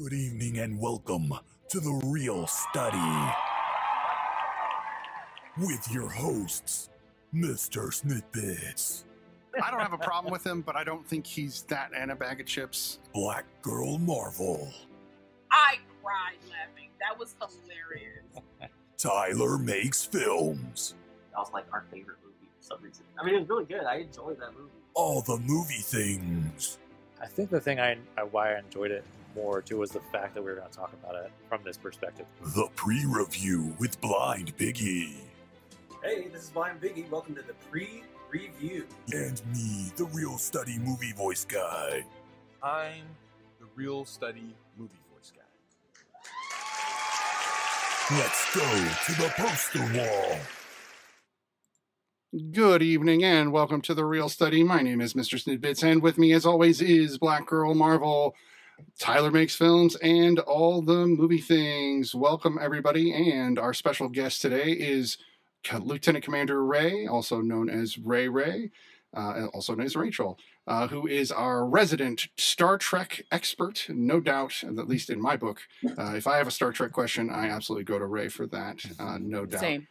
Good evening and welcome to the Reel Study. With your hosts, Mr. Snidbits, I don't have a problem with him, but I don't think he's that and a bag of chips. Black Girl Marvel, I cried laughing. That was hilarious. Tyler Makes Films, that was like our favorite movie for some reason. I mean, it was really good. I enjoyed that movie. All the Movie Things, I think the thing I, I why I enjoyed it more too was the fact that we were going to talk about it from this perspective. The Pre Review with Blind Biggie. Hey, this is Blind Biggie. Welcome to the pre-review. and me, the Reel Study movie voice guy. I'm the reel study movie voice guy. Let's go to the poster wall. Good evening and welcome to the Reel Study. My name is Mr. Snidbits, and with me, as always, is Black Girl Marvel, Tyler Makes Films, and all the movie things. Welcome, everybody. And our special guest today is Lieutenant Commander Rae, also known as Rae Rae, uh, also known as Rachel, uh, who is our resident Star Trek expert, no doubt, at least in my book. Uh, if I have a Star Trek question, I absolutely go to Rae for that, uh, no doubt. Same.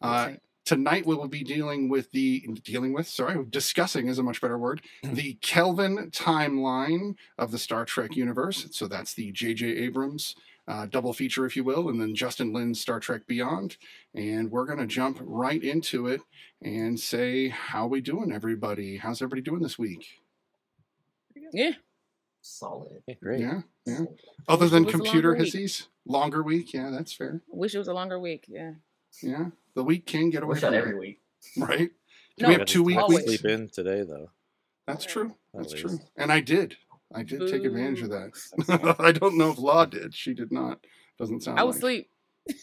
Uh, Same. Tonight we will be dealing with the dealing with sorry discussing is a much better word the kelvin timeline of the star trek universe so that's the jj abrams uh, double feature if you will and then justin lin's star trek beyond and we're going to jump right into it and say how we doing everybody how's everybody doing this week Yeah. Solid. Yeah, great. yeah yeah Solid. other than was a longer computer week. hissies longer week yeah that's fair Wish it was a longer week. Yeah. yeah the week can get I away wish from that it, every week. right Can No, we have two week didn't always. weeks Sleep in today though. That's true. That's true. And I did. I did take advantage of that. I don't know if Law did. She did not. Doesn't sound I was like. asleep.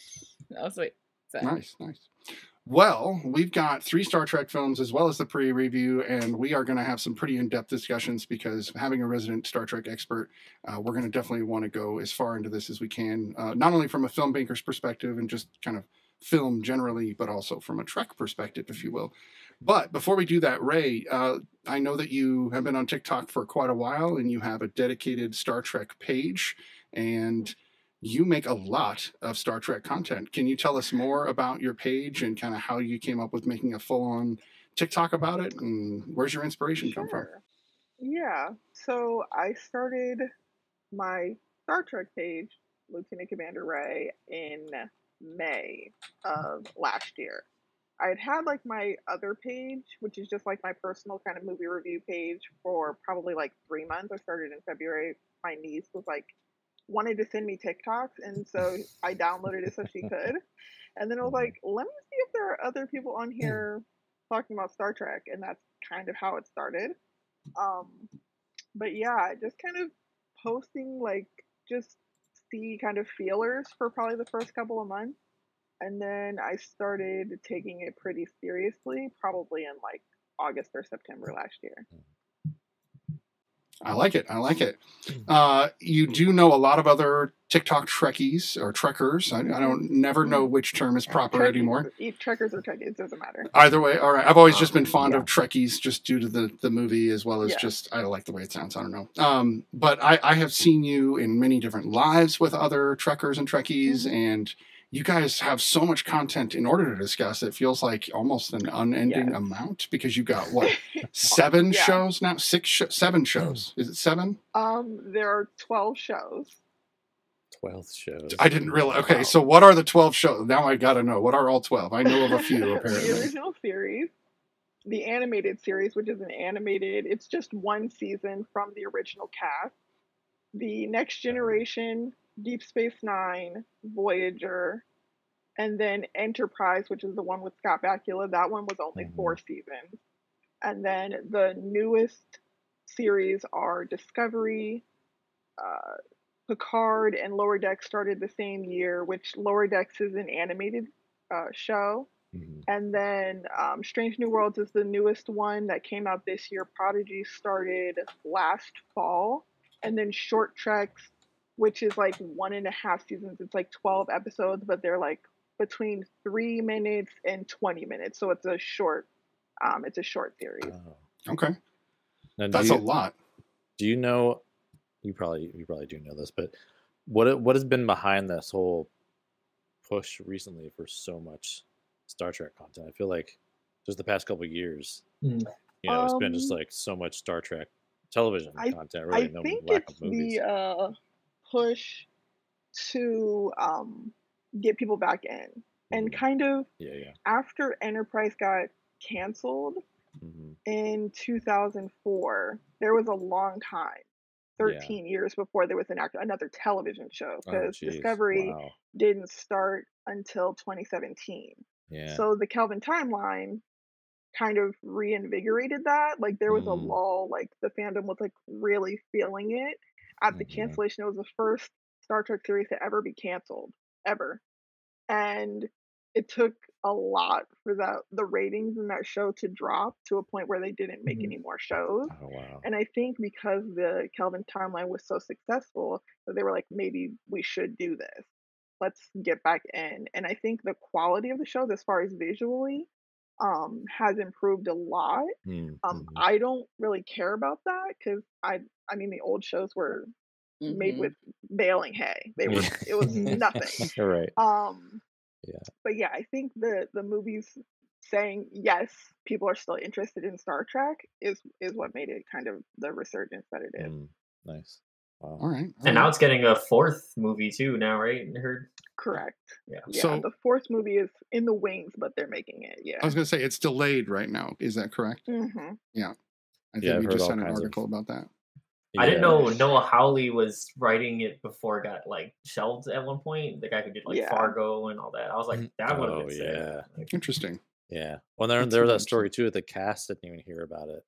I was asleep. So, Nice, nice. Well, we've got three Star Trek films as well as the pre-review, and we are going to have some pretty in-depth discussions because having a resident Star Trek expert, uh, we're going to definitely want to go as far into this as we can, uh, not only from a film banker's perspective and just kind of film generally, but also from a Trek perspective, if you will. But before we do that, Rae, uh, I know that you have been on TikTok for quite a while, and you have a dedicated Star Trek page, and you make a lot of Star Trek content. Can you tell us more about your page and kind of how you came up with making a full on TikTok about it? And where's your inspiration come from? Yeah. So I started my Star Trek page, Lieutenant Commander Rae, in May of last year. I had had like my other page, which is just like my personal kind of movie review page, for probably like three months. I started in February. My niece was like wanted to send me TikToks, and so I downloaded it so she could. And then I was like, let me see if there are other people on here talking about Star Trek, and that's kind of how it started. Um, but yeah, just kind of posting like just kind of feelers for probably the first couple of months, and then I started taking it pretty seriously, probably in like August or September last year. Mm-hmm. I like it. I like it. Uh, you do know a lot of other TikTok Trekkies or Trekkers. I, I don't never know which term is proper Trekkies- anymore. Trekkers or Trekkies, it doesn't matter. Either way, all right. I've always just been fond Yeah. of Trekkies just due to the, the movie as well as Yeah. just I like the way it sounds. I don't know. Um, but I, I have seen you in many different lives with other Trekkers and Trekkies, Mhm. and you guys have so much content in order to discuss. It feels like almost an unending Yes. amount because you got what seven Yeah. shows now, six, sh- seven shows. Is it seven? Um, there are twelve shows. Twelve shows. I didn't realize. Okay, Wow. so what are the twelve shows? Now I got to know. What are all twelve? I know of a few apparently. the original series, the animated series, which is an animated, it's just one season from the original cast. The Next Generation, Deep Space Nine, Voyager, and then Enterprise, which is the one with Scott Bakula. That one was only Mhm. four seasons. And then the newest series are Discovery, uh, Picard, and Lower Decks started the same year, which Lower Decks is an animated uh, show. Mhm. And then um, Strange New Worlds is the newest one that came out this year. Prodigy started last fall. And then Short Treks, which is like one and a half seasons. It's like 12 episodes, but they're like between three minutes and 20 minutes. So it's a short, um, it's a short series. Oh. Okay, Now, that's you, a lot. Do you know you probably you probably do know this, but what what has been behind this whole push recently for so much Star Trek content? I feel like just the past couple of years, Mm. you know, it's been just Um, like so much Star Trek television I- content. Really, I no think lack it's of movies. the uh, push to um, get people back in, and Mhm. kind of Yeah, yeah. after Enterprise got canceled hmm in 2004, there was a long time, Yeah. 13 years before there was an act- another television show Oh, because jeez. Discovery Wow. didn't start until 2017. Yeah. So the Kelvin timeline kind of reinvigorated that. Like there was Mhm. a lull, like the fandom was like really feeling it. At the Mhm. cancellation, it was the first Star Trek series to ever be canceled, ever. And it took a lot for that the ratings in that show to drop to a point where they didn't make Mhm. any more shows. oh wow. And I think because the Kelvin timeline was so successful that they were like, maybe we should do this. Let's get back in. And I think the quality of the shows, as far as visually, um, has improved a lot. Mm, Um, mhm. I don't really care about that because I, I mean, the old shows were made Mhm. with baling hay. They were, it was nothing. Right. Um, Yeah. But yeah, I think the the movies saying yes, people are still interested in Star Trek is is what made it kind of the resurgence that it is. Mm, nice. Wow. All right. all And now it's getting a fourth movie too. Now, right? I heard. Correct. Yeah. Yeah, So- the fourth movie is in the wings, but they're making it. Yeah. I was going to say it's delayed right now. Is that correct? Mm-hmm. I Yeah, think I've we just all had an kinds of- article about that. I didn't know Noah Hawley was writing it before it got like shelved at one point. The guy who did like Yeah. Fargo and all that. I was like, that would have Oh been sick. yeah. Like, Interesting. Yeah. Well, there, That's there was that story too. The cast didn't even hear about it.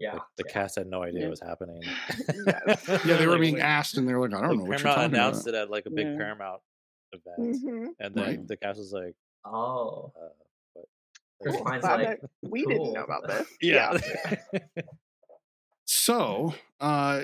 yeah. Like, the yeah. cast had no idea Yeah. it was happening. Yes. Yeah, they were Like, being when- asked, and they were like, "I don't like, know what you're Paramount talking announced about." it at like a big Yeah. Paramount event, hmm and then Right. the cast was like, Oh. uh, what? Chris Cool. Pine's Glad like, that we didn't know about this. Yeah. So, uh,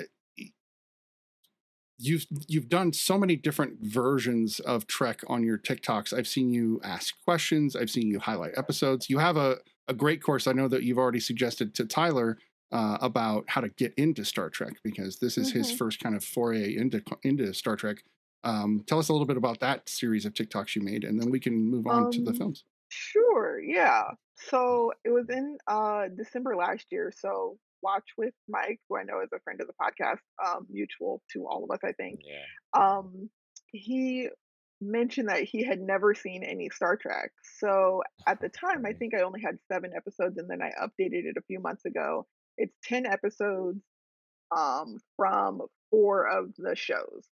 you've you've done so many different versions of Trek on your TikToks. I've seen you ask questions. I've seen you highlight episodes. You have a a great course. I know that you've already suggested to Tyler uh, about how to get into Star Trek because this is his Mhm. first kind of foray into into Star Trek. Um, tell us a little bit about that series of TikToks you made, and then we can move on to the Um, films. Sure, yeah. So it was in uh December last year. So Watch with Mike, who I know is a friend of the podcast, um, mutual to all of us, I think. yeah. Um, he mentioned that he had never seen any Star Trek. So at the time, I think I only had seven episodes, and then I updated it a few months ago. It's ten episodes um, from four of the shows,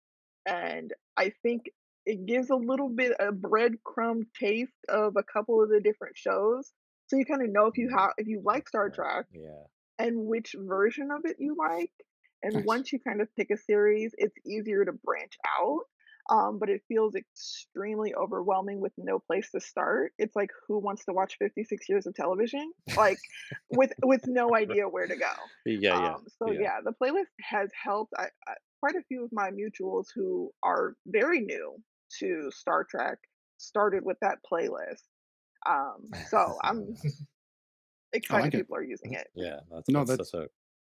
and I think it gives a little bit of a breadcrumb taste of a couple of the different shows, so you kind of know if you mm-hmm. have if you like Star Trek Yeah. and which version of it you like. And Nice. once you kind of pick a series, it's easier to branch out. Um, but it feels extremely overwhelming with no place to start. It's like who wants to watch 56 years of television? Like with with no idea where to go. Yeah. Yeah. Um, so yeah. yeah. the playlist has helped. I, I, quite a few of my mutuals who are very new to Star Trek started with that playlist. Um, so I'm excited it. people are using it. Yeah, that's, No, that's, that's- such a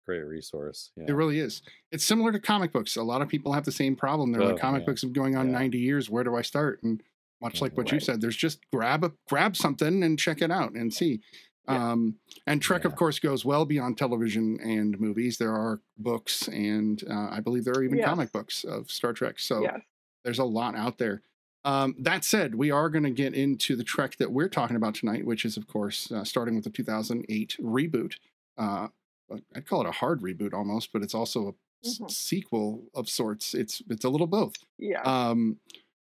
great resource. Yeah. It really is. It's similar to comic books. A lot of people have the same problem. They're like, Oh, comic yeah. books have going on Yeah. 90 years. Where do I start? And much like what you said, there's just grab a grab something and check it out and see. Yeah. Um, and Trek, of course, goes well beyond television and movies. There are books, and uh, I believe there are even Yes. comic books of Star Trek. So yes. there's a lot out there. Um, that said, we are going to get into the Trek that we're talking about tonight, which is, of course, uh, starting with the 2008 reboot. Uh, I'd call it a hard reboot almost, but it's also a mm-hmm. s- sequel of sorts. It's it's a little both. Yeah. Um,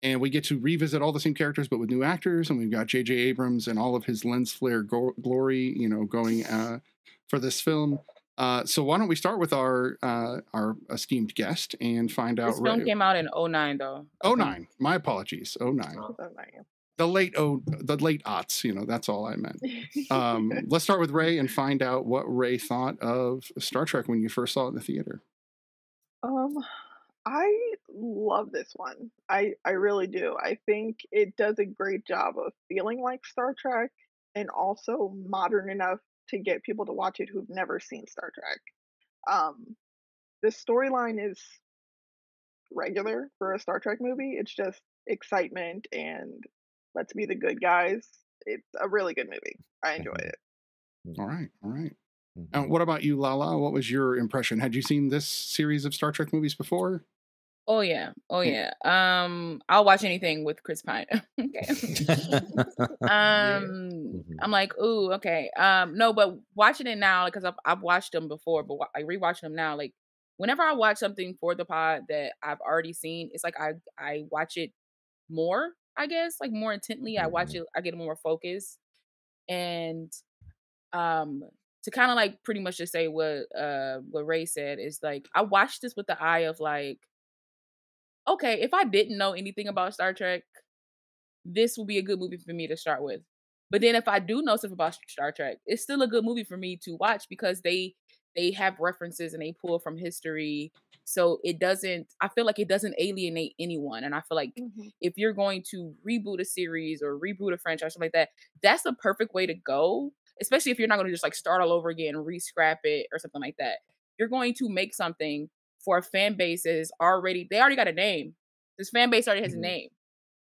and we get to revisit all the same characters but with new actors, and we've got J.J. Abrams and all of his lens flare go- glory, you know, going uh, for this film. Uh, so why don't we start with our uh, our esteemed guest and find out? This film right... came out in 09, though. 09. My apologies. 09. 09. The late oh the late aughts. You know that's all I meant. Um, let's start with Rae and find out what Rae thought of Star Trek when you first saw it in the theater. Um, I love this one. I I really do. I think it does a great job of feeling like Star Trek and also modern enough to get people to watch it who've never seen Star Trek. Um, the storyline is regular for a Star Trek movie. It's just excitement and let's be the good guys. It's a really good movie. I enjoyed Mhm. it. All right, all right. Mhm. And what about you, Lala? What was your impression? Had you seen this series of Star Trek movies before? Oh yeah. Oh Yeah. yeah. Um I'll watch anything with Chris Pine. okay. Um. I'm like, "Ooh, okay." Um no, but watching it now because I've I've watched them before, but I like rewatching them now like whenever I watch something for the pod that I've already seen, it's like I I watch it more, I guess, like more intently. I watch Mhm. it I get more focused. and um to kind of like pretty much just say what uh what Rae said is like I watched this with the eye of like okay, if I didn't know anything about Star Trek, this would be a good movie for me to start with. But then if I do know stuff about Star Trek, it's still a good movie for me to watch because they they have references and they pull from history. So it doesn't I feel like it doesn't alienate anyone. And I feel like Mhm. if you're going to reboot a series or reboot a franchise, something like that, that's the perfect way to go. Especially if you're not going to just like start all over again, re-scrap it or something like that. You're going to make something for a fan base that is already they already got a name. This fan base already has a Mhm. name.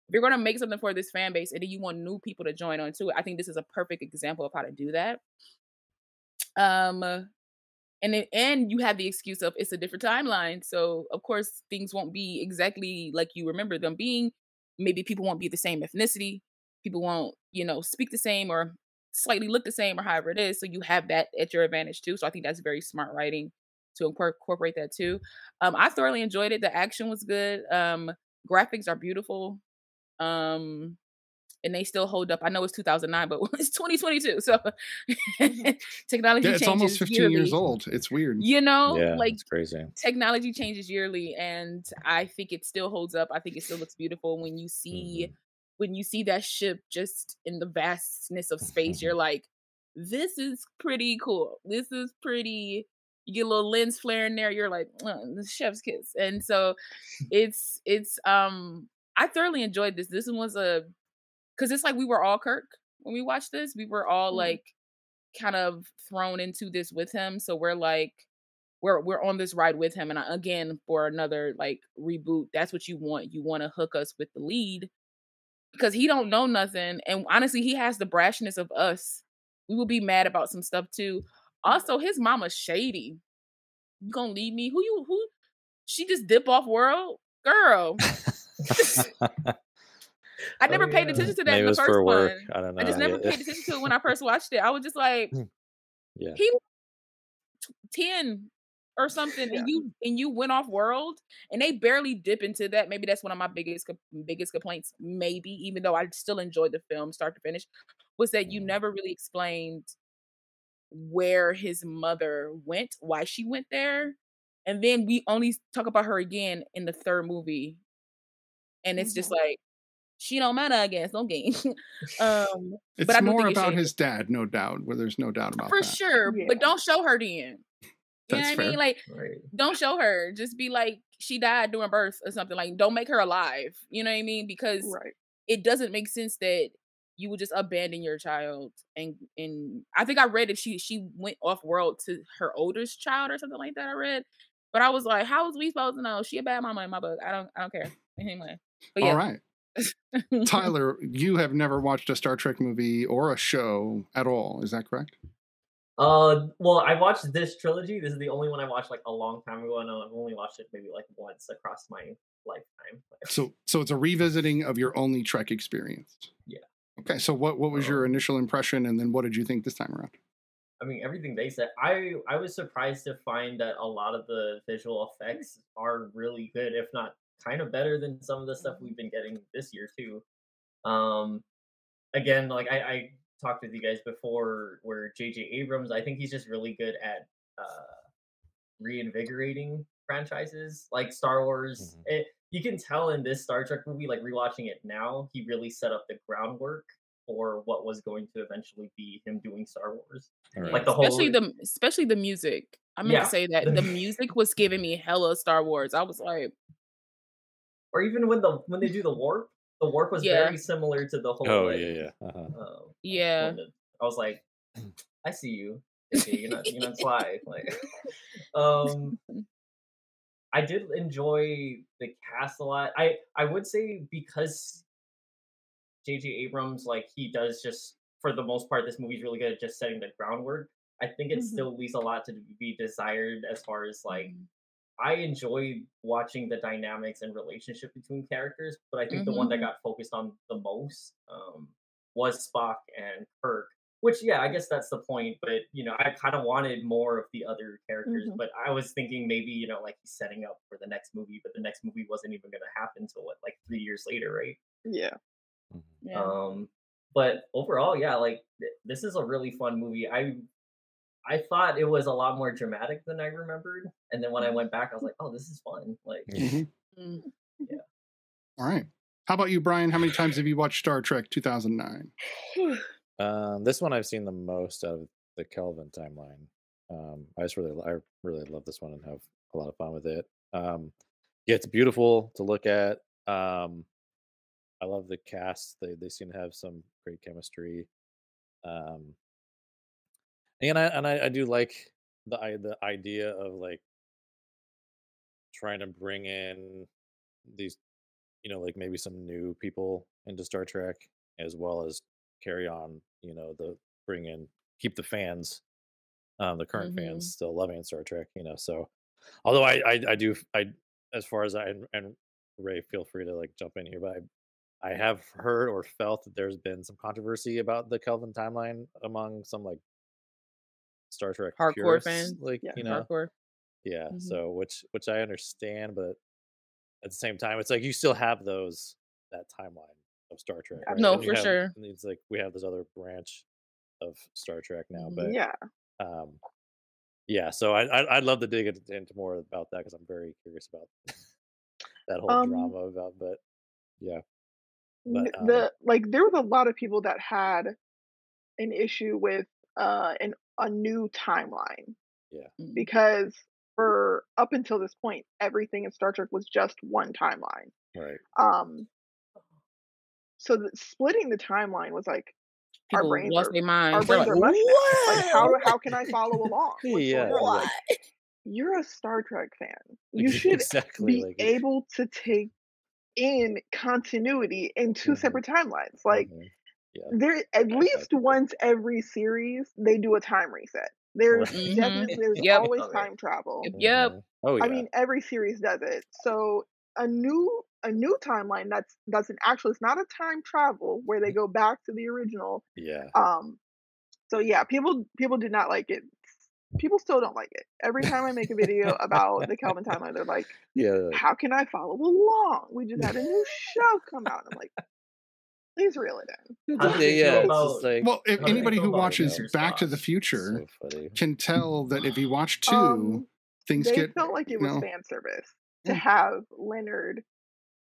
If you're going to make something for this fan base and then you want new people to join onto it, I think this is a perfect example of how to do that. Um, and then, and you have the excuse of it's a different timeline, so of course things won't be exactly like you remember them being. Maybe people won't be the same ethnicity. People won't, you know, speak the same or slightly look the same or however it is. So you have that at your advantage too. So I think that's very smart writing to incorporate that too. Um, I thoroughly enjoyed it. The action was good. Um, graphics are beautiful. Um, and they still hold up. I know it's 2009, but it's 2022. So technology Yeah, it's changes almost 15 yearly. years old. It's weird. You know, yeah, like it's crazy. technology changes yearly and i think it still holds up i think it still looks beautiful when you see Mhm. when you see that ship just in the vastness of space you're like this is pretty cool this is pretty you get a little lens flare in there you're like "Uh, the chef's kiss and so it's it's um i thoroughly enjoyed this this one was a because it's like we were all kirk when we watched this. We were all Mhm. like kind of thrown into this with him. So we're like we're we're on this ride with him. And I, again for another like reboot that's what you want. You want to hook us with the lead because he don't know nothing. And honestly he has the brashness of us. We will be mad about some stuff too. Also his mama's shady. You gonna leave me? Who you who? She just dip off world? Girl i never paid yeah. attention to that Maybe in the first one I don't know. i just never yeah. paid attention to it when i first watched it i was just like Yeah. he was 10 or something Yeah. and you and you went off world and they barely dip into that maybe that's one of my biggest biggest complaints maybe even though i still enjoyed the film start to finish was that you Mhm. never really explained where his mother went why she went there and then we only talk about her again in the third movie and it's just like she don't matter again no game um It's but I more think about shady. his dad, no doubt. Where there's no doubt about for that. sure Yeah. but don't show her then you know That's what I mean? Like, Right. don't show her. Just be like, she died during birth or something. Like, don't make her alive. You know what I mean? Because Right. it doesn't make sense that you would just abandon your child. And and I think I read that she she went off world to her oldest child or something like that. I read, but I was like, how was we supposed to know? She a bad mama in my book. I don't I don't care. Anyway, but yeah. All right. Tyler, you have never watched a Star Trek movie or a show at all. Is that correct? Uh, well, I watched this trilogy. This is the only one I watched like a long time ago, and I've only watched it maybe like once across my lifetime. So, so it's a revisiting of your only Trek experience. Yeah. Okay. So, what what was your Um, initial impression, and then what did you think this time around? I mean, everything they said. I I was surprised to find that a lot of the visual effects are really good, if not kind of better than some of the stuff we've been getting this year too. Um, again, like I, I talked with you guys before, where J.J. Abrams, I think he's just really good at uh, reinvigorating franchises like Star Wars. Mhm. It, you can tell in this Star Trek movie, like rewatching it now, he really set up the groundwork for what was going to eventually be him doing Star Wars. Alright. Like the whole especially the especially the music. I meant Yeah, to say that the- the music was giving me hella Star Wars. I was like, or even when the when they do the warp, the warp was Yeah. very similar to the whole. Oh like, yeah, yeah. Uh-huh. um, yeah. the- I was like, I see you. Okay, you're not you're not sly. Like, um, I did enjoy the cast a lot. I I would say because J.J. Abrams, like he does just for the most part, this movie's really good at just setting the groundwork. I think it Mhm. still leaves a lot to be desired as far as like Mm-hmm. I enjoyed watching the dynamics and relationship between characters, but I think the one Mm-hmm. that got focused on the most um, was Spock and Kirk. Which, yeah, I guess that's the point. But you know, I kind of wanted more of the other characters. Mhm. But I was thinking maybe you know, like he's setting up for the next movie, but the next movie wasn't even going to happen until what, like three years later, right? Yeah. Yeah. Um, but overall, yeah, like th- this is a really fun movie. I I thought it was a lot more dramatic than I remembered, and then when I went back, I was like, oh, this is fun. Like, Mhm. Mm. All right. How about you, Brian? How many times have you watched Star Trek 2009? Um, this one I've seen the most out of the Kelvin timeline. Um, I just really, I really love this one and have a lot of fun with it. Um, yeah, it's beautiful to look at. Um, I love the cast; they they seem to have some great chemistry. Um, and I and I, I do like the the idea of like trying to bring in these, you know, like maybe some new people into Star Trek, as well as carry on, you know, the bring in keep the fans, um, the current Mhm. fans still loving Star Trek, you know. So, although I I, I do I as far as I and, and Rae, feel free to like jump in here, but I I have heard or felt that there's been some controversy about the Kelvin timeline among some like Star Trek Hardcore purists, fans. like Yeah, you know, Hardcore. yeah. Mhm. So which which I understand, but at the same time, it's like you still have those that timeline of Star Trek. Right? No, And for have- sure. and It's like we have this other branch of Star Trek now, Mhm. but Yeah. um, yeah. So I, I I'd love to dig into- into more about that because I'm very curious about that whole Um, drama about. But yeah, but um, the like there was a lot of people that had an issue with uh an a new timeline yeah, Mhm. because for up until this point everything in Star Trek was just one timeline. right. Um so the, splitting the timeline was like our brains lost are their our minds. They're brains like, are mush now. Like how how can I follow along? Yeah, on? Like you're a Star Trek fan. You should exactly be like able to take in continuity in 2 Mhm. separate timelines. Like mhm, yeah, there at I- I least once every series they do a time reset. There's Right. Mhm. definitely there's Yep. always Okay. time travel. Yep. Mhm. Oh yeah. I mean every series does it. So a new a new timeline that's that's an actual it's not a time travel where they go back to the original. yeah. Um so yeah, people people did not like it. People still don't like it. Every time I make a video about the Kelvin timeline, they're like, Yeah. How can I follow along? We just had a new show come out. I'm like, please reel it in. How yeah, yeah, it's like Well, if How do you anybody who watches Back to the Future so can tell that if you watch two, Um, things they get felt like it was know, fan service to Mm. have Leonard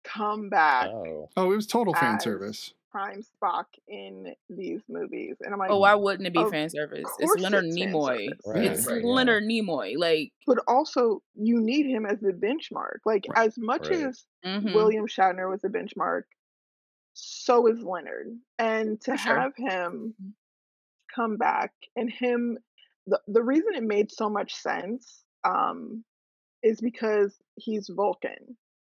come back Oh, Oh, it was total fan service. Prime Spock in these movies, and I'm like, Oh, why wouldn't it be Of fan service? It's Leonard it's Nimoy. Right, It's right, yeah. Leonard Nimoy. Like, but also you need him as the benchmark. Like Right, as much right. as mhm. William Shatner was the benchmark, so is Leonard, and to sure. have him come back and him, the the reason it made so much sense, um, is because he's Vulcan.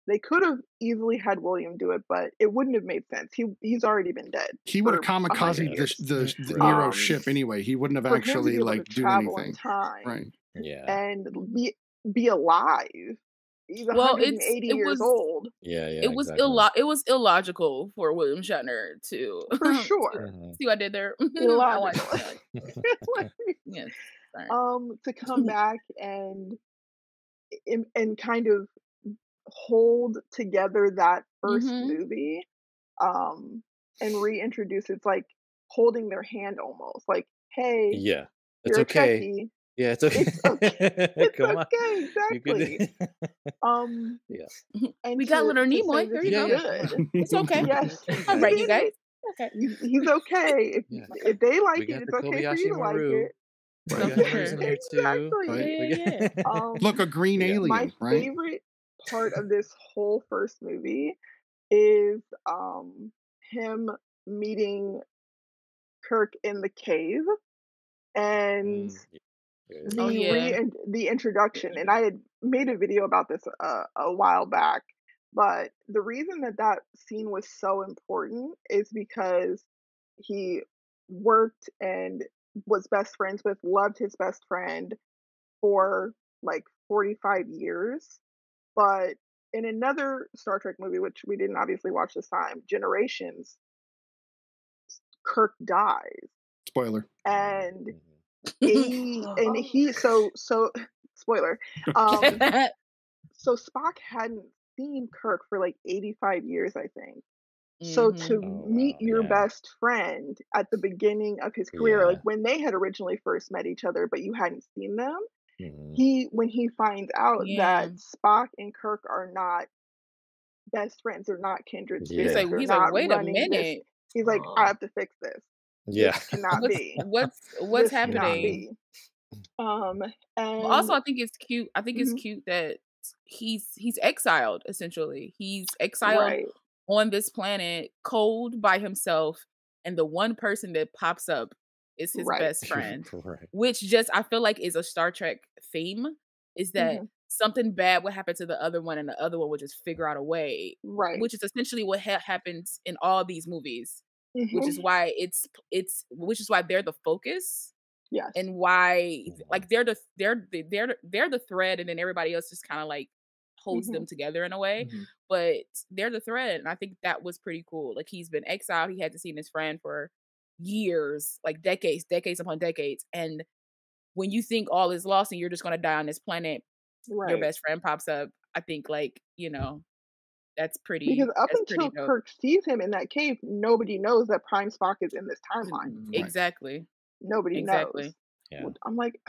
They could have easily had William do it, but it wouldn't have made sense. He he's already been dead. He would have for a hundred kamikaze the, the, the Right. Nero Um, ship anyway. He wouldn't have For him to be actually like do anything. time Right. yeah. and be be alive. He's Well, it's 180 it years was old Yeah, yeah. it was exactly. illo- it was illogical for William Shatner to for sure. Mhm. see what I did there. Illogical. that. Like, Yes. Sorry. um, to come back and and, and kind of hold together that 1st Mhm. movie, um, and reintroduce it's like holding their hand almost like, hey, Yeah, it's you're okay. a Trekkie. Yeah, it's okay. It's okay. It's Come on. okay, You could. exactly. Um, yeah. and We got to- Leonard to Nimoy. this Here you is go. good. It's okay. Yes, All right, you guys. Okay. He's, he's okay. If, Yeah. if they like We it, got it's the okay for Kobayashi you to like it. Right. got yours in here too. Exactly. Right. Yeah, Um, Look, a green Yeah. alien, my right? favorite part of this whole first movie is um him meeting Kirk in the cave and Mm, yeah, yeah, the Oh, yeah. rein the introduction. And I had made a video about this uh, a while back, but the reason that that scene was so important is because he worked and was best friends with, loved his best friend for like 45 years. But in another Star Trek movie, which we didn't obviously watch this time, Generations, Kirk dies. Spoiler. And Mhm. He and he so so spoiler. Um so Spock hadn't seen Kirk for like 85 years, I think. So Mhm. to Oh, meet your yeah. best friend at the beginning of his career, like when they had originally first met each other, but you hadn't seen them, Mhm. he when he finds out Yeah. that Spock and Kirk are not best friends, they're not kindred Yeah. He's spirits, like, he's like, wait a running this. minute. He's like. I have to fix this. Yeah. This cannot What's be. what's what's This happening? Um and also, I think it's cute. I think it's Mhm. cute that he's he's exiled essentially. He's exiled right. on this planet, cold by himself, and the one person that pops up is his Right. best friend. right. Which just I feel like is a Star Trek theme. Is that Mhm. something bad would happen to the other one, and the other one would just figure out a way. Right. Which is essentially what ha- happens in all these movies. Which Mhm. is why it's it's which is why they're the focus yes. and why like they're the they're the, they're the- they're the thread and then everybody else just kind of like holds Mhm. them together in a way Mhm. but they're the thread and i think that was pretty cool like he's been exiled he hadn't seen his friend for years like decades decades upon decades and when you think all is lost and you're just going to die on this planet right. your best friend pops up i think like you know that's pretty Because up until. Kirk sees him in that cave, nobody knows that Prime Spock is in this timeline. Mm, Right. exactly Nobody Exactly. knows. Yeah. I'm like,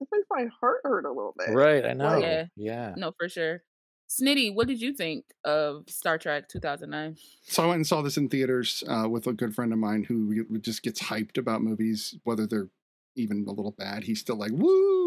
this makes my heart hurt a little bit. Right. I know. Like, Yeah. Yeah. no for sure snitty what did you think of star trek 2009 So I went and saw this in theaters uh, with a good friend of mine who just gets hyped about movies, whether they're even a little bad. He's still like, woo!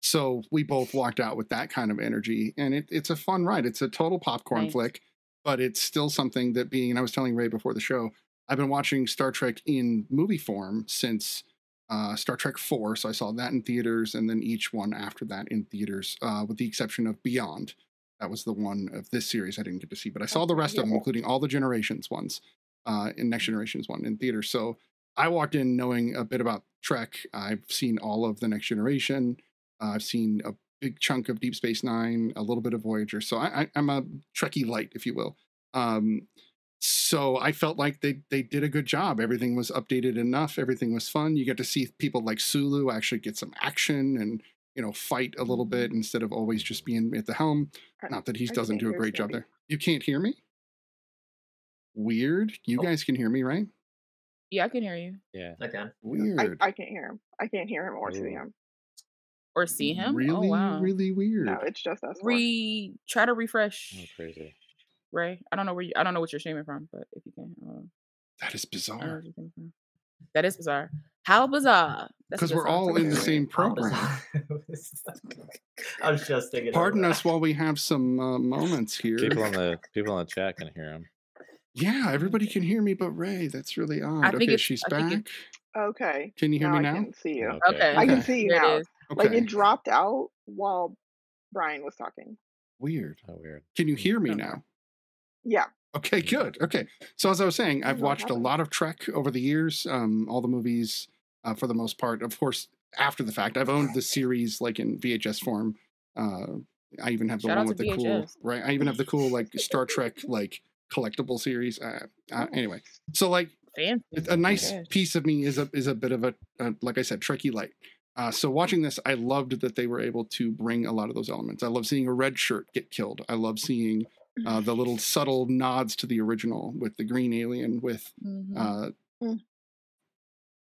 So we both walked out with that kind of energy, and it, it's a fun ride. It's a total popcorn Nice. flick, but it's still something that being, and I was telling Rae before the show, I've been watching Star Trek in movie form since uh, Star Trek 4. So I saw that in theaters, and then each one after that in theaters, uh, with the exception of Beyond. That was the one of this series I didn't get to see, but I saw the rest of them, including all the Generations ones, uh, in Next Generations one in theaters. So I walked in knowing a bit about Trek. I've seen all of the Next Generation. Uh, I've seen a big chunk of Deep Space Nine, a little bit of Voyager. So I, I, I'm a Trekkie light, if you will. Um, so I felt like they they did a good job. Everything was updated enough. Everything was fun. You get to see people like Sulu actually get some action and you know fight a little bit instead of always just being at the helm. I- Not that he doesn't do a great job there. You can't hear me. Weird. You Oh. guys can hear me, right? yeah i can hear you Yeah. I can. Weird. I can't hear him. I can't hear him or see him. Or see him Really, oh wow really weird. No, it's just us. four. re try to refresh Oh, crazy. Rae. I don't know where you I don't know what you're streaming from, but if you can, uh, that is I don't know bizarre. what you're streaming from. That is bizarre. How bizarre? Because we're all in the same program. I was just thinking. Pardon us while we have some uh, moments here. People in the people in the chat can hear him. Yeah, everybody can hear me but Rae. That's really odd. think okay, she's I back. it's- Okay. Can you hear now me now? I can see you. Okay. I can see you now. Is. Like it dropped out while Brian was talking. Weird. How weird. Can you hear me Okay. now? Yeah. Okay, good. Okay. So as I was saying, I've don't know what watched a lot of Trek over the years. Um, all the movies, uh, for the most part. Of course, after the fact, I've owned the series like in VHS form. Uh, I even have the Shout one with the cool right. I even have the cool like Star Trek like collectible series. Uh, uh, anyway, so like Fancy. a a nice piece of me is a is a bit of a, a like I said, Trekkie light. Uh, so watching this, I loved that they were able to bring a lot of those elements. I love seeing a red shirt get killed. I love seeing uh, the little subtle nods to the original with the green alien with Mhm. uh, Mm.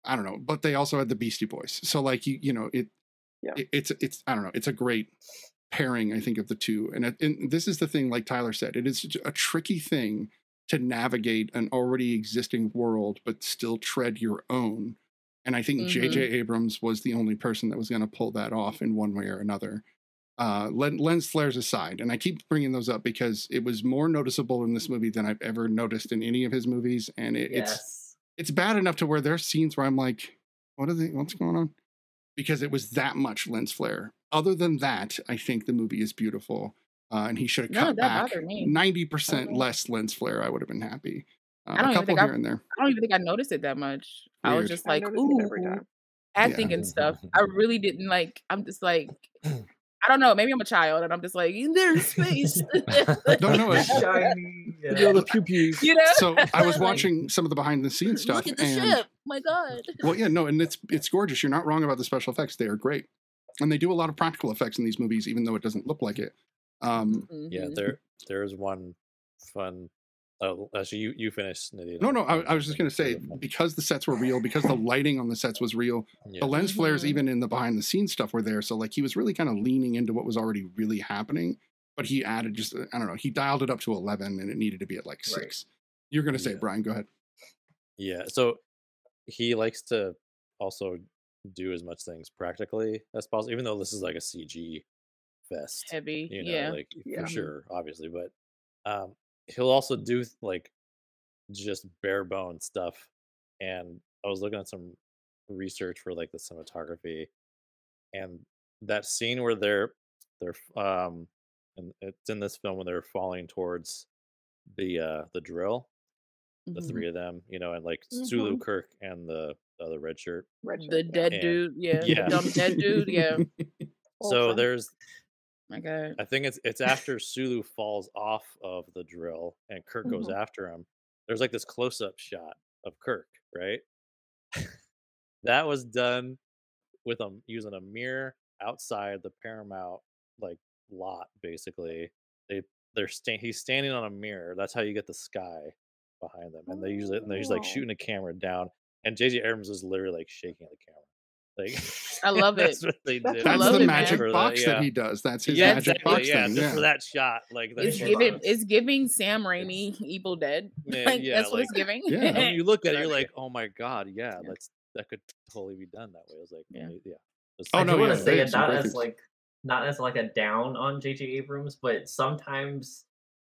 I don't know, but they also had the Beastie Boys. So like you you know it, Yeah. it it's it's I don't know, it's a great pairing I think of the two. And, it, and this is the thing, like Tyler said, it is a tricky thing to navigate an already existing world, but still tread your own. And I think J.J. Abrams was the only person that was going to pull that off in one way or another. Uh, lens flares aside, and I keep bringing those up because it was more noticeable in this movie than I've ever noticed in any of his movies, and it, it's Yes. it's bad enough to where there's scenes where I'm like, what are they? What's going on? Because it was that much lens flare other than that, I think the movie is beautiful. Uh, and he should have cut back ninety percent less lens flare. I would have been happy. Uh, a couple here I, and there. I don't even think I noticed it that much. I was just I like, notice it every ooh, acting Yeah. and stuff. I really didn't like. I'm just like, I don't know. Maybe I'm a child, and I'm just like, there's space. No, no, it's- Shiny. Yeah. at all the pew pews. you know. So I was Like, watching some of the behind the scenes stuff, Look at the and ship. My God. well, yeah, no, and it's it's gorgeous. You're not wrong about the special effects; they are great, and they do a lot of practical effects in these movies, even though it doesn't look like it. Um, Yeah, Mhm. there there's one fun. Oh, actually, you you finished. Nadine, no, no, I, I'll was just gonna say because the sets were real, because the lighting on the sets was real, Yeah. the lens flares Mhm. even in the behind the scenes stuff were there. So like he was really kind of leaning into what was already really happening, but he added just I don't know, he dialed it up to eleven, and it needed to be at like Right. six. You're gonna say, Yeah. Brian? Go ahead. Yeah, so he likes to also do as much things practically as possible, even though this is like a CG fest. Heavy. You know, yeah. like Yeah. for sure, obviously, but um, he'll also do like just bare bone stuff. And I was looking at some research for like the cinematography, and that scene where they're they're um, and it's in this film when they're falling towards the uh the drill the Mhm. three of them, you know, and like Sulu Mhm. Kirk and the the other red shirt. Red shirt, The yeah. dead And- dude. Yeah. yeah. The dumb dead dude. Yeah. So there's My God. I think it's it's after Sulu falls off of the drill and Kirk goes Mhm. after him. There's like this close up shot of Kirk, right? that was done with a using a mirror outside the Paramount like lot basically. They they're sta- he's standing on a mirror. That's how you get the sky behind them. And they use it and they're just like Oh. shooting a camera down and JJ Abrams is literally like shaking the camera. Like I love that's it. what they That's. That's the it, magic for that, box that yeah. he does. That's his yeah, magic exactly. box Yeah, thing. just Yeah. for that shot, like It's that's giving. It's giving Sam Raimi Evil Dead. Man, like yeah, that's what like- it's giving. Yeah. And when you look at it, you're like, oh my god, yeah, Yeah. that's that could totally be done that way. I was like, Yeah. yeah, yeah. That's Oh, I fine. no, do want to say it some not as like not as like a down on J.J. Abrams, but sometimes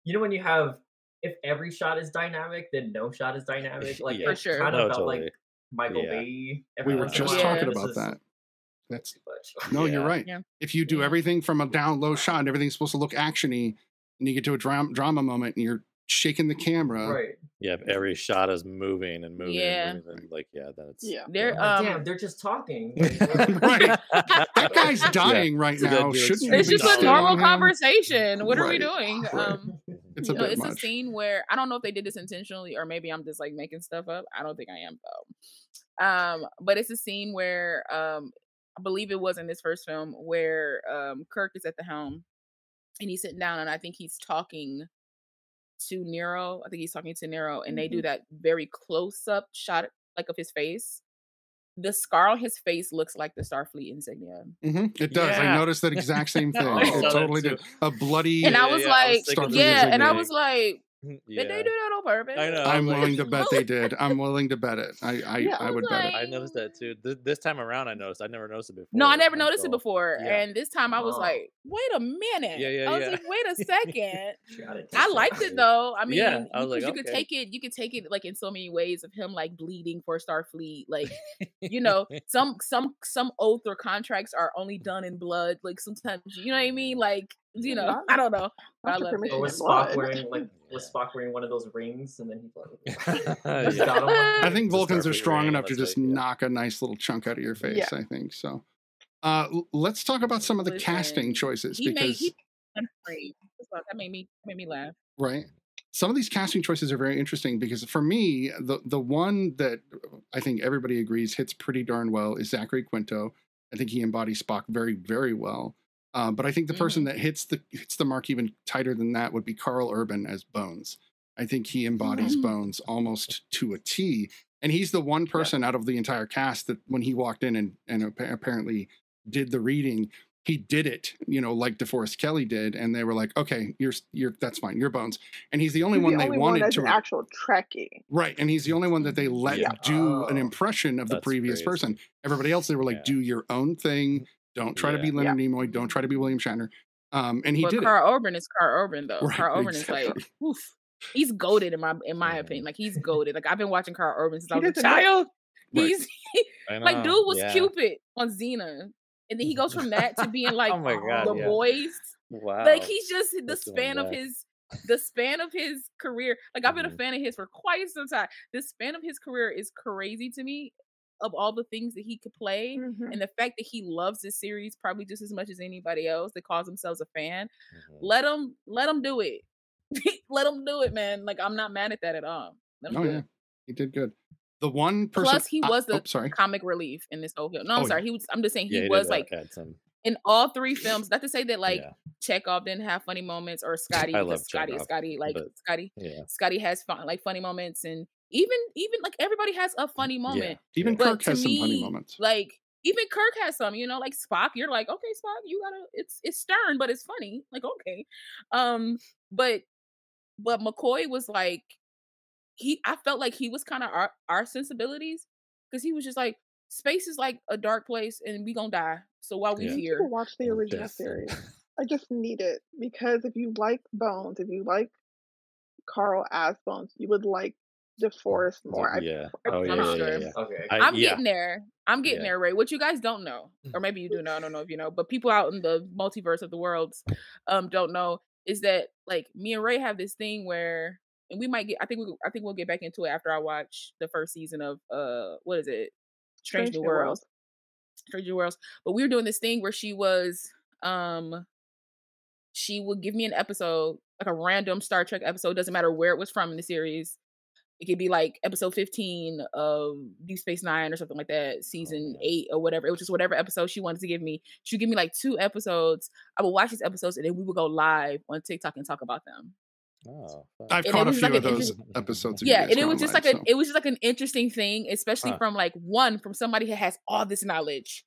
you know when you have if every shot is dynamic, then no shot is dynamic. Like Yeah. For sure. kind of No, felt totally. like Michael Yeah. Bay. every We were once in a just talking This about is that. That's too much. no, you're right. Yeah. If you do Yeah. everything from a down low shot and everything's supposed to look actiony, and you get to a drama drama moment and you're shaking the camera. right. yeah, every shot is moving and moving, Yeah. and moving, like yeah, that's. Yeah. They're Like, um. damn, they're just talking. Right. That guy's Yeah. dying right now. Shouldn't you It's just a solid. still on normal him? conversation. What are we doing? Right. Um, It's a you know, it's much. a scene where I don't know if they did this intentionally or maybe I'm just like making stuff up. I don't think I am though. Um, but it's a scene where um, I believe it was in this first film where um, Kirk is at the helm and he's sitting down and I think he's talking to Nero. I think he's talking to Nero and they do that very close up shot like of his face. The scar on his face looks like the Starfleet insignia. hmm It does. I noticed that exact same thing. It totally did. A bloody. And I Yeah, was yeah, I was like, yeah, same and I was like, yeah. did they do that on purpose? I know. I'm like- willing to bet they did. I'm willing to bet it. I I, Yeah. I I would was bet it. I noticed that too. Th- This time around, I noticed. I never noticed it before. No, I never noticed it before. yeah. And this time I was Oh. like, wait a minute. Yeah, yeah, I was yeah. like, wait a second. I liked it though. I mean, Yeah, I was you, like, you could take it, you could take it like in so many ways of him like bleeding for Starfleet. Like, you know, some some some oath or contracts are only done in blood. Like sometimes, you know what I mean? Like, you know, Not- I don't know. I not your loved it. permission Or was Spock wearing like was Spock wearing one of those rings and then he like Yeah. just got him? I think Vulcans are strong enough to that's just right, yeah. knock a nice little chunk out of your face. Yeah. I think so. Uh, let's talk about some of the casting choices He made because he unafraid. That made me that made me laugh. right some of these casting choices are very interesting because for me the the one that i think everybody agrees hits pretty darn well is zachary quinto i think he embodies spock very very well um, but i think the person that hits the hits the mark even tighter than that would be karl urban as bones i think he embodies Mhm. bones almost to a t and he's the one person out of the entire cast that when he walked in and, and appa- apparently did the reading he did it, you know, like DeForest Kelley did, and they were like, "Okay, you're you're that's fine, you're Bones." And he's the only He's one the they only wanted one to an actual Trekkie. right, and he's the only one that they let Yeah. do an Oh. impression of the previous crazy. person. Everybody else, they were like, Yeah. "Do your own thing. Don't try to be Yeah. Leonard Nimoy. Don't try to be William Shatner." Um, and he but did Karl Urban is Karl Urban though. Right, Karl Urban is like, oof. He's goaded in my in my opinion. Like he's goaded. Like I've been watching Karl Urban since I was a doesn't know- child. Right. He's like dude was yeah. Cupid on Xena. and then he goes from that to being like Oh my God, the yeah. boys. Wow. Like he's just the That's span of his the span of his career. Like I've been a Mhm. fan of his for quite some time. The span of his career is crazy to me. Of all the things that he could play, Mhm. and the fact that he loves this series probably just as much as anybody else that calls themselves a fan. Mhm. Let him let him do it. let him do it, man. Like I'm not mad at that at all. Oh yeah, it. he did good. The one person. Plus, he was the oh, sorry. comic relief in this whole film. No, I'm Oh, sorry. He was. I'm just saying he Yeah, was uh, like in all three films. Not to say that like yeah, Chekov didn't have funny moments or Scotty I love Scotty Chekov, Scotty like Scotty yeah, Scotty has fun like funny moments and even even like everybody has a funny moment. Even yeah. But Kirk to has some funny moments. Like even Kirk has some, you know, like Spock. You're like, okay, Spock, you gotta. It's it's stern, but it's funny. Like okay, um, but but McCoy was like, he. I felt like he was kind of our our sensibilities because he was just like, space is like a dark place and we gonna die. So while we Yeah. I need you here, to watch the original death series. I just need it because if you like Bones, if you like Karl as Bones, you would like DeForest more. I, yeah. I Oh yeah, I'm yeah, yeah, sure. yeah. Okay. I- I'm yeah. getting there. I'm getting Yeah. there, Rae. What you guys don't know, or maybe you do know. I don't know if you know, but people out in the multiverse of the worlds um don't know is that like me and Rae have this thing where, and we might get. I think we. I think we'll get back into it after I watch the first season of uh what is it, Strange, New Worlds. Strange New Worlds. But we were doing this thing where she was um she would give me an episode, like a random Star Trek episode, doesn't matter where it was from in the series. It could be like episode 15 of Deep Space Nine or something like that, oh, season yeah. eight or whatever. It was just whatever episode she wanted to give me. She would give me like two episodes. I would watch these episodes and then we would go live on TikTok and talk about them. Oh. I've and caught a few like of those interest- episodes. Yeah, and it was just live, like a it was just like an interesting thing, especially Huh. from like one from somebody who has all this knowledge,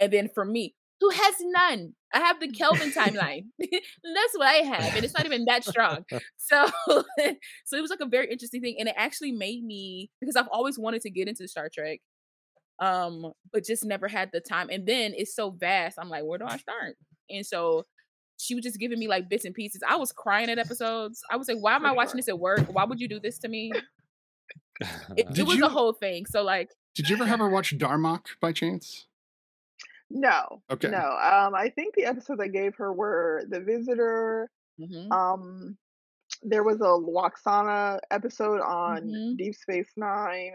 and then for me who has none. I have the Kelvin timeline. That's what I have, and it's not even that strong. So, so it was like a very interesting thing, and it actually made me because I've always wanted to get into Star Trek, um, but just never had the time. And then it's so vast. I'm like, where do I start? And so she was just giving me like bits and pieces. I was crying at episodes. I was like, why am I watching this at work? Why would you do this to me? It, it was you- a whole thing. So like, Did you ever have her watch Darmok by chance? No. Okay. No. Um, I think the episodes I gave her were The Visitor. mhm. Um, there was a Lwaxana episode on Mhm. Deep Space Nine.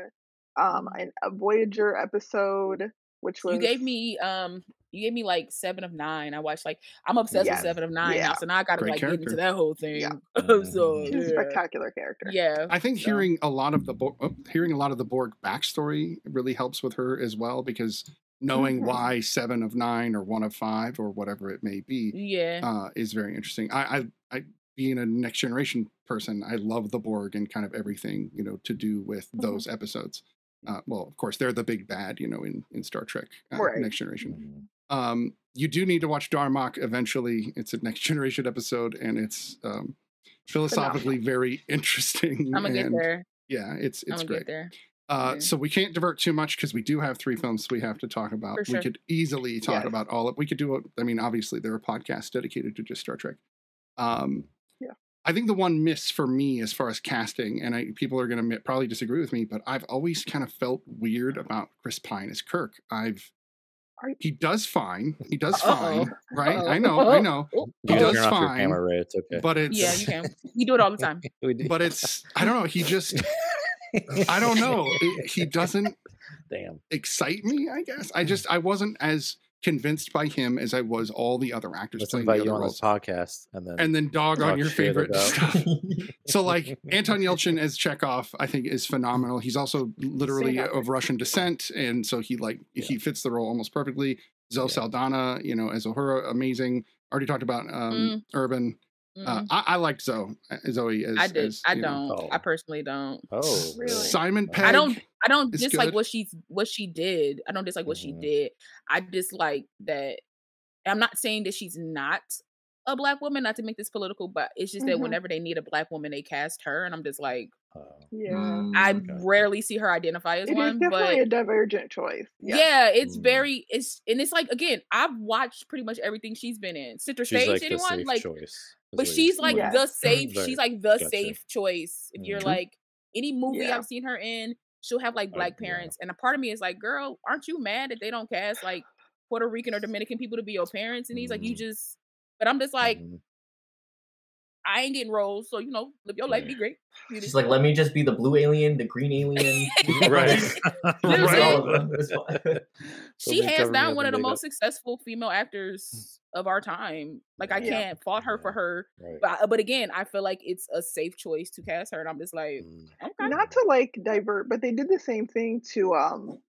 Um, and a Voyager episode, which was you gave me um, you gave me like seven of nine. I watched like I'm obsessed Yes. with seven of nine now, Yeah. so now I got to Great like get into that whole thing. Yeah. so she's a yeah. spectacular character. yeah, I think so- hearing a lot of the Bo- oh, hearing a lot of the Borg backstory really helps with her as well because knowing Mhm. why seven of nine or one of five or whatever it may be yeah, uh, is very interesting. I, I, I, being a next generation person, I love the Borg and kind of everything you know to do with Mhm. those episodes. Uh, well, of course, they're the big bad, you know, in in Star Trek uh, Right. Next Generation. Mhm. Um, you do need to watch Darmok eventually. It's a Next Generation episode, and it's um, philosophically very interesting. I'm gonna get there. Yeah, it's it's great. there. Uh, Yeah. so we can't divert too much because we do have three films we have to talk about. For We could easily talk Yes. about all of. We could do. A, I mean, obviously there are podcasts dedicated to just Star Trek. Um, Yeah. I think the one miss for me as far as casting, and I, people are going to probably disagree with me, but I've always kind of felt weird about Chris Pine as Kirk. I've you- he does fine. He does Uh-oh. fine, right? I Uh-oh. know, I know, Oh, He You does turn off your fine, camera, Rae. It's okay. but it's Yeah, you can. You do it all the time. We do- but it's I don't know. He just I don't know. It, he doesn't Damn. excite me. I guess I just I wasn't as convinced by him as I was all the other actors Let's playing the other you on roles. this podcast, and then And then dog on your favorite stuff. So like Anton Yelchin as Chekov, I think is phenomenal. He's also literally of Russian descent, and so he like he fits the role almost perfectly. Zoe Yeah. Saldana, you know, as Uhura, amazing. Already talked about um, Urban. Uh, Mm, I, I liked Zoe, Zoe as I did. as, I don't. Oh. I personally don't. oh, Really? Simon Pegg. I don't. I don't is dislike good. what she's what she did. I don't dislike what she Mhm. did. I dislike that. I'm not saying that she's not a black woman. Not to make this political, but it's just that Mhm. whenever they need a black woman, they cast her, and I'm just like, Oh. Yeah. I okay. rarely see her identify as It is one, definitely but a divergent choice. Yeah. yeah, it's Mm. very it's and it's like again, I've watched pretty much everything she's been in. Center She's Stage, like the anyone safe like choice. Is but she's like Yes. the safe. Right. She's like the Gotcha. safe choice. If you're Mhm. like any movie Yeah. I've seen her in, she'll have like Oh, black yeah. parents, and a part of me is like, girl, aren't you mad that they don't cast like Puerto Rican or Dominican people to be your parents, and he's like, you Mm. just. But I'm just like, Mhm. I ain't getting roles, so you know, live your life, Yeah. be great. You She's like, let me just be the blue alien, the green alien. right. know what All of them. She Somebody hands down one of the makeup. most successful female actors of our time. Like I Yeah. can't fault her for her, Right. but but again, I feel like it's a safe choice to cast her, and I'm just like, Mm. okay, Not to like divert, but they did the same thing to um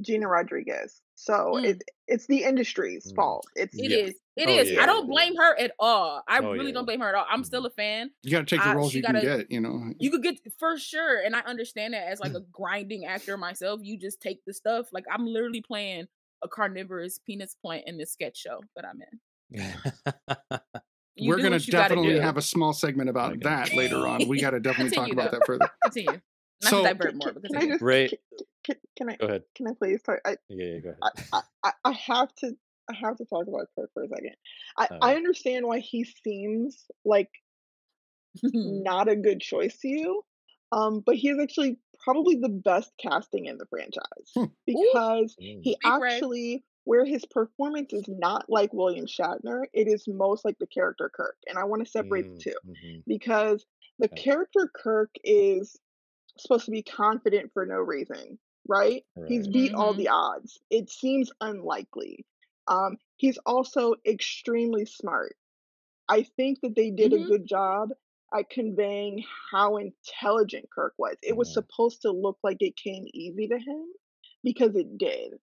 Gina Rodriguez. So Mm. it it's the industry's Mm. fault. It's It Yeah. is. It Oh, is. yeah, I don't blame her at all. I Oh, really yeah. don't blame her at all. I'm Mhm. still a fan. You got to take the roles she you gotta- get. You know. You could get for sure, and I understand that as like a grinding actor myself. You just take the stuff. Like I'm literally playing a carnivorous penis plant in this sketch show that I'm in. You We're gonna what you gotta definitely have a small segment about Okay. that later on. We got to definitely talk Continue, about that further. continue. Not So- divert can, more, can, can I just Rae- can, can, I Go ahead. can I please talk? I, Yeah, yeah, go ahead. I, I, I- I have to I have to talk about Kirk for a second. I, Oh. I understand why he seems like not a good choice to you. Um, but he is actually probably the best casting in the franchise Hmm. because Mm. he Big Red. actually where his performance is not like William Shatner, it is most like the character Kirk. And I want to separate Mm, the two mhm. because the Okay. character Kirk is supposed to be confident for no reason, right? He's beat all Mhm. the odds. It seems unlikely. Um, he's also extremely smart. I think that they did Mhm. a good job at conveying how intelligent Kirk was. It was supposed to look like it came easy to him because it did.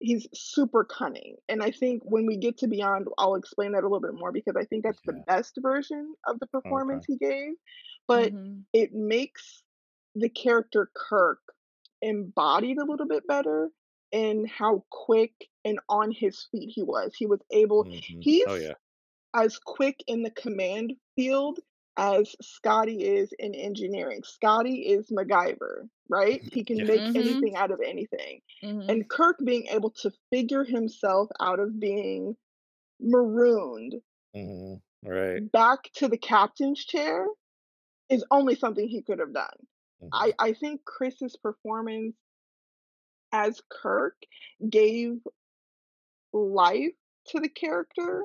He's super cunning. And I think when we get to Beyond, I'll explain that a little bit more because I think that's the best version of the performance he gave. But Mhm. it makes the character Kirk embodied a little bit better in how quick and on his feet he was. He was able, Mhm. he's Oh yeah. as quick in the command field as Scotty is in engineering. Scotty is MacGyver, right? He can Yeah. make Mhm. anything out of anything. Mhm. And Kirk being able to figure himself out of being marooned hmm Right. back to the captain's chair is only something he could have done. Mhm. I, I think Chris's performance as Kirk gave life to the character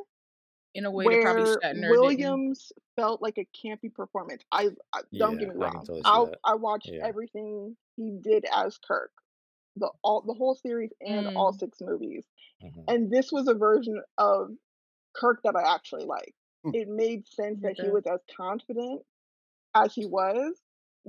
in a way that probably where Shatner didn't. Williams felt like a campy performance. I, I don't Yeah, get me I wrong. totally I. I watched Yeah. everything he did as Kirk, the all the whole series and all Mm. six movies. Mhm. And this was a version of Kirk that I actually liked. Hmm. It made sense that he was as confident as he was.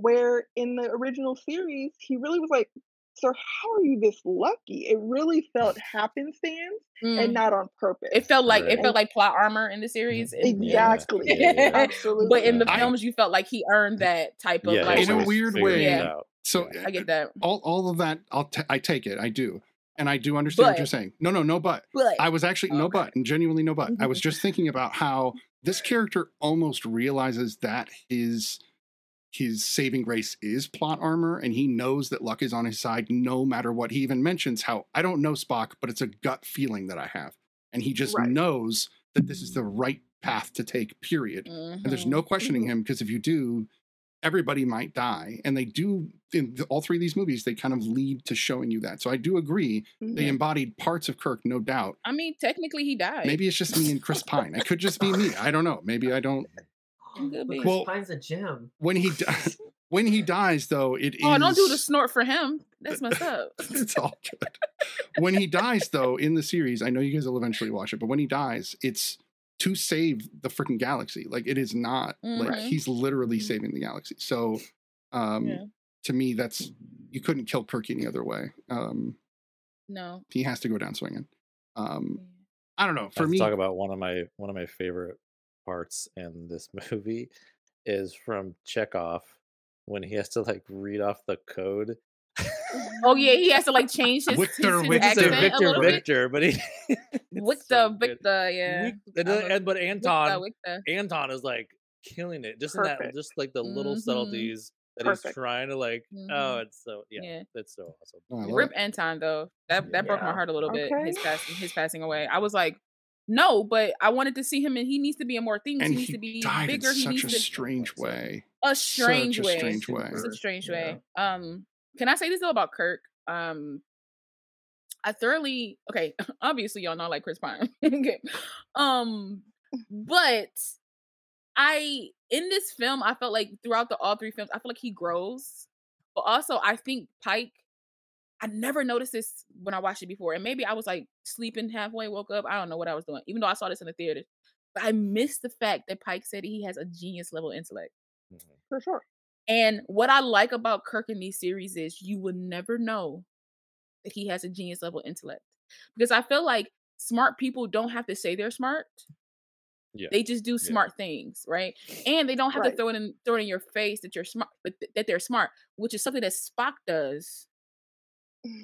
Where in the original series, he really was like, "Sir, how are you this lucky?" It really felt happenstance Mm. and not on purpose. It felt like it felt like plot armor in the series. exactly, Yeah, yeah, yeah. absolutely. But in the I- films, you felt like he earned that type of Yeah, like. In a weird way- Yeah. So I uh, get that, all all of that, I'll t- I take it. I do, and I do understand what you're saying. No, no, no, but but I was actually no but, and genuinely no but. I mm-hmm. was just thinking about how this character almost realizes that his his saving grace is plot armor, and he knows that luck is on his side no matter what. He even mentions how I don't know Spock, but it's a gut feeling that I have, and he just Right. knows that this is the right path to take. Period. And there's Mhm. no questioning him because if you do, everybody might die. And they do in the, all three of these movies, they kind of lead to showing you that. So I do agree. They Mhm. embodied parts of Kirk, no doubt. I mean, technically, he died. Maybe it's just me and Chris Pine. It could just be me. I don't know. Maybe I don't. Could But be. Chris Well- Pine's a gem. When he di- when he dies, though, it is. Oh, don't do the snort for him. That's messed up. it's all good. When he dies, though, in the series, I know you guys will eventually watch it, but when he dies, it's to save the freaking galaxy. Like it is not like Mhm. he's literally Mhm. saving the galaxy. So, um, Yeah. to me, that's you couldn't kill Kirk any other way. Um, No. he has to go down swinging. Um, I don't know. For me, talk about one of my one of my favorite parts in this movie is from Chekov when he has to like read off the code. Oh yeah, he has to like change his, his, Victor, his Victor, He said accent a Victor, little bit. Victor, but he Victor, so. Victor, yeah. And, I then- love- and- but Anton, Victor, Victor. Anton is like killing it, just in that, just like the little Mhm. subtleties that he's trying to like. Oh, Mhm. it's so yeah, Yeah. it's so awesome. Oh, Rip it. Anton though. That that broke my heart a little bit. His passing, his passing away. I was like, no, but I wanted to see him, and he needs to be in more things. and he needs he to be died bigger. in He such needs a to strange way. a strange such a way. strange way. It's a strange Yeah. way. Um, can I say this though about Kirk? Um, I thoroughly okay. Obviously, y'all know I like Chris Pine. okay, um, but I in this film, I felt like throughout the all three films, I feel like he grows. But also, I think Pike. I never noticed this when I watched it before, and maybe I was like sleeping halfway, woke up. I don't know what I was doing, even though I saw this in the theater. But I missed the fact that Pike said he has a genius level intellect. Mhm. For sure. And what I like about Kirk in these series is you would never know that he has a genius level intellect. Because I feel like smart people don't have to say they're smart. Yeah. They just do Yeah. smart things, right? And they don't have to throw it in throw it in your face that you're smart, but th- that they're smart, which is something that Spock does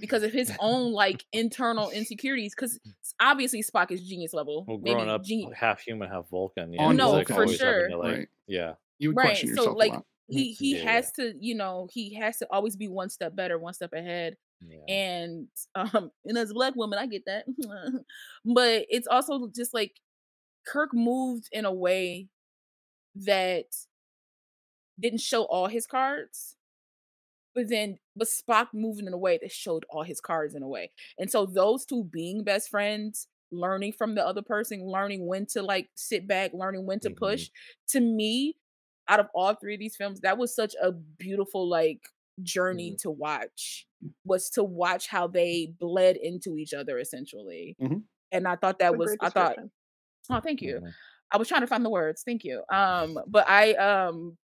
because of his own like internal insecurities. Because obviously Spock is genius level. Well, maybe growing up geni- half human, half Vulcan. Yeah, On No, like, for sure. to, like, Right. Yeah. You would right. question So yourself like lot. he he Yeah, yeah. has to, you know, he has to always be one step better, one step ahead. Yeah. and um and as a black woman i get that but it's also just like kirk moved in a way that didn't show all his cards but then but spock moving in a way that showed all his cards in a way and so those two being best friends learning from the other person learning when to like sit back learning when to Mhm. push to me out of all three of these films that was such a beautiful like journey Mhm. to watch was to watch how they bled into each other essentially Mhm. and i thought that That's was i thought oh thank you Mhm. i was trying to find the words thank you um but i um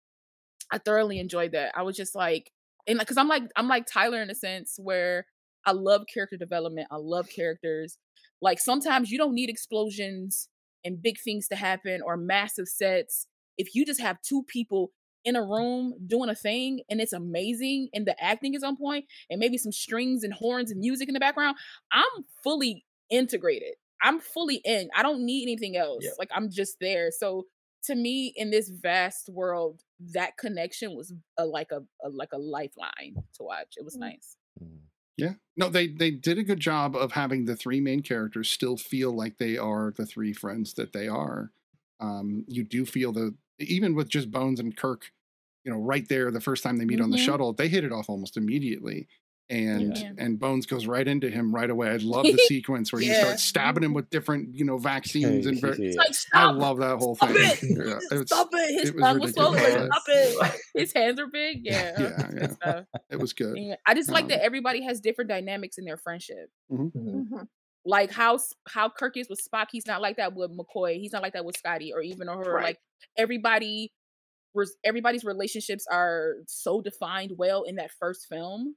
i thoroughly enjoyed that i was just like and because i'm like i'm like tyler in a sense where i love character development i love characters like sometimes you don't need explosions and big things to happen or massive sets if you just have two people in a room doing a thing and it's amazing and the acting is on point and maybe some strings and horns and music in the background i'm fully integrated i'm fully in i don't need anything else Yeah. like i'm just there so to me in this vast world that connection was a, like a, a like a lifeline to watch it was Mm. nice Mhm. Yeah. No, they they did a good job of having the three main characters still feel like they are the three friends that they are. Um, you do feel the even with just Bones and Kirk, you know, right there the first time they meet on the Mhm. shuttle, they hit it off almost immediately. And Yeah. and Bones goes right into him right away. I love the sequence where he Yeah. starts stabbing him with different, you know, vaccines and ver- it's Yeah. like I love that whole Stop thing. it! Yeah, it was, stop it his it was tongue was so like ridiculous. stop it his hands are big yeah Yeah, yeah. stuff. it was good. Yeah, I just like Um, that everybody has different dynamics in their friendship. Mhm. Mhm. Like how how Kirk is with Spock, he's not like that with McCoy. He's not like that with Scotty or even her. Right. Like everybody, res- everybody's relationships are so defined well in that first film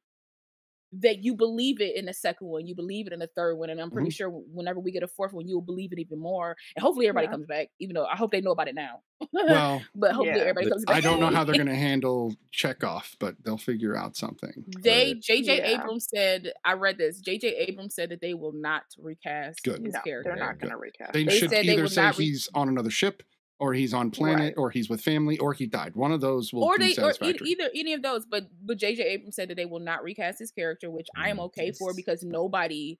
that you believe it in the second one, you believe it in the third one, and I'm pretty mm-hmm. sure whenever we get a fourth one, you'll believe it even more. And hopefully everybody Yeah. comes back. Even though I hope they know about it now. Well, but hopefully Yeah. everybody comes back. I don't know how they're going to handle Chekov, but they'll figure out something. They Right. JJ Yeah. Abrams said I read this. JJ Abrams said that they will not recast Good. his No, character. they're not going to recast. They, They should either say re- he's on another ship, or he's on planet, Right. or he's with family, or he died. One of those will or be they or e- either any of those, but but JJ Abrams said that they will not recast his character, which I am Mm, okay for because nobody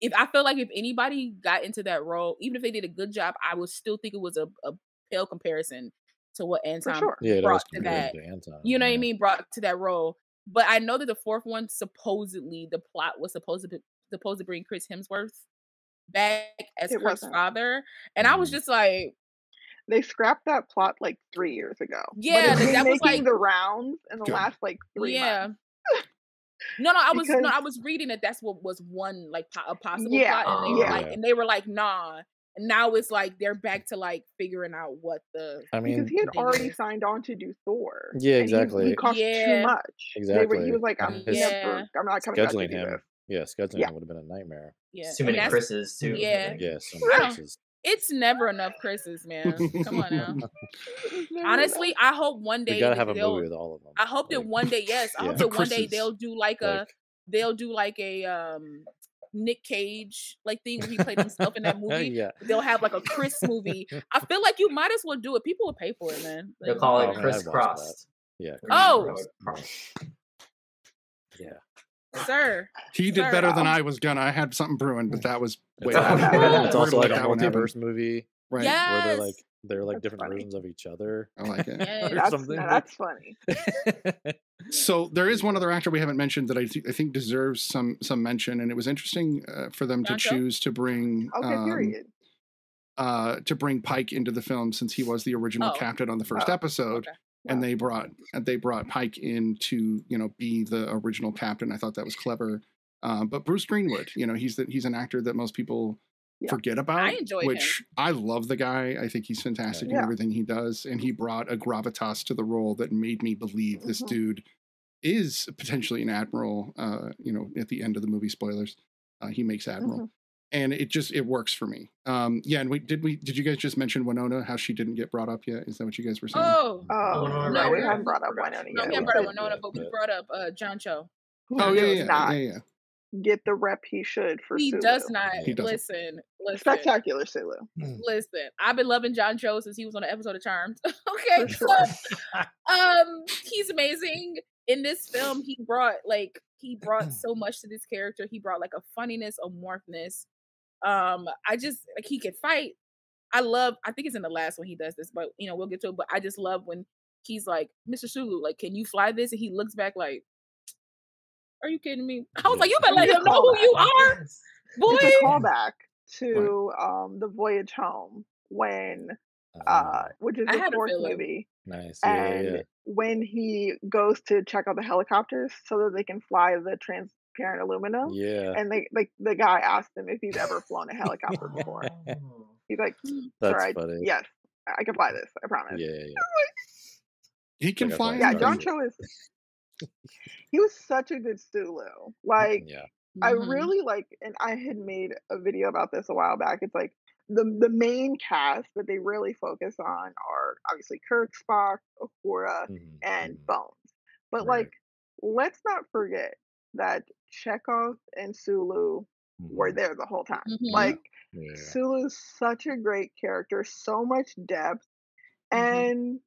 if I feel like if anybody got into that role, even if they did a good job, I would still think it was a, a pale comparison to what Anton sure. Yeah, it always brought to that. to Anton. You know what I mean? Brought to that role. But I know that the fourth one supposedly the plot was supposed to be, supposed to bring Chris Hemsworth back as It Kirk's wasn't. father, and I was Mhm. just like, They scrapped that plot like three years ago. but Yeah, it's that- been that was, making like- the rounds in the Good. last like three yeah. months. No, no, I was no, I was reading that that's what was one like po- a possible Yeah, plot, and they uh, were like, and they were like, nah. And now it's like they're back to like figuring out what the I mean, because he had already is. signed on to do Thor. Yeah, and he- exactly. He, cost Yeah. too much. They were, Exactly. he was like, I'm his- never, I'm not coming back to scheduling do him, this. yeah, scheduling Yeah. him would have been a nightmare. yeah. Too many Chris's too. Yeah. think. Yeah, so I much don't- is It's never enough Chris's, man. Come on now. It's never Honestly, I hope one day we gotta have a movie with all of them. I hope that one day, yes, I Yeah. hope that one day they'll do like a like, they'll do like a um Nick Cage like thing where he played himself in that movie. yeah, They'll have like a Chris movie. I feel like you might as well do it. People will pay for it, man. They'll Like, call Oh, it man, I'd Chris watch that. Crossed. yeah, Or Oh! Cross- yeah. Sir. he did Sir. better than I was gonna. I had something brewing, but that was way It's, off. also- it's also did like a that one happen? multiverse movie Right. Yeah. where they're like they're like That's different funny. versions of each other. I like it. Yes. or That's, something. that's funny. So there is one other actor we haven't mentioned that I, th- I think deserves some some mention, and it was interesting uh, for them to John choose to bring Okay, um, period. uh, to bring Pike into the film since he was the original Oh. captain on the first Oh, episode, okay. And they brought and they brought Pike in to you know be the original captain. I thought that was clever. Um, but Bruce Greenwood, you know, he's the, he's an actor that most people Yeah. forget about. enjoyed him. which I love the guy. I think he's fantastic in everything he does, and he brought a gravitas to the role that made me believe this Mhm. dude is potentially an admiral. Uh, you know, at the end of the movie, spoilers, uh, he makes admiral, Mhm. And it just it works for me. Um, yeah, and we did we did you guys just mention Winona how she didn't get brought up yet? Is that what you guys were saying? Oh, Oh, no, no, right, we haven't brought up Winona no, yet. we We haven't brought up Winona, but we brought up uh, John Cho. oh yeah, yeah, not yeah, yeah. get the rep he should for He Sulu. does not. He. Listen, listen, Spectacular Sulu. listen. I've been loving John Cho since he was on an episode of Charmed. okay, sure. so um, he's amazing in this film. He brought like he brought so much to this character. He brought like a funniness, a warmthness. Um, I just like he could fight. I love. I think it's in the last one he does this, but you know we'll get to it. But I just love when he's like, "Mr. Sulu, like, can you fly this?" And he looks back like, "Are you kidding me?" I was like, "You better let him know who you are, boy." It's a callback to um the Voyage Home when uh which is the a fourth movie. nice. Yeah, yeah, And yeah. when he goes to check out the helicopters so that they can fly the transparent aluminum. Yeah, And they like the guy asked him if he's ever flown a helicopter before. Oh. He's like, that's "Sir, I- funny. yes, I can fly this. I promise. Yeah, yeah, yeah. He can Like fly. Yeah, he anything. John Cho is. He was such a good Sulu. Like yeah. I Mhm. really like, and I had made a video about this a while back. It's like the the main cast that they really focus on are obviously Kirk, Spock, Uhura, Mhm, and mhm. Bones. But Right. like, let's not forget that Chekov and Sulu were Mhm. there the whole time. Mhm. Like Yeah. Sulu's such a great character, so much depth, Mhm. and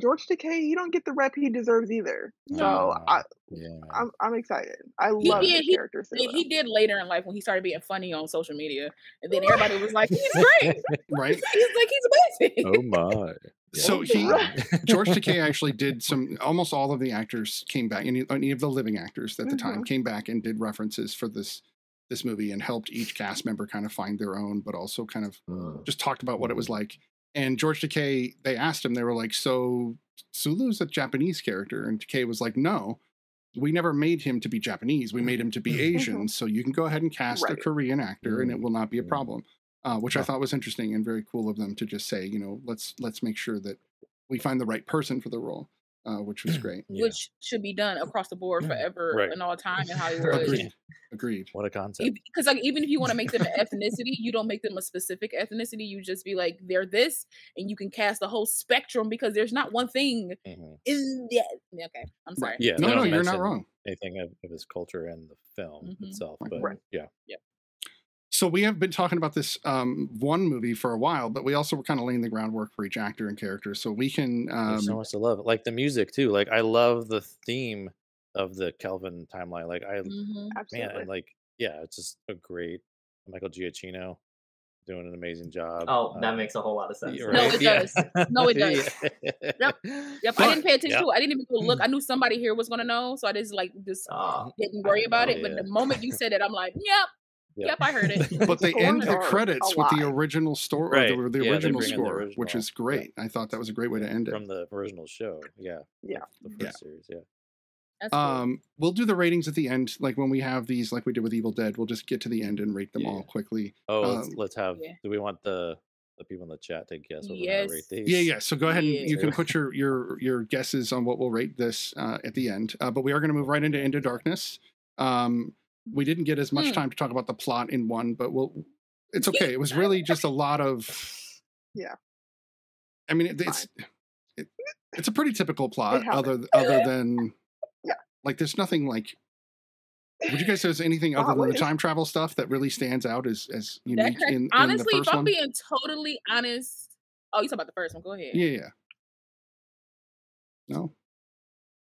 George Takei, he don't get the rep he deserves either. So No. I, Yeah. I'm I'm excited. I He love did. the He, character he he did later in life when he started being funny on social media, and then everybody was like, "He's great. right? He's like he's amazing." oh my. So he Right. George Takei actually did some. Almost all of the actors came back. Any, any of the living actors at the time Mhm. came back and did references for this this movie and helped each cast member kind of find their own, but also kind of Mm. just talked about what it was like. And George Takei, they asked him, they were like, "So Sulu's a Japanese character," and Takei was like, "No." We never made him to be Japanese. We made him to be Asian. So you can go ahead and cast a Korean actor, and it will not be a Mm. problem. Uh, which I thought was interesting and very cool of them to just say, you know, let's let's make sure that we find the right person for the role, uh, which was great. Yeah. Which should be done across the board forever Right. and all time in Hollywood. Agreed. Agreed. What a concept. Because like even if you want to make them an ethnicity, you don't make them a specific ethnicity. You just be like they're this, and you can cast the whole spectrum because there's not one thing Mhm. in yeah. yeah, Okay, I'm sorry. Yeah. No, no, you're not wrong. Anything of, of his culture and the film Mhm. itself, but Right. yeah. So we have been talking about this um, one movie for a while, but we also were kind of laying the groundwork for each actor and character, so we can. There's so Um, much to love. Like the music too. Like I love the theme of the Kelvin timeline. Like I Mhm. man, and like yeah, it's just a great Michael Giacchino doing an amazing job. Oh, that Um, makes a whole lot of sense. y- No, right? it Yeah. does. No, it does. Yeah. Yep. Yep, But- I didn't pay attention Yep. to it. I didn't even go look. I knew somebody here was gonna know, so I just like just Ah, didn't worry about Oh, it. But the moment you said it, I'm like, yep, Yep. yep, I heard it. but they end the credits with the original story, Right. or the, the Yeah, original bring in the score, which is great. I thought that was a great way to end it. From the original show. Yeah. Yeah. The first Yeah. series. Yeah. Cool. Um, we'll do the ratings at the end, like when we have these, like we did with Evil Dead. We'll just get to the end and rate them Yeah. all quickly. Oh, let's, Um, let's have. yeah. Do we want the the people in the chat to guess what we're Yes. gonna rate these? Yeah, yeah. So go ahead and you can put your your your guesses on what we'll rate this uh, at the end. Uh, but we are going to move right into Into Darkness. Um, we didn't get as much Hmm. time to talk about the plot in one, but we'll. It's okay. It was really just a lot of. Yeah. I mean, it, it's it, it's a pretty typical plot, other other than. Yeah. Like, there's nothing like. Would you guys say there's anything other than the time travel stuff that really stands out as as that unique crack- in, in honestly, the if first I'm one? being totally honest, oh, you talking about the first one? Go ahead. Yeah, yeah. No.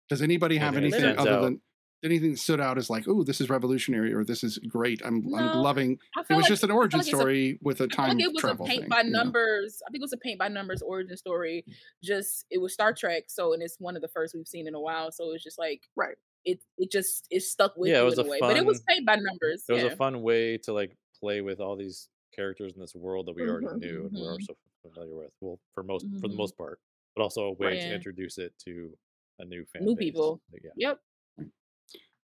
Does anybody have Okay, anything other out. than anything that stood out as like, oh, this is revolutionary or this is great. I'm I'm loving. It was like just an origin like it's a story with a I feel time like it was a paint thing. by you know? numbers. I think it was a paint by numbers origin story. Just it was Star Trek, so and it's one of the first we've seen in a while. So it's just like Right. it it just it stuck with Yeah, it was in a a way. But it was fun- paint by numbers. It was yeah. a fun way to like play with all these characters in this world that we already Mhm, knew and we're so familiar with. Well, for most for the Mhm. most part, but also a way Yeah. to introduce it to a new fan New base. people. Yeah. Yep.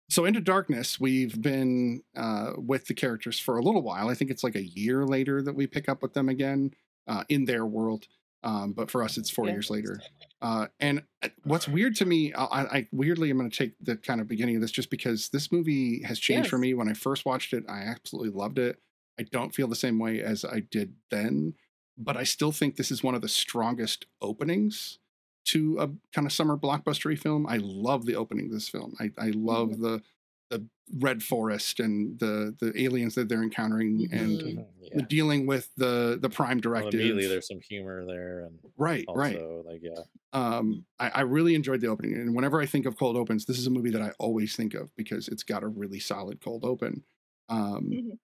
So into darkness, we've been uh, with the characters for a little while. I think it's like a year later that we pick up with them again uh, in their world. Um, but for us, it's four Yeah. years later. Uh, and uh, what's weird to me, I, I weirdly, I'm going to take the kind of beginning of this just because this movie has changed for me. When I first watched it, I absolutely loved it. I don't feel the same way as I did then, but I still think this is one of the strongest openings to a kind of summer blockbustery film. I love the opening of this film. I, I love Mm-hmm. the the red forest and the the aliens that they're encountering and Mhm. Mhm, the Yeah. dealing with the the prime Well, directive. immediately, there's some humor there, and right, right. also like yeah, Um, I, I really enjoyed the opening, and whenever I think of cold opens, this is a movie that I always think of because it's got a really solid cold open. Um, Mhm.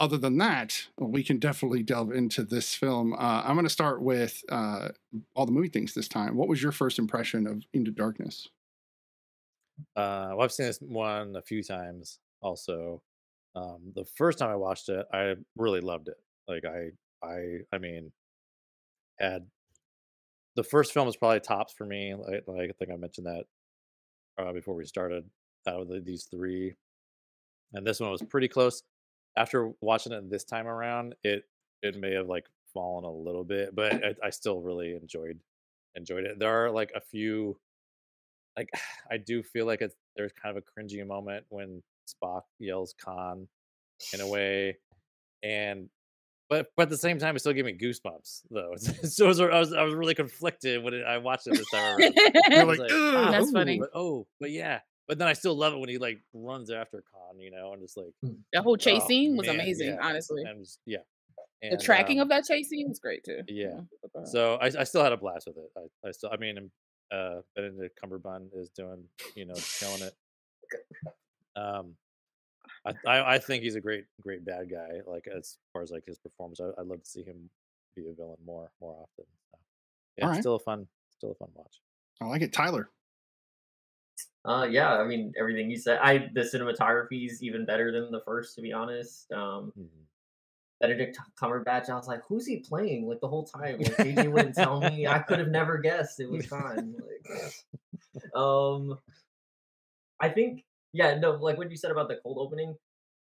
Other than that, we can definitely delve into this film. Uh, I'm going to start with uh, all the movie things this time. What was your first impression of Into Darkness? Uh, well, I've seen this one a few times. Also, um, the first time I watched it, I really loved it. Like I, I, I mean, had the first film was probably tops for me. Like, like I think I mentioned that uh, before we started. Out of the, these three, and this one was pretty close. After watching it this time around, it it may have like fallen a little bit, but I, I still really enjoyed enjoyed it. There are like a few like I do feel like it's there's kind of a cringy moment when Spock yells Khan in a way, and but but at the same time, it still gave me goosebumps though. so was, I was I was really conflicted when it, I watched it this time around. You're like, like, "Ugh." "Ah, That's ooh," funny. But, oh, but yeah. But then I still love it when he like runs after Khan, you know, and just like The whole chase oh, scene was man, amazing, yeah, honestly. and just- yeah, the tracking um, of that chase scene was great too. yeah. so I, I still had a blast with it. I, I still, I mean, uh, Benedict Cumberbatch is doing, you know, killing it. Um, I, I, I think he's a great, great bad guy. Like as far as like his performance, I, I'd love to see him be a villain more, more often. So, yeah, Alright. it's still a fun, still a fun watch. I like it, Tyler. Uh, yeah, I mean everything you said. I the cinematography is even better than the first, to be honest. Um, Mhm. Benedict Cumberbatch, I was like, who's he playing? Like the whole time, like JJ wouldn't tell me. I could have never guessed it was Khan. Like, um, I think, yeah, no, like what you said about the cold opening,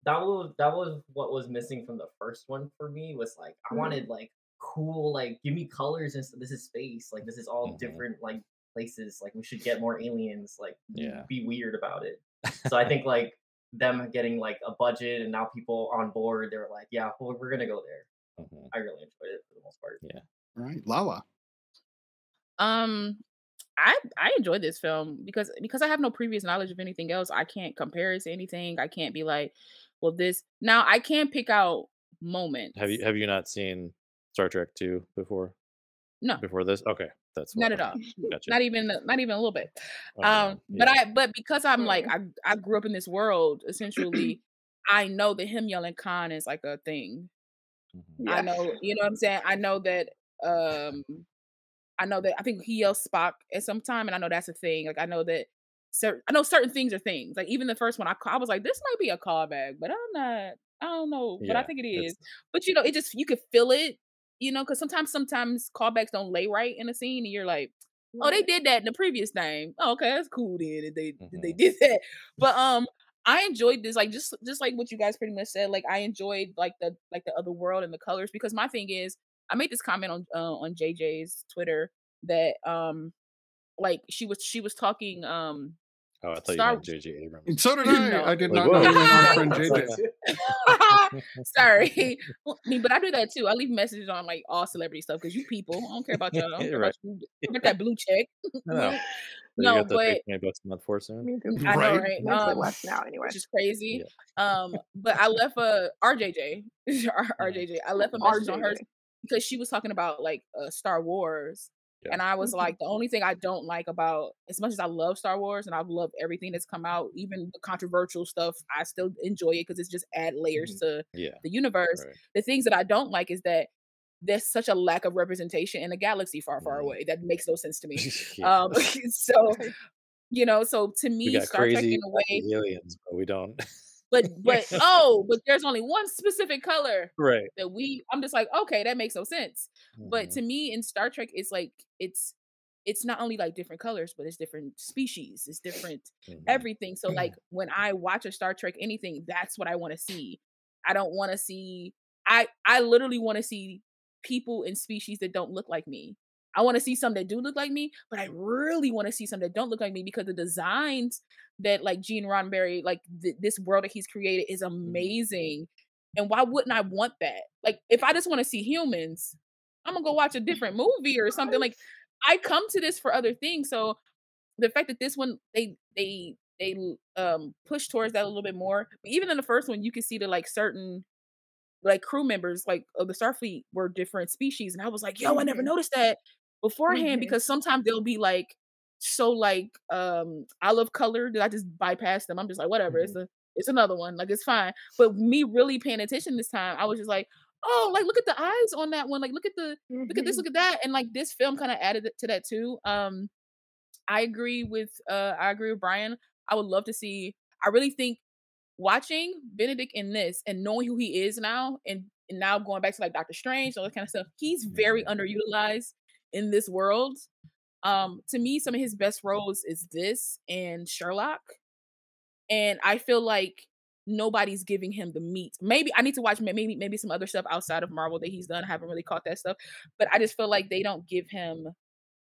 that was that was what was missing from the first one for me. Was like I Mhm. wanted like cool, like give me colors and stuff. This is space. Like this is all Mhm. different like places. Like we should get more aliens. Like Yeah. be weird about it. So I think like them getting like a budget and now people on board, they're like, yeah, well, we're gonna go there. Mhm. I really enjoyed it for the most part. Yeah. All right, Lala. Um, I I enjoyed this film because because I have no previous knowledge of anything else. I can't compare it to anything. I can't be like, well, this now I can't pick out moments. Have you, have you not seen Star Trek 2 before? No. Before this? Okay. That's Not at all. Gotcha. Not even not even a little bit. Okay, Um, but. I but because I'm like I I grew up in this world essentially. I know that him yelling Khan is like a thing. Mhm. I know, you know what I'm saying? I know that um I know that I think he yells Spock at some time and I know that's a thing. Like I know that cer- I know certain things are things. Like even the first one I I was like this might be a callback, but I'm not I don't know, but I think it's- But you know, it just you could feel it, you know, cuz sometimes sometimes callbacks don't lay right in a scene and you're like, "Oh, they did that in the previous thing. Oh, okay, that's cool then. That they that they did that." But um I enjoyed this, like just just like what you guys pretty much said. Like I enjoyed like the like the other world and the colors because my thing is I made this comment on uh, on JJ's Twitter that um like she was she was talking um Oh, I thought Star- you meant J.J. Abrams. So did I. No. I did Like, not know you meant our I friend JJ. like- sorry. Well, I mean, but I do that too. I leave messages on like all celebrity stuff because you people, I don't care about y'all. I don't care Right. about you. I got that blue check. I know. So you No, got but bucks a month for soon? Me. I know, Right. right? Um, less now, anyway. which is crazy. Um, but I left a RJJ, RJJ. I left a message on her because she was talking about like uh, Star Wars, Yeah. And I was like, the only thing I don't like about, as much as I love Star Wars and I've loved everything that's come out, even the controversial stuff, I still enjoy it because it's just add layers to Yeah. the universe. Right. The things that I don't like is that there's such a lack of representation in a galaxy far, far Mhm. away. That makes no sense to me. yeah. Um, so you know, so to me, Star Trek in a way, aliens, but we don't. But but oh, but there's only one specific color right. that we. I'm just like, okay, that makes no sense. But Mhm. to me, in Star Trek, it's like it's it's not only like different colors, but it's different species, it's different Mhm. everything. So like when I watch a Star Trek anything, that's what I want to see. I don't want to see. I I literally want to see people and species that don't look like me. I want to see some that do look like me, but I really want to see some that don't look like me because the designs that like Gene Roddenberry, like th- this world that he's created, is amazing. And why wouldn't I want that? Like, if I just want to see humans, I'm gonna go watch a different movie or something. Like, I come to this for other things. So the fact that this one they they they um push towards that a little bit more. But even in the first one, you can see the like certain like crew members like of the Starfleet were different species, and I was like, yo, I never Mhm. noticed that beforehand Mhm. because sometimes they'll be like so like um olive color that I just bypass them. I'm just like, whatever, it's a it's another one, like it's fine. But me really paying attention this time, I was just like, oh, like look at the eyes on that one, like look at the look at this, Mhm. look at that, and like this film kind of added to that too. Um, I agree with uh I agree with Brian. I would love to see. I really think watching Benedict in this and knowing who he is now, and, and now going back to like Doctor Strange, all that kind of stuff. He's very underutilized in this world. Um, to me, some of his best roles is this and Sherlock, and I feel like nobody's giving him the meat. Maybe I need to watch maybe maybe some other stuff outside of Marvel that he's done. I haven't really caught that stuff, but I just feel like they don't give him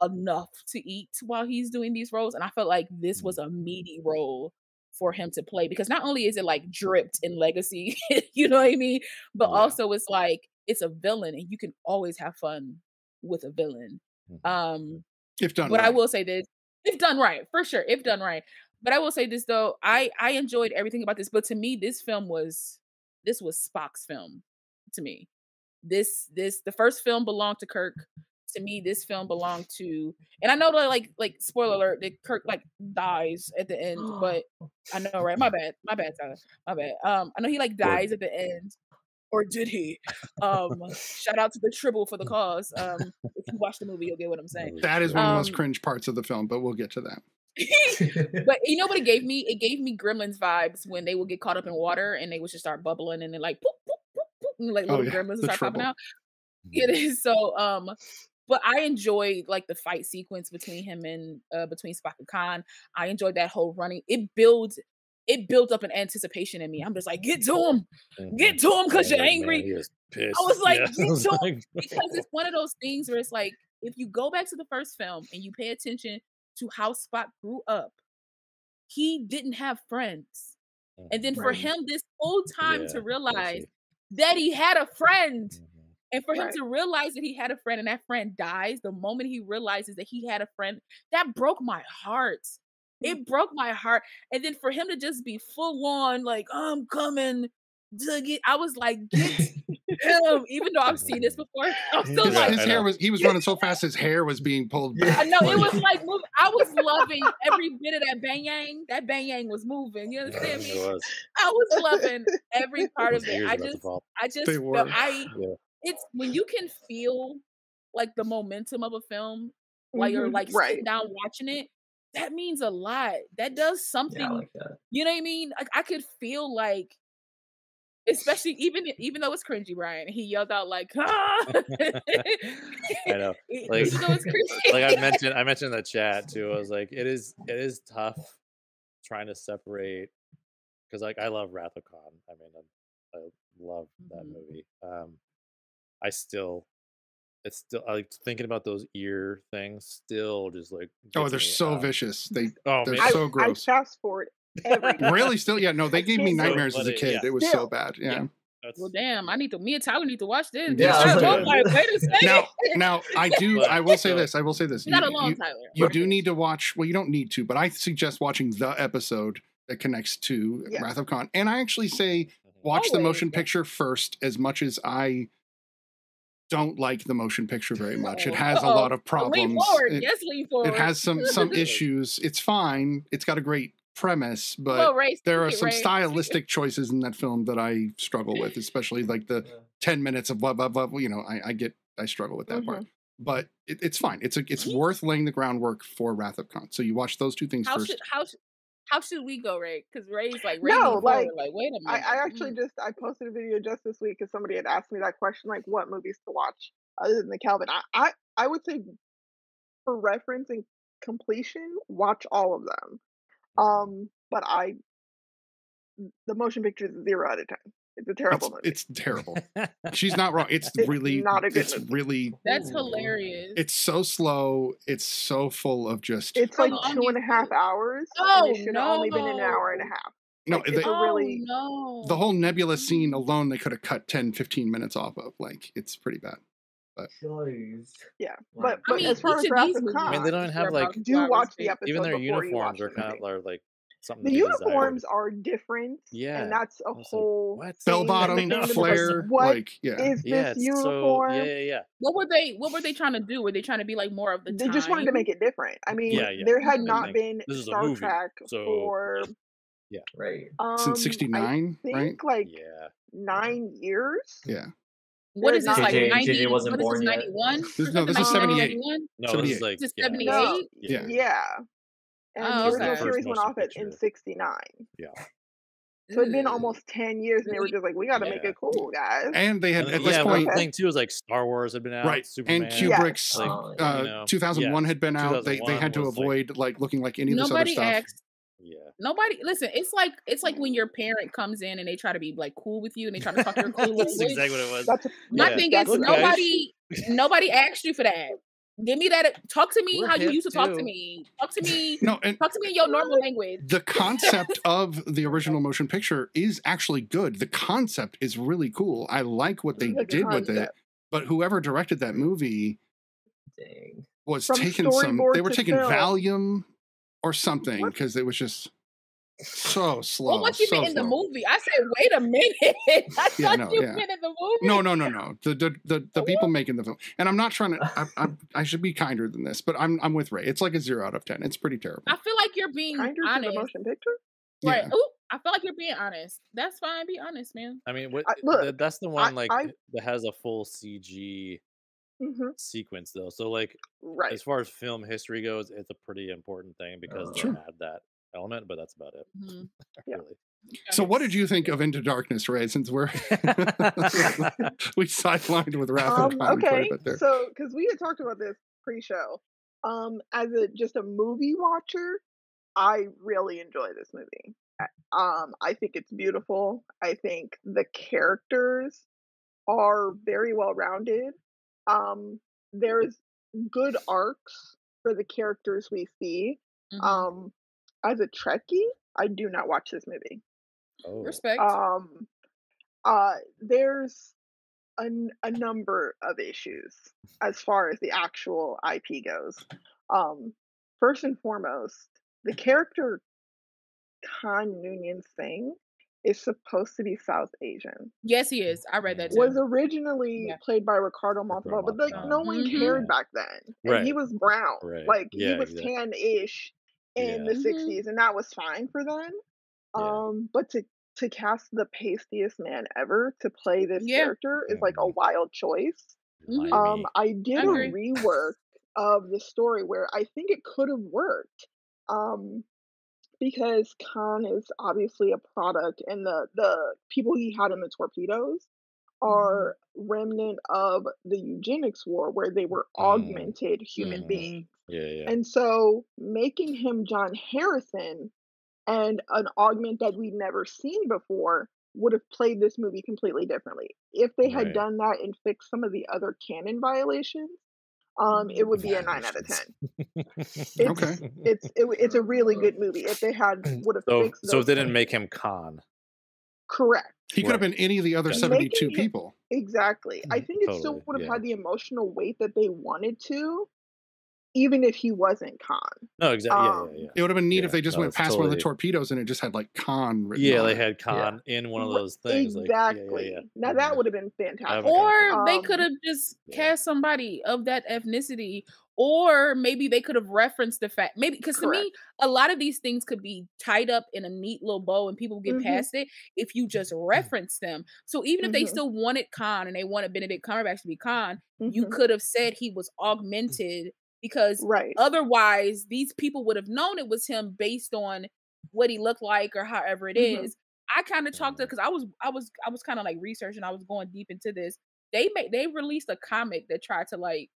enough to eat while he's doing these roles, and I felt like this was a meaty role for him to play because not only is it like dripped in legacy, you know what I mean, but Yeah. also it's like it's a villain, and you can always have fun with a villain. Mhm. Um, if done but I right. will say this, if done right, for sure, if done right. But I will say this though, I I enjoyed everything about this. But to me, this film was this was Spock's film. To me, this this the first film belonged to Kirk. To me, this film belonged to, and I know that like like spoiler alert that Kirk like dies at the end, but I know right. My bad, my bad, Tyler, my bad. Um, I know he like dies at the end, or did he? Um, shout out to the Tribble for the cause. Um, if you watch the movie, you'll get what I'm saying. That is one of the most Um, cringe parts of the film, but we'll get to that. but you know what it gave me? It gave me Gremlins vibes when they would get caught up in water and they would just start bubbling and then like poop, poop, poop, poop, and like Oh, little yeah, gremlins would the start popping out. It is so um but I enjoyed like the fight sequence between him and uh between Spock and Khan. I enjoyed that whole running. It builds it built up an anticipation in me. I'm just like, get to him, get Mhm. to him because you're angry. he was pissed. I was like, Yeah, "Get was to him," because it's one of those things where it's like if you go back to the first film and you pay attention to how Spock grew up, he didn't have friends. And then for Right. him this whole time Yeah, to realize that he had a friend Mhm. and for him to realize that he had a friend and that friend dies the moment he realizes that he had a friend, that broke my heart. It broke my heart. And then for him to just be full on, like, I'm coming to get, I was like, get him. Even though I've seen this before, I'm still His, Yeah, like, his hair was he was running so fast his hair was being pulled Yeah. back. I know it was like moving. I was loving every bit of that bang yang. That bang yang was moving. You understand It me? was. I was loving every part of it. I just. I just, felt- I, Yeah. it's when you can feel like the momentum of a film while you're Mhm, like right. sitting down watching it. That means a lot. That does something. Yeah, like that. you know what I mean? Like I could feel like, especially even even though it's cringy, Brian. He yelled out like, ah! I know. Like- even it's cringy. like I mentioned, I mentioned in the chat too. I was like, it is, it is tough trying to separate because like I love Wrath of Khan. I mean, I, I love that Mhm. movie. Um, I still, it's still I like thinking about those ear things. Still, just like oh, they're me, so uh, vicious. They Oh they're man, so I gross. fast forward every really still yeah no they gave me can't do it. nightmares as a But it- kid. yeah. It was so bad. Yeah. Yeah. that's, well, damn! I need to. Me and Tyler need to watch this. Yeah, I I was was like- like, wait a second. Now now I do But- I will say so- this. I will say this. It's not You- a long you- Tyler. you do need to watch well you don't need to but i suggest watching the episode that connects to Yes. wrath of khan and i actually say Mhm. watch the motion Always. picture first as much as i don't like the motion picture very much. It Uh-oh. has a oh, lot of Lean problems. forward. It, yes, lean forward. it has some some issues. It's fine. It's got a great premise, but Well, Rae, there are some Rae. stylistic choices in that film that I struggle with, especially like the Yeah. 10 minutes of blah blah blah. You know, I, I get I struggle with that part. Mm-hmm. But it, it's fine. It's a it's worth laying the groundwork for Wrath of Khan. So you watch those two things How first. should how should how should we go, Rae? Because Rae's like Rae No, like. Like, wait a minute. I actually Mm. just I posted a video just this week because somebody had asked me that question, like what movies to watch other than the Kelvin. I I, I would say for reference and completion, watch all of them. Um, but I the motion picture is zero out of ten. It's a terrible It's, movie. it's terrible. She's not wrong. It's It's really not a good it's movie. really That's hilarious. it's so slow. It's so full of just It's like long two is and a half it? hours. Oh, and it should have only been an hour and a half. no. Like, They, it's a oh really no. the whole nebula scene mm. alone, they could have cut 10, 15 minutes off of. Like it's pretty bad. Jeez. yeah. Wow. But I mean, as far each as of Wrath these of movies I mean, they don't have like do hours watch the episode even their before you watch uniforms are kind of are like something The to be desired. uniforms are different, Yeah, and that's a was like, whole? Bell thing. bottom, And the fandom is like, flare, what like yeah. is Yeah, this it's so uniform? yeah, yeah, yeah. What were they? What were they trying to do? Were they trying to be like more of the They time? just wanted to make it different. I mean, Yeah, yeah. there had. Not think been this is a Star movie, Trek so for yeah. Right. um Since '69, right? like yeah. nine years. Yeah. What is There is this like JJ been. ninety? Wasn't What is born this yet. ninety one? This, no, this is 78. No, this is like This is yeah, seventy No, eight. Yeah. Yeah. And Oh, the This is the original okay. series went off at in '69. Yeah. So it'd been almost ten years, and they were just like, "We got to make Yeah. it cool, guys." And they had at then, this yeah, point, Okay. thing too was like Star Wars had been out, right? Superman, And Yes. Kubrick's like Oh, uh, you know, 2001 yeah, had been out. They they had to was like avoid like looking like any of this other stuff. asked. yeah. Nobody listen. It's like it's like when your parent comes in and they try to be like cool with you and they try to talk your cool This is language. exactly what it was. That's My Yeah. thing is Exactly. Look, nobody nobody asked you for that. Give me that. Talk to me We're how you used to talk to me. Talk to me. No, and Talk to me in your normal language. the concept of the original motion picture is actually good. The concept is really cool. I like what they the did with it. But whoever directed that movie Dang. was From taking some. They were taking film. Valium or something because it was just so slow. Well, what you so meant in the movie? I said, wait a minute. I Yeah, thought no, you yeah. meant in the movie. No, no, no, no. The the the, the people making the film, and I'm not trying to. I, I, I should be kinder than this, but I'm I'm with Rae. It's like a zero out of ten. It's pretty terrible. I feel like you're being Kinder to the motion picture. Right. Yeah. Ooh, I feel like you're being honest. That's fine. Be honest, man. I mean, what I- look, that's the I, one like I that has a full CG mhm, sequence though. So like right. as far as film history goes, it's a pretty important thing because Uh, they Sure. had that element, but that's about it. Mhm. Yeah. Really. So, what did you think of Into Darkness, Rae? Since we're we sidelined with Wrath of Um, Khan quite a okay, bit there. so because we had talked about this pre-show, um, as a just a movie watcher, I really enjoy this movie. I- Um, I think it's beautiful. I think the characters are very well rounded. Um, there's good arcs for the characters we see. Mhm. Um, as a Trekkie, I do not watch this movie. Oh. Respect. Um, uh, there's a, a number of issues as far as the actual IP goes. Um, first and foremost, the character Khan Noonien Singh is supposed to be South Asian. yes, he is. I read that too. Was originally Yeah. played by Ricardo Montalban, but like no one cared Mhm. back then. And Right. he was brown. Right. Like he was exactly. tan-ish in Yeah. the Mhm. 60s, and that was fine for them. Yeah. Um, but to to cast the pastiest man ever to play this Yeah. character is like a Mhm. wild choice. Remind Um. I did a rework of the story where I think it could have worked. Um, because Khan is obviously a product, and the the people he had in the torpedoes are remnant of the eugenics war, where they were Mm. augmented human Mhm. beings. Yeah, yeah. And so making him John Harrison and an augment that we'd never seen before would have played this movie completely differently. If they had Right. done that and fixed some of the other canon violations, um, it mm, would be a nine out of ten. It's Okay. it's it, it's a really uh, good movie. If they had would have so fixed so it those didn't things. make him Khan. correct. He could have been any of the other Making 72 him- people. Exactly. I mm, think it still would have yeah. had the emotional weight that they wanted to, even if he wasn't Khan. No, exactly. Um, yeah, yeah. It would have been neat Yeah, if they just no, went it's past one of the torpedoes and it just had like Khan written Yeah, on they it. had Khan in one of those things. Like, yeah, yeah, exactly. yeah, yeah. Now that would have been fantastic. been kinda Or they Um, could have just Yeah. cast somebody of that ethnicity, or maybe they could have referenced the fact. Maybe because to me, a lot of these things could be tied up in a neat little bow, and people get Mhm. past it if you just reference them. So even if they Mhm. still wanted Khan and they wanted Benedict Cumberbatch to be Khan, you Mhm. could have said he was augmented because Right. otherwise these people would have known it was him based on what he looked like or however it is. Mhm. I kind of talked it Mhm. because I was I was I was kind of like researching. I was going deep into this. They made they released a comic that tried to like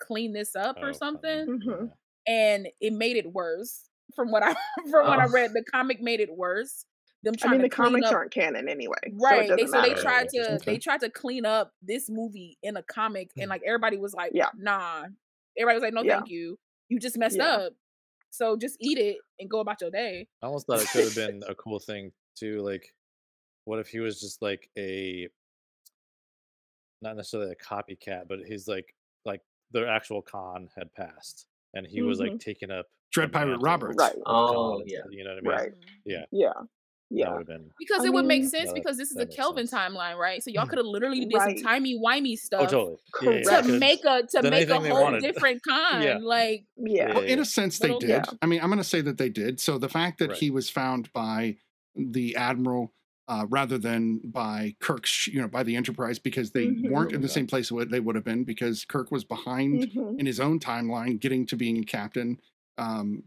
clean this up Oh, or okay. something, Mhm. and it made it worse. From what I from what I Oh. read, the comic made it worse. Them I trying mean, to the comics up aren't canon anyway, so Right. They so they matter. Oh, tried to interesting. they tried to clean up this movie in a comic and like everybody was like, Yeah. nah. Everybody was like, no, Yeah. thank you. You just messed Yeah. up. So just eat it and go about your day. I almost thought it could have been a cool thing too. Like, what if he was just like a, not necessarily a copycat, but he's like like the actual Khan had passed, and he was like Mhm. taking up Dread Pirate Roberts. Right. Oh, yeah. you know what I mean? Right. Yeah, Yeah. That Yeah. would have been. Because I it would make sense Yeah, because this is that a Kelvin sense. timeline, right? So y'all Mhm. could have literally did some Right. timey wimey Oh, stuff totally. Yeah, yeah, Correct. yeah, make a to make a whole different kind. Like Yeah. Well, in a sense, they Little- did. Yeah. I mean, I'm going to say that they did. So the fact that Right. he was found by the admiral uh, rather than by Kirk's, you know, by the Enterprise, because they Mhm. weren't in the same place what they would have been, because Kirk was behind Mhm. in his own timeline, getting to being a captain. Um,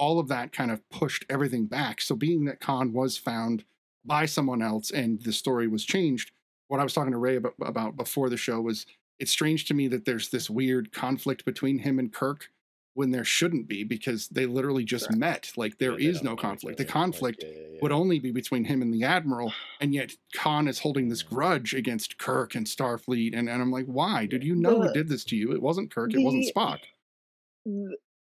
all of that kind of pushed everything back. So, being that Khan was found by someone else and the story was changed, what I was talking to Rae about, about before the show was it's strange to me that there's this weird conflict between him and Kirk when there shouldn't be because they literally just Correct. met. Like there Yeah, is no conflict. The conflict yeah, yeah, would only be between him and the admiral, and yet Khan is holding this grudge against Kirk and Starfleet. And, and I'm like, why? Did you know who did this to you? It wasn't Kirk. It wasn't the- Spock.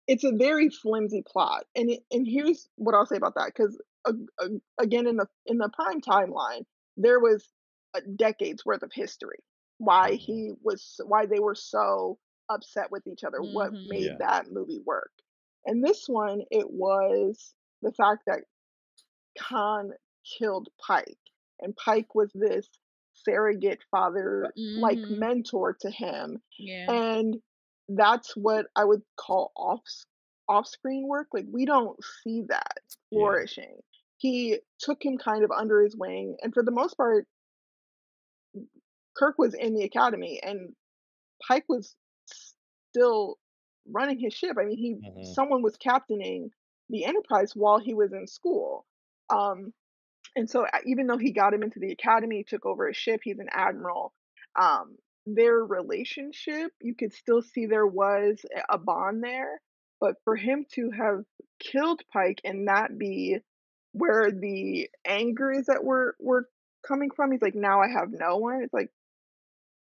Th- it's a very flimsy plot and it, and here's what i'll say about that because uh, uh, again in the in the prime timeline there was a decades worth of history why Mhm. he was why they were so upset with each other what Mhm. made Yeah. that movie work and this one it was the fact that khan killed pike and pike was this surrogate father like Mhm. mentor to him yeah. and that's what I would call off off screen work. Like we don't see that Yeah. flourishing. He took him kind of under his wing, and for the most part, Kirk was in the academy, and Pike was still running his ship. I mean, he Mhm. someone was captaining the Enterprise while he was in school. Um, and so uh, even though he got him into the academy, took over his ship, he's an admiral. Um, their relationship, you could still see there was a- a bond there. But for him to have killed Pike and that be where the anger is that we're we're coming from, he's like, now I have no one. It's like,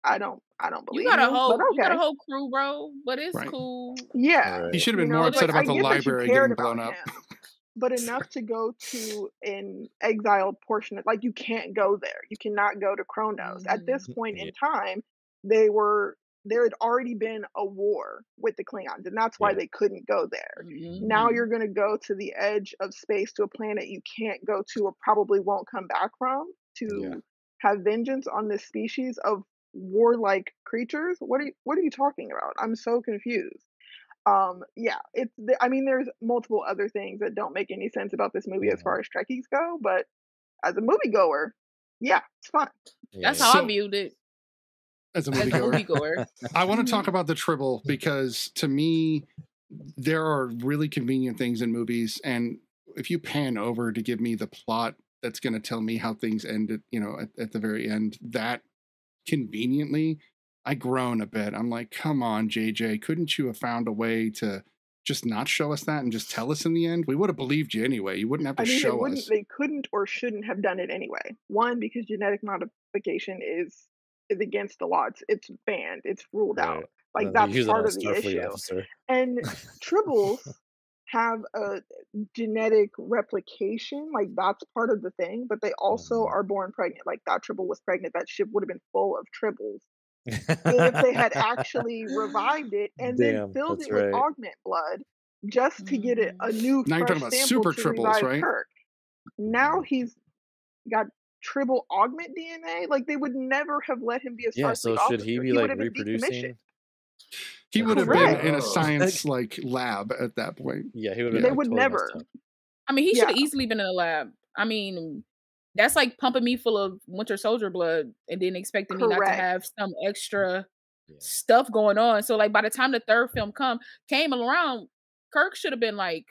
I don't, I don't believe You got a you, whole but you got a whole crew, bro. But it's Right. cool. Yeah, Right. He should have you been know, more it's upset like, I about the get that you library getting blown up. him, but enough to go to an exiled portion of like you can't go there. You cannot go to Kronos. At this Mhm. point Yeah. in time, they were there had already been a war with the Klingons, and that's why Yeah. they couldn't go there. Now Mhm. you're going to go to the edge of space to a planet you can't go to or probably won't come back from to Yeah. have vengeance on this species of warlike creatures. What are you, what are you talking about? I'm so confused. Um, yeah, it's. I mean, there's multiple other things that don't make any sense about this movie as Mhm. far as Trekkies go, but as a moviegoer, yeah, it's fun. Yeah, That's yeah. how I viewed it As a as a moviegoer. moviegoer. I want to talk about the Tribble because to me, there are really convenient things in movies. And if you pan over to give me the plot that's going to tell me how things ended, you know, at, at the very end, that conveniently, I groan a bit. I'm like, come on, JJ, couldn't you have found a way to just not show us that and just tell us in the end? We would have believed you anyway. You wouldn't have to I mean, show wouldn't, us. they couldn't or shouldn't have done it anyway. One, because genetic modification is is against the law. It's, it's banned. It's ruled out. Like And they that's use it on part of the issue. officer. And tribbles have a genetic replication, like that's part of the thing, but they also Mhm. are born pregnant. Like that tribble was pregnant. That ship would have been full of tribbles if they had actually revived it and then filled that's it with augment blood just to get it a new Now you're talking about super to tribbles, right? Kirk. Now he's got tribble augment DNA. Like they would never have let him be a yeah. Starfleet So should he be would like reproducing? He would have been in a science like lab at that point. Yeah, he would. They have been, like, would totally never. I mean, he should have Yeah. easily been in a lab. I mean, that's like pumping me full of Winter Soldier blood and then expecting me not to have some extra Yeah. stuff going on. So like by the time the third film come came around, Kirk should have been like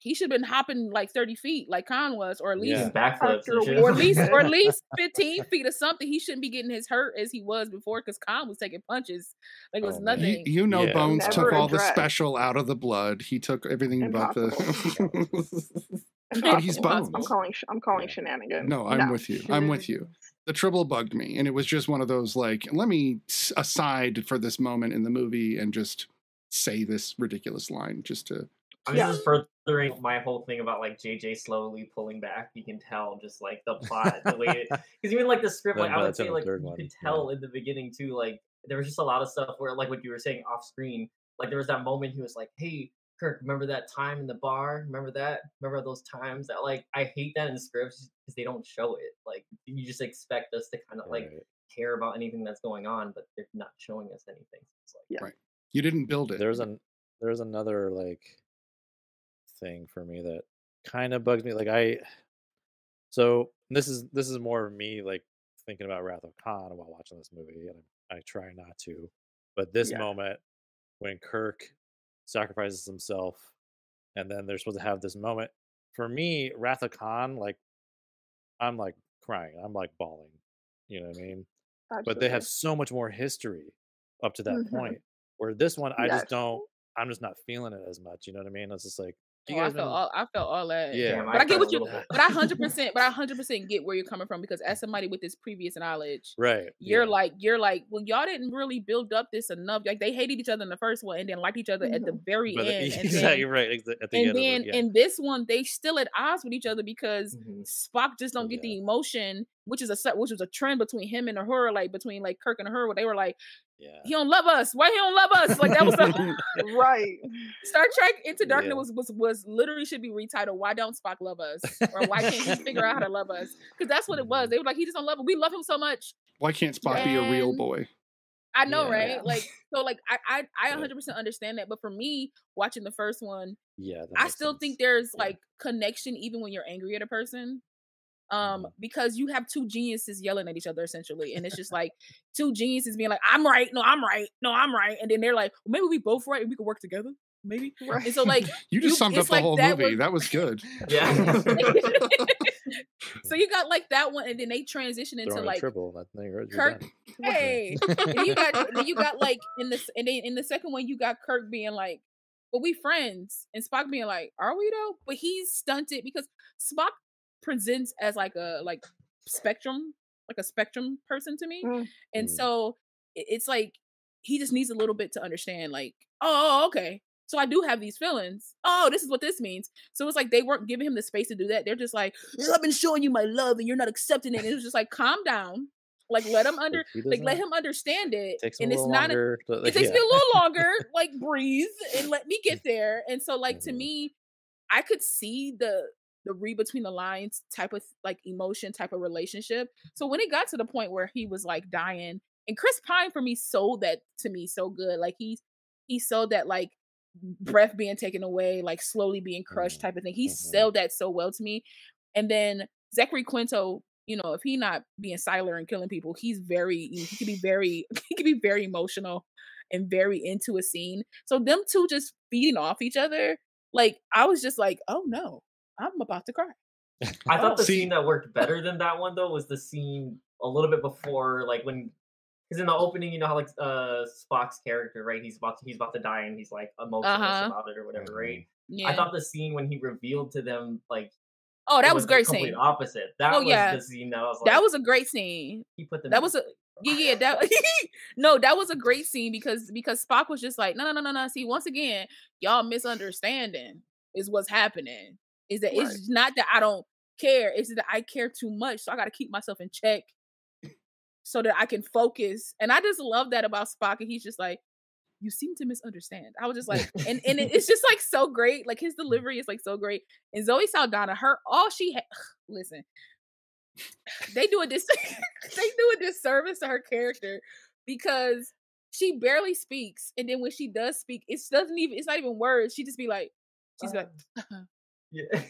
he should have been hopping like 30 feet like Khan was, or at least Yeah. backflips After and a shit. week. or at least or at least 15 feet or something. He shouldn't be getting his hurt as he was before because Khan was taking punches like it was Oh, man. You, nothing. you know, Yeah. Bones took Never all the special out of the blood. He took everything but the. but he's Bones. I'm calling. I'm calling shenanigans. No, I'm with you. I'm with you. The tribble bugged me, and it was just one of those like, let me aside for this moment in the movie and just say this ridiculous line just to. I'm Yeah. just furthering my whole thing about like JJ slowly pulling back. You can tell just like the plot, the way it, because even like the script, Then like by I would say like you one, could yeah. tell in the beginning too, like there was just a lot of stuff where like what you were saying off screen, like there was that moment he was like, "Hey, Kirk, remember that time in the bar? Remember that? Remember those times that like I hate that in scripts because they don't show it. Like you just expect us to kind of like Right. care about anything that's going on, but they're not showing us anything. It's like Yeah. Right. You didn't build it. There's an there's another like thing for me that kind of bugs me. Like I, so this is this is more of me like thinking about Wrath of Khan while watching this movie, and I, I try not to. But this Yeah. moment when Kirk sacrifices himself, and then they're supposed to have this moment. For me, Wrath of Khan, like I'm like crying, I'm like bawling. You know what I mean? but they have so much more history up to that Mhm. point. Where this one, I Yes. just don't. I'm just not feeling it as much. You know what I mean? It's just like, you Oh, I felt all I felt all that. Yeah. Damn, But I get what you but I hundred percent but I hundred percent get where you're coming from because as somebody with this previous knowledge, right? you're yeah. like you're like, well, y'all didn't really build up this enough. Like they hated each other in the first one and then liked each other at the very But the- end. And exactly then, right. exa- At the and end then of it, yeah. in this one, they still at odds with each other because Mhm. Spock just don't get the emotion, which is a se- which was a trend between him and her, like between like Kirk and her, where they were like, yeah. he don't love us. Why he don't love us? Like that was the right. Star Trek Into Darkness Yeah. was, was was literally should be retitled. Why don't Spock love us? Or why can't he figure out how to love us? Because that's what it Mm-hmm. was. They were like, he just don't love us. We love him so much. Why can't Spock be a real boy? I know, Yeah. right? Like so, like I I I 100 percent understand that. But for me, watching the first one, Yeah. I still sense. think there's Yeah. like connection even when you're angry at a person. Um, Mhm. because you have two geniuses yelling at each other essentially, and it's just like two geniuses being like, "I'm right, no, I'm right, no, I'm right," and then they're like, well, "Maybe we both right, and we could work together, maybe." Right. And so, like, You just you- summed up it's the like whole that movie. was- That was good. Yeah. so you got like that one, and then they transition into like triple. That thing, Kirk. Hey, and you got then you got like in this, and then in the second one you got Kirk being like, "But we friends," and Spock being like, "Are we though?" But he's stunted because Spock presents as like a like spectrum, like a spectrum person to me, Mm. and Mm. so it's like he just needs a little bit to understand, like, oh, okay. So I do have these feelings. Oh, this is what this means. So it's like they weren't giving him the space to do that. They're just like, I've been showing you my love and you're not accepting it. And it was just like, calm down. Like let him under like let him understand it. Takes and a it's not a, longer. to- it takes yeah. me a little longer. Like breathe and let me get there. And so like to Mhm. me, I could see the the read between the lines type of like emotion type of relationship. So when it got to the point where he was like dying, and Chris Pine for me sold that to me so good. Like he he sold that like breath being taken away, like slowly being crushed Mhm. type of thing. He Mhm. sold that so well to me. And then Zachary Quinto, you know, if he not being silent and killing people, he's very he can be very he can be very emotional and very into a scene. So them two just feeding off each other, like I was just like, oh no, I'm about to cry. I thought the See- scene that worked better than that one though was the scene a little bit before, like when, because in the opening, you know how like uh Spock's character, right? He's about to, he's about to die and he's like emotionless Uh-huh. about it or whatever, right? Yeah. I thought the scene when he revealed to them like oh, that was the great complete scene. opposite. That Oh, was yeah. the scene that I was like, That was a great scene. he put them. That was a yeah, yeah. That no, that was a great scene because because Spock was just like, no, no, no, no, no. See, once again, y'all misunderstanding is what's happening. Is that Right. it's not that I don't care. It's that I care too much, so I got to keep myself in check. so that I can focus. And I just love that about Spock. And he's just like, you seem to misunderstand. I was just like, and and it- it's just like so great. Like his delivery is like so great. And Zoe Saldana, her all she ha- listen, they do a dis they do a disservice to her character because she barely speaks, and then when she does speak, it doesn't even it's not even words. She just be like, she's like, uh-huh. Yeah.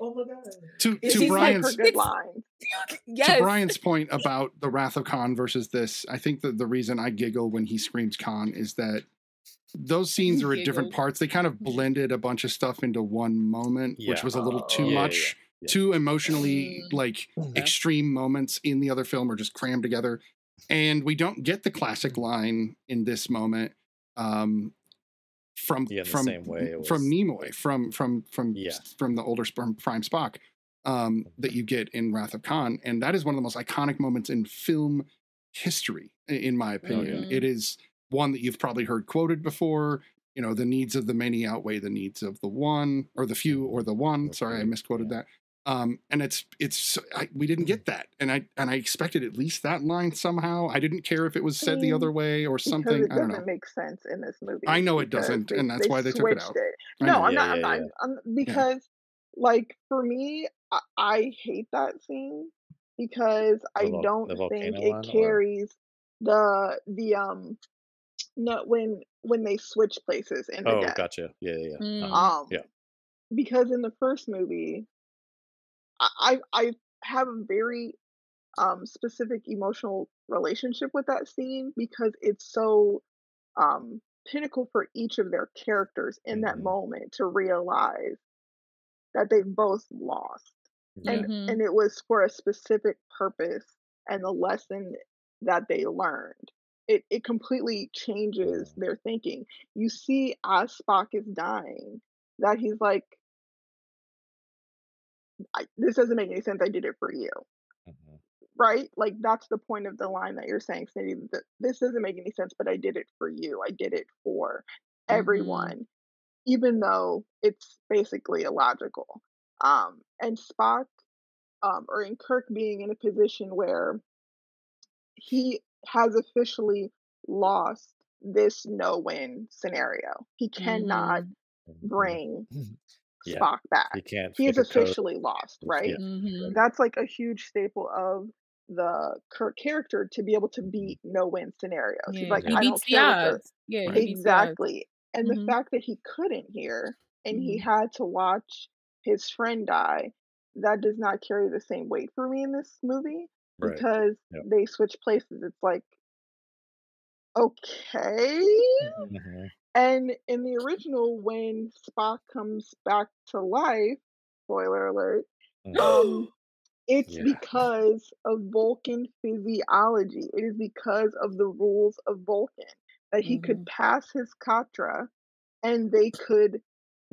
oh my god. To It's to just like Brian's her yes, to Brian's point about the Wrath of Khan versus this, I think that the reason I giggle when he screams Khan is that those scenes are at different parts. They kind of blended a bunch of stuff into one moment, which was a little too. Yeah, yeah, much. yeah. Too emotionally Mm. like extreme moments in the other film are just crammed together. And we don't get the classic line in this moment um, from Yeah, the from same way it from Nimoy from from from Yeah. from the older Sp- Prime Spock um, that you get in Wrath of Khan, and that is one of the most iconic moments in film history, in my opinion. Mhm. It is one that you've probably heard quoted before. You know, the needs of the many outweigh the needs of the one, or the few, or the one. The Sorry, I misquoted yeah. that. Um, and it's it's I, we didn't get that, and I and I expected at least that line somehow. I didn't care if it was said the Mm, other way or something. it I don't doesn't know. make sense in this movie. I know it doesn't, and that's why they took it out. It. No, know. I'm Yeah, not. I'm yeah, not. yeah. I'm, because, like, for me, I, I hate that scene because I vol- don't think it one, or- carries the the um no when when they switch places in the Oh, deck. gotcha. Yeah, yeah, yeah. Mm. Um, Yeah. because in the first movie, I I have a very um specific emotional relationship with that scene because it's so um pinnacle for each of their characters in that Mhm. moment to realize that they've both lost Yeah. and Mhm. and it was for a specific purpose and the lesson that they learned it it completely changes their thinking you see as spock is dying that he's like I, this doesn't make any sense i did it for you Mhm. right like that's the point of the line that you're saying Snitty, this doesn't make any sense but i did it for you i did it for Mhm. everyone even though it's basically illogical um and spock um or in kirk being in a position where he has officially lost this no-win scenario he cannot Mhm. Mhm. bring Yeah. spock back He can't. he is figure code. officially lost right Yeah. Mhm. that's like a huge staple of the Kirk character to be able to beat no win scenarios. He's like, he I don't care the odds. Yeah, he Right. beats the odds. exactly. And Mhm. the fact that he couldn't hear and he Mhm. had to watch his friend die, that does not carry the same weight for me in this movie Right. because Yep. they switch places. It's like, okay. Mhm. And in the original, when Spock comes back to life, spoiler alert, um, it's Yeah. because of Vulcan physiology. It is because of the rules of Vulcan that he could pass his Katra, and they could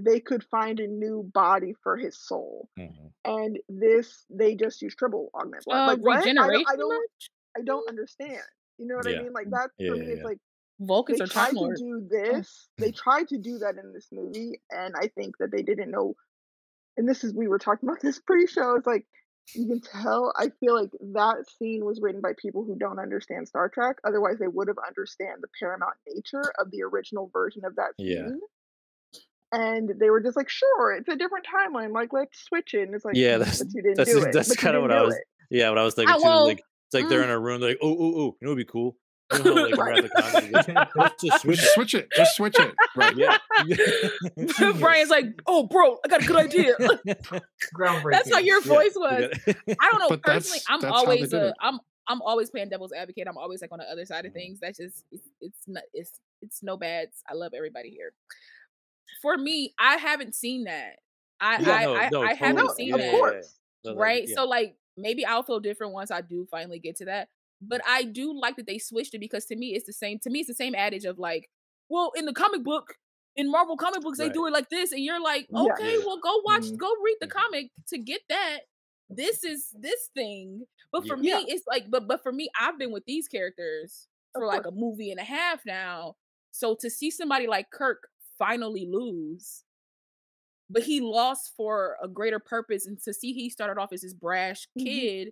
they could find a new body for his soul. Mhm. And this, they just use tribble augment. What? Uh, like what? I don't, I don't. I don't understand. You know what Yeah. I mean? Like that for yeah, me, it's yeah. like Vulcans they are tried to do this. They tried to do that in this movie, and I think that they didn't know. And this is we were talking about this pre-show. It's like you can tell. I feel like that scene was written by people who don't understand Star Trek. Otherwise, they would have understand the paramount nature of the original version of that scene. Yeah. And they were just like, "Sure, it's a different timeline. Like, let's switch it." And it's like, Yeah, "Mm, that's but you didn't that's do it. that's kind of what I was. it." Yeah, what I was thinking I too. Like it's like they're Mm. in a room. They're like, oh, oh, oh, you know, what'd be cool. You know how, like, in Right. Wrath of Khan, you just- switch Just switch it. Just switch it. Right. Yeah. Brian's like, oh, bro, I got a good idea. Groundbreaking. That's how your voice we was. got- I don't know. But personally, that's- I'm that's always did a, it. I'm I'm always playing devil's advocate. I'm always like on the other side of Mhm. things. That's just it's it's not it's it's no bads. I love everybody here. For me, I haven't seen that. I Yeah, I no, I, no, I haven't totally. seen Yeah, of yeah, that. yeah. course. So, like, right? yeah. So like maybe I'll feel different once I do finally get to that. But I do like that they switched it because to me it's the same. To me it's the same adage of like, well, in the comic book, in Marvel comic books, they do it like this, and you're like, okay, Yeah. well, go watch, Mhm. go read the Mhm. comic to get that. This is this thing. But for Yeah. me, it's like, but but for me, I've been with these characters for like a movie and a half now. So to see somebody like Kirk finally lose, but he lost for a greater purpose. And to see he started off as this brash Mhm. kid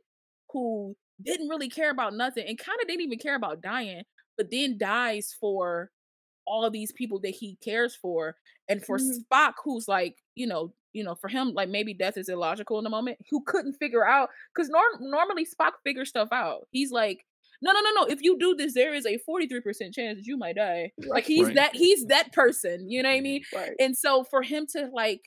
who didn't really care about nothing and kind of didn't even care about dying, but then dies for all of these people that he cares for. And for Mhm. Spock, who's like, you know, you know, for him, like maybe death is illogical in the moment, who couldn't figure out because norm- normally Spock figures stuff out. He's like, no, no, no, no. If you do this, there is a 43% chance that you might die. Like he's Right. that he's that person. You know what I mean? Right. And so for him to like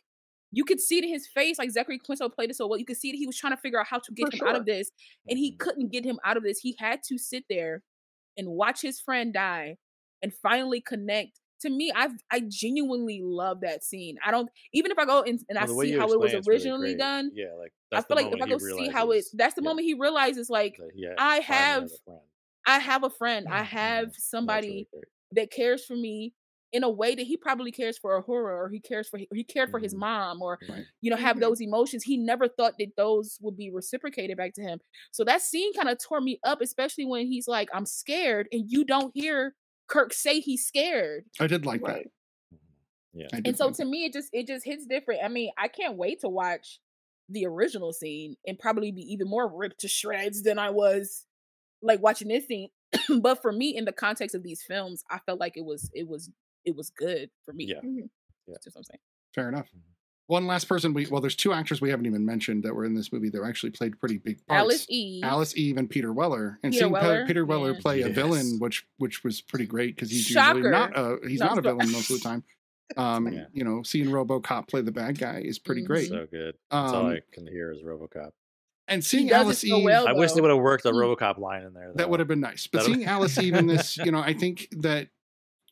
you could see it in his face, like Zachary Quinto played it so well. You could see that he was trying to figure out how to get For him out of this, and he Mhm. couldn't get him out of this. He had to sit there and watch his friend die and finally connect. To me, I I genuinely love that scene. I don't even if I go and, and I Well, way see how it was it's really originally done. Yeah, like I feel like if I go he see how it, that's the yeah, moment he realizes like ha- I have has a friend. I have a friend. I Mhm. have somebody really that cares for me in a way that he probably cares for a horror or he cares for he cared for his Mhm. mom or Right. you know have Mhm. those emotions he never thought that those would be reciprocated back to him so that scene kind of tore me up especially when he's like i'm scared and you don't hear kirk say he's scared I did like that. Right. Mhm. Yeah. And so like to that. me it just it just hits different i mean i can't wait to watch the original scene and probably be even more ripped to shreds than i was like watching this scene but for me in the context of these films i felt like it was it was it was good for me Yeah. Mhm. That's what i'm saying Fair enough. Mhm. One last person we well, there's two actors we haven't even mentioned that were in this movie that actually played pretty big parts. alice e Alice Eve and Peter Weller, and Peter seeing Weller, Peter Weller yeah. play a villain, which which was pretty great because he's Shocker. usually not a he's No, not a I'm so- villain most of the time. Um, Yeah. you know, seeing RoboCop play the bad guy is pretty Mhm. great. So good. That's all Um, I can hear is RoboCop. and seeing does it Alice so Eve, well, I wish they would have worked the Mm. RoboCop line in there. that would have been nice. But That'd- seeing Alice Eve in this, you know, I think that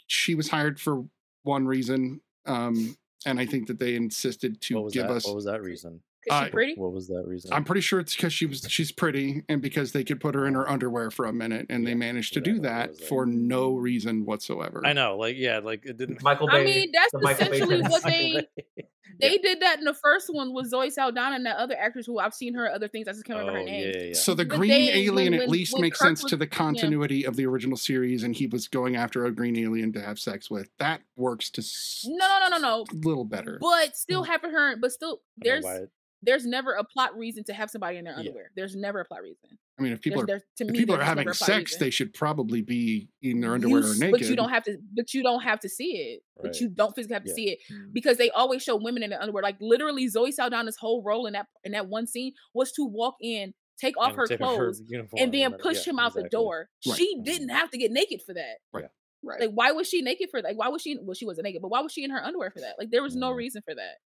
she was hired for one reason, um, and I think that they insisted to give that? us. What was that reason? 'Cause she uh, pretty What was that reason? I'm pretty sure it's because she was she's pretty, and because they could put her in her underwear for a minute, and they managed to do exactly what it that was like. for no reason whatsoever. I know, like yeah, like it didn't. Michael Bay. I Bay. mean, that's the Michael Bay essentially what Michael they Bay. they did that in the first one with Zoe Saldana and that other actress who I've seen her in other things. I just can't remember Oh her name. yeah, yeah. So the But green they- alien when- at least when makes Kirk sense was- to the yeah. continuity of the original series, and he was going after a green alien to have sex with. That works to s- No, no, no, no, no. a little better. But still having her, but still, I don't there's it- there's never a plot reason to have somebody in their Yeah. underwear. There's never a plot reason. I mean, if people There's, are there's, to if me, people are having never a plot sex, reason. they should probably be in their You underwear or naked. But you don't have to. But you don't have to see it. But you don't physically have to Yeah. see it Mm. because they always show women in their underwear. Like literally, Zoe Saldana's whole role in that in that one scene was to walk in, take off and her take off her clothes, and then then- push yeah, him out the door. Right. She Mhm. didn't have to get naked for that. Right. Right. Like, why was she naked for that? Like, why was she? Well, she wasn't naked, but why was she in her underwear for that? Like, there was no Mhm. reason for that.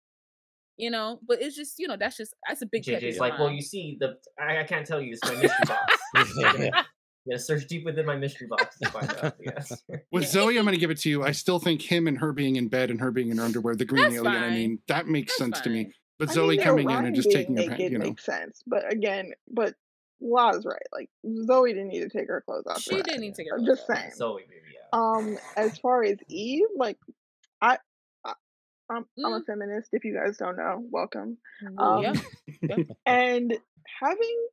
You know, but it's just you know that's just that's a big pet JJ's like, well, you see, the I, I can't tell you. It's my mystery box. You gotta, you gotta search deep within my mystery box to find out. Yes. With Zoe, I'm going to give it to you. I still think him and her being in bed and her being in her underwear, the green That's alien. I mean, that makes That's sense to me. But I Zoe mean, coming in and just taking her you know, makes sense. But again, but La's right. Like Zoe didn't need to take her clothes off. She didn't that. need to get her I'm just off. saying. Zoe, baby. Yeah. Um, as far as Eve, like I, I I'm, I'm a Mm. feminist. If you guys don't know, welcome. Um, yeah, and having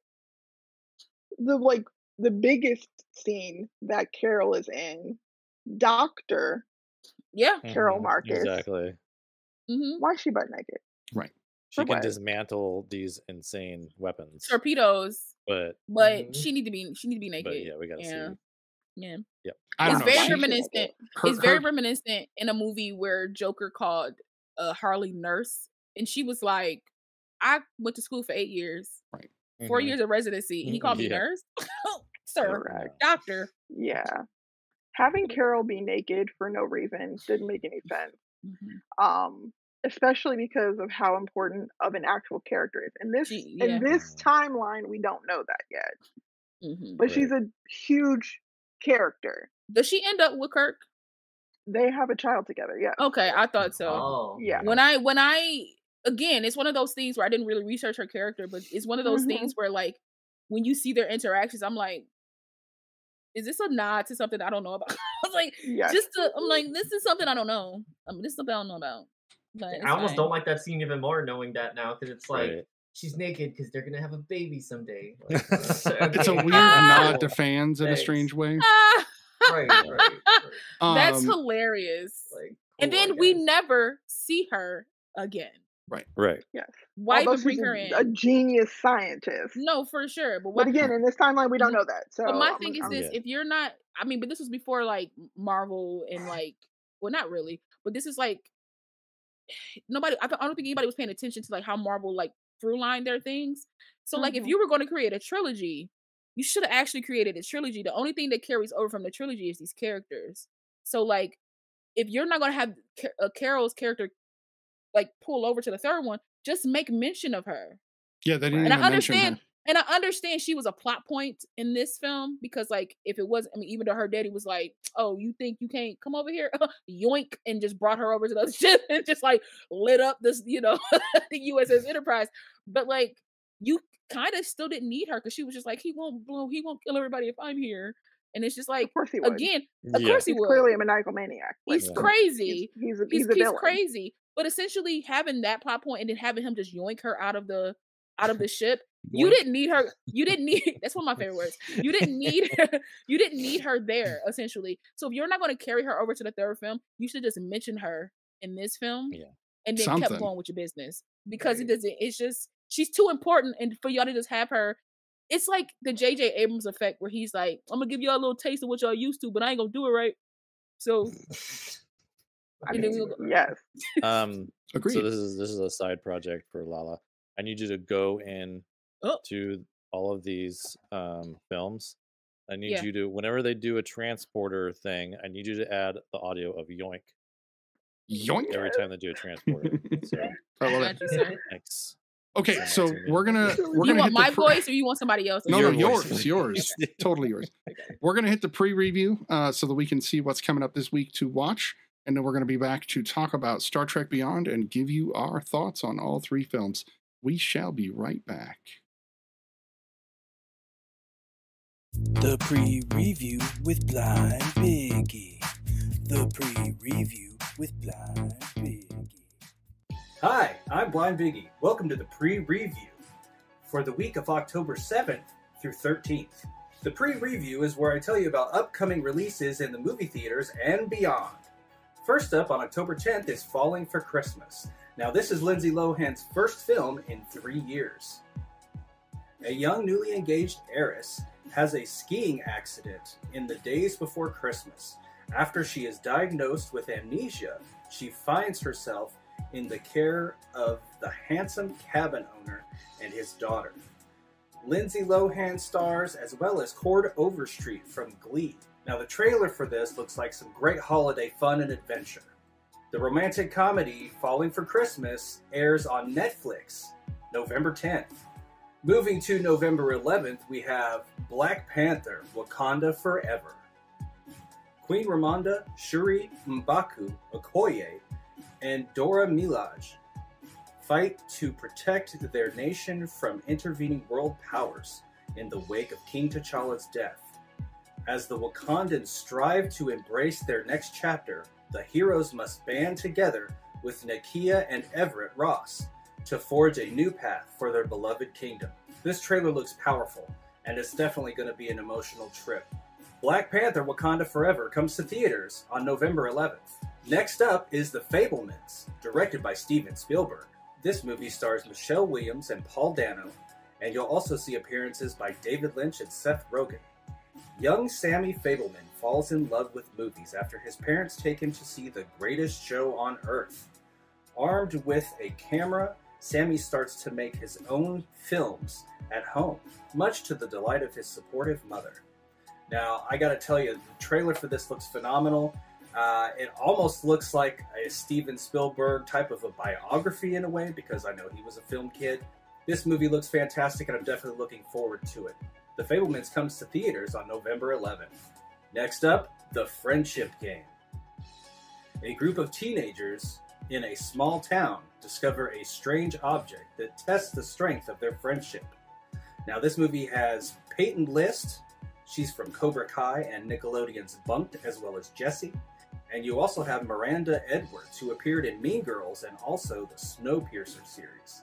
the like the biggest scene that Carol is in, Doctor yeah. Carol Mhm, Marcus. Exactly. hmm Why is she butt naked? Right. She For can what? dismantle these insane weapons, Torpedoes, but but Mhm. she need to be she need to be naked. but yeah, we gotta yeah. see. Yeah. I don't It's know. very She, reminiscent. her, it's very her- reminiscent in a movie where Joker called uh, Harley nurse, and she was like, "I went to school for eight years, 4 Mhm. years of residency. and He Mhm, called me nurse, sir, Correct. doctor." Yeah. Having Carol be naked for no reason didn't make any sense. Mhm. Um, especially because of how important of an actual character is. In this She- yeah. in this timeline, we don't know that yet. Mhm. But she's a huge character. Does she end up with Kirk? They have a child together, yeah. Okay, I thought so. Oh. Yeah. when I when I again, it's one of those things where I didn't really research her character, but it's one of those Mhm. things where like when you see their interactions, I'm like, is this a nod to something I don't know about? I was like, Yes. just to, I'm like, this is something I don't know. I mean, this is something I don't know about. But I almost fine. don't like that scene even more knowing that now because it's like Right. she's naked because they're gonna have a baby someday. Like, it's a weird Ah! nod to fans in a strange way. Ah, Right, right, right. That's Um, hilarious. Like, and cool, I then we never see her again. Right. Right. Yeah. Why Although bring she's her a, in? a genius scientist. No, for sure. But why? But again, in this timeline, we don't know that. So but my I'm- thing is I'm- this: Yeah. if you're not, I mean, but this was before like Marvel and like, well, not really, but this is like nobody. I don't think anybody was paying attention to like how Marvel like through line their things. So like, if Mhm. you were going to create a trilogy, you should have actually created a trilogy. The only thing that carries over from the trilogy is these characters. So like, if you're not going to have Ca- uh, Carol's character like pull over to the third one, just make mention of her. Yeah, they didn't And I even mention her. understand, and I understand she was a plot point in this film because, like, if it was, I mean, even though her daddy was like, "Oh, you think you can't come over here?" Yoink, and just brought her over to the ship and just like lit up this, you know, the USS Enterprise. But like, you kind of still didn't need her because she was just like, "He won't blow, he won't kill everybody if I'm here," and it's just like, of course he would. again, of Yeah. course he he's would. clearly a maniacal maniac. Like, He's Yeah. crazy He's, he's a he's, he's he's crazy. But essentially, having that plot point and then having him just yoink her out of the out of the ship, you didn't need her. You didn't need. That's one of my favorite words. You didn't need. Her, you didn't need her there. Essentially, so if you're not going to carry her over to the third film, you should just mention her in this film. Yeah. and then Something. kept going with your business because it doesn't. It's just she's too important, and for y'all to just have her. It's like the J.J. Abrams effect, where he's like, "I'm gonna give y'all a little taste of what y'all used to, but I ain't gonna do it right." So I And mean, we'll go- yes. Um. Agreed. So this is this is a side project for Lala. I need you to go in Oh. to all of these um, films. I need Yeah. you to whenever they do a transporter thing, I need you to add the audio of yoink Yoink. every time they do a transporter. so I love it. thanks. Okay, so we're gonna we're you gonna want hit the my pre- voice or you want somebody else's? No, no, voice, yours, please. yours, totally yours. We're gonna hit the pre-review uh, so that we can see what's coming up this week to watch, and then we're gonna be back to talk about Star Trek Beyond and give you our thoughts on all three films. We shall be right back. The pre-review with Blind Biggie. The pre-review with Blind Biggie. Hi, I'm Blind Biggie. Welcome to the pre-review for the week of October 7th through 13th. The pre-review is where I tell you about upcoming releases in the movie theaters and beyond. First up on October 10th is Falling for Christmas. Now, this is Lindsay Lohan's first film in three years. A young, newly engaged heiress has a skiing accident in the days before Christmas. After she is diagnosed with amnesia, she finds herself in the care of the handsome cabin owner and his daughter. Lindsay Lohan stars as well as Cord Overstreet from Glee. Now, the trailer for this looks like some great holiday fun and adventure. The romantic comedy Falling for Christmas airs on Netflix November 10th. Moving to November 11th, we have Black Panther Wakanda Forever. Queen Ramonda, Shuri Mbaku Okoye, and Dora Milaje fight to protect their nation from intervening world powers in the wake of King T'Challa's death. As the Wakandans strive to embrace their next chapter, the heroes must band together with Nakia and Everett Ross to forge a new path for their beloved kingdom. This trailer looks powerful, and it's definitely going to be an emotional trip. Black Panther Wakanda Forever comes to theaters on November 11th. Next up is The Fabelmans, directed by Steven Spielberg. This movie stars Michelle Williams and Paul Dano, and you'll also see appearances by David Lynch and Seth Rogen. Young Sammy Fabelman falls in love with movies after his parents take him to see the greatest show on earth. Armed with a camera, Sammy starts to make his own films at home, much to the delight of his supportive mother. Now, I gotta tell you, the trailer for this looks phenomenal. Uh, it almost looks like a Steven Spielberg type of a biography in a way because I know he was a film kid. This movie looks fantastic and I'm definitely looking forward to it. The Fabelmans comes to theaters on November 11th. Next up, The Friendship Game. A group of teenagers in a small town discover a strange object that tests the strength of their friendship. Now, this movie has Peyton List, she's from Cobra Kai and Nickelodeon's Bunked, as well as Jessie. And you also have Miranda Edwards, who appeared in Mean Girls and also the Snowpiercer series.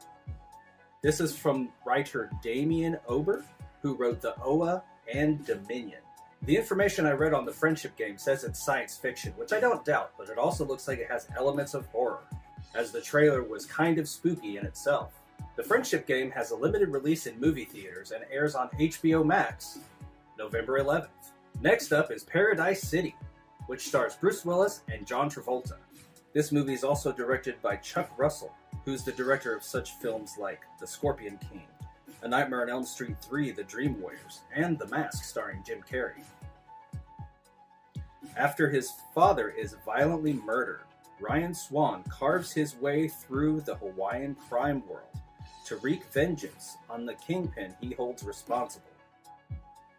This is from writer Damien Ober, who wrote The OA and Dominion. The information I read on the friendship game says it's science fiction, which I don't doubt, but it also looks like it has elements of horror. as the trailer was kind of spooky in itself. The Friendship Game has a limited release in movie theaters and airs on HBO Max November 11th. Next up is Paradise City, which stars Bruce Willis and John Travolta. This movie is also directed by Chuck Russell, who's the director of such films like The Scorpion King, A Nightmare on Elm Street 3, The Dream Warriors, and The Mask starring Jim Carrey. After his father is violently murdered, Ryan Swan carves his way through the Hawaiian crime world to wreak vengeance on the kingpin he holds responsible.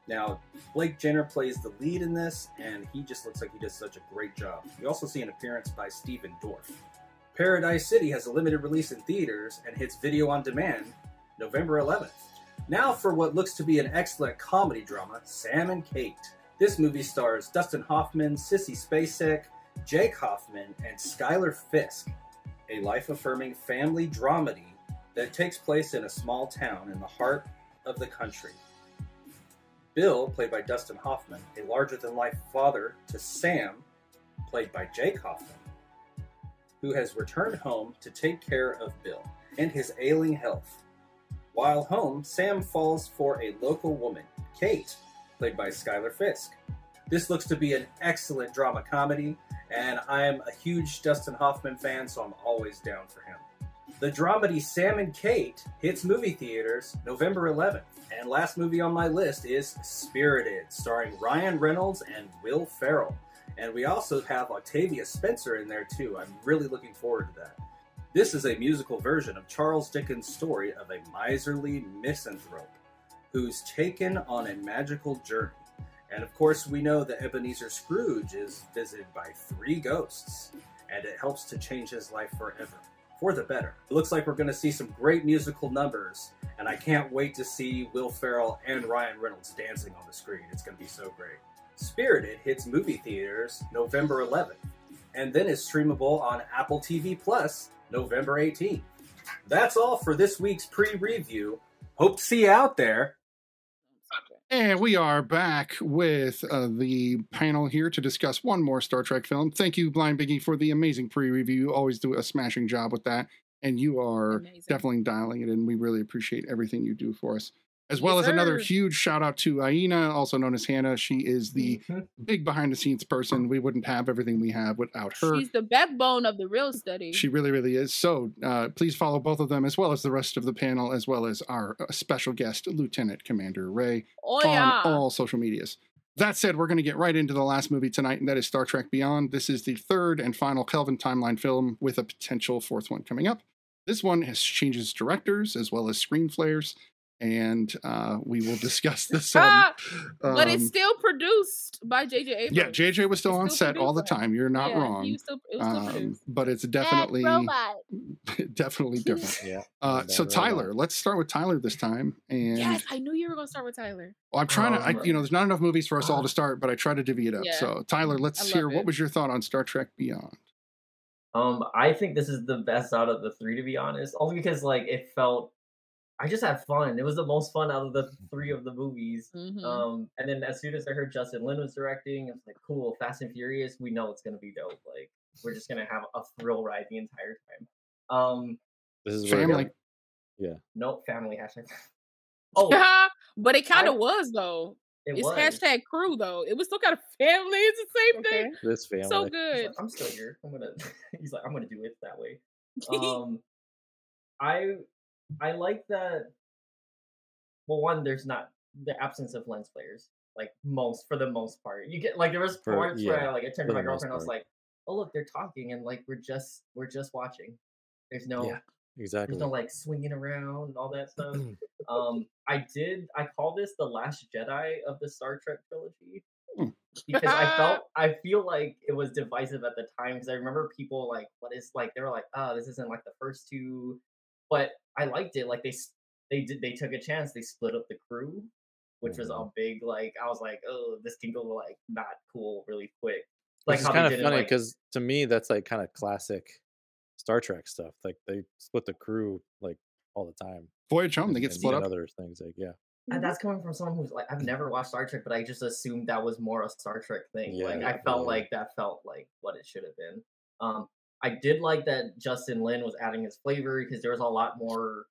Now, Blake Jenner plays the lead in this, and he just looks like he does such a great job. We also see an appearance by Stephen Dorff. Paradise City has a limited release in theaters and hits video on demand November 11th. Now for what looks to be an excellent comedy drama, Sam and Kate. This movie stars Dustin Hoffman, Sissy Spacek, Jake Hoffman, and Schuyler Fisk, a life affirming family dramedy that takes place in a small town in the heart of the country. Bill, played by Dustin Hoffman, a larger than life father to Sam, played by Jake Hoffman, who has returned home to take care of Bill and his ailing health. While home, Sam falls for a local woman, Kate, played by Schuyler Fisk. This looks to be an excellent drama comedy, and I'm a huge Dustin Hoffman fan, so I'm always down for him. The dramedy Sam and Kate hits movie theaters November 11th, and last movie on my list is Spirited, starring Ryan Reynolds and Will Ferrell. And we also have Octavia Spencer in there too. I'm really looking forward to that. This is a musical version of Charles Dickens' story of a miserly misanthrope who's taken on a magical journey. And of course, we know that Ebenezer Scrooge is visited by three ghosts, and it helps to change his life forever, for the better. It looks like we're going to see some great musical numbers, and I can't wait to see Will Ferrell and Ryan Reynolds dancing on the screen. It's going to be so great. Spirited hits movie theaters November 11th, and then is streamable on Apple TV Plus November 18th. That's all for this week's pre review. Hope to see you out there. And we are back with uh, the panel here to discuss one more Star Trek film. Thank you, Blind Biggie, for the amazing pre-review. You always do a smashing job with that, and you are Amazing. definitely dialing it in. We really appreciate everything you do for us. As well Yes, as another sir. huge shout out to Aina, also known as Hannah. She is the Mm-hmm. big behind the scenes person. We wouldn't have everything we have without her. She's the backbone of the reel study. She really, really is. So uh, please follow both of them, as well as the rest of the panel, as well as our uh, special guest, Lieutenant Commander Rae, oh on yeah. all social medias. That said, we're going to get right into the last movie tonight, and that is Star Trek Beyond. This is the third and final Kelvin timeline film with a potential fourth one coming up. This one has changes directors as well as screen flares, and uh, we will discuss this. On, Ah, but it's um, still produced by J.J. Abrams. yeah, JJ was still It's on still set all the produced by him. time. You're not Yeah, wrong. He still, it Um, but it's definitely definitely different. Yeah. Uh, Bad so robot. Tyler, let's start with Tyler this time. And Yes, I knew you were gonna start with Tyler. well, I'm trying to, I, Um, you know, there's not enough movies for us all to start, but I try to divvy it up. Yeah. So Tyler, let's love hear what was your thought on Star Trek Beyond? Um, I think this is the best out of the three, to be honest. Only because like it felt, I just had fun. It was the most fun out of the three of the movies. Mhm. Um, and then as soon as I heard Justin Lin was directing, I was like, cool, Fast and Furious. We know it's gonna be dope. Like we're just gonna have a thrill ride the entire time. Um, This is where Yeah. no family hashtag. oh, but it kind I- of was though. it it's was. hashtag crew though. It was still kind of family. It's the same Okay. thing. this family. So good. like, I'm still here. I'm gonna. He's like, I'm gonna do it that way. Um, I I like that. Well, one, there's not the absence of lens flares. Like most, for the most part, you get like there was For- parts where I like I turned to my girlfriend. I was like, "Oh look, they're talking," and like we're just we're just watching. There's no Yeah, exactly. there's no like swinging around and all that stuff. um, I did. I call this the Last Jedi of the Star Trek trilogy Hmm. because I felt I feel like it was divisive at the time because I remember people like what is like they were like oh this isn't like the first two, but I liked it like they they did they took a chance they split up the crew, which was a Mhm. big like I was like oh this can go like not cool really quick. Which Like is how kind of did in, funny like, because to me that's like kind of classic Star Trek stuff. Like they split the crew like all the time. Voyage Home, they get and split even up. Other things like yeah. And that's coming from someone who's like, I've never watched Star Trek, but I just assumed that was more a Star Trek thing. Yeah, like, I felt yeah. like that felt like what it should have been. Um, I did like that Justin Lin was adding his flavor because there was a lot more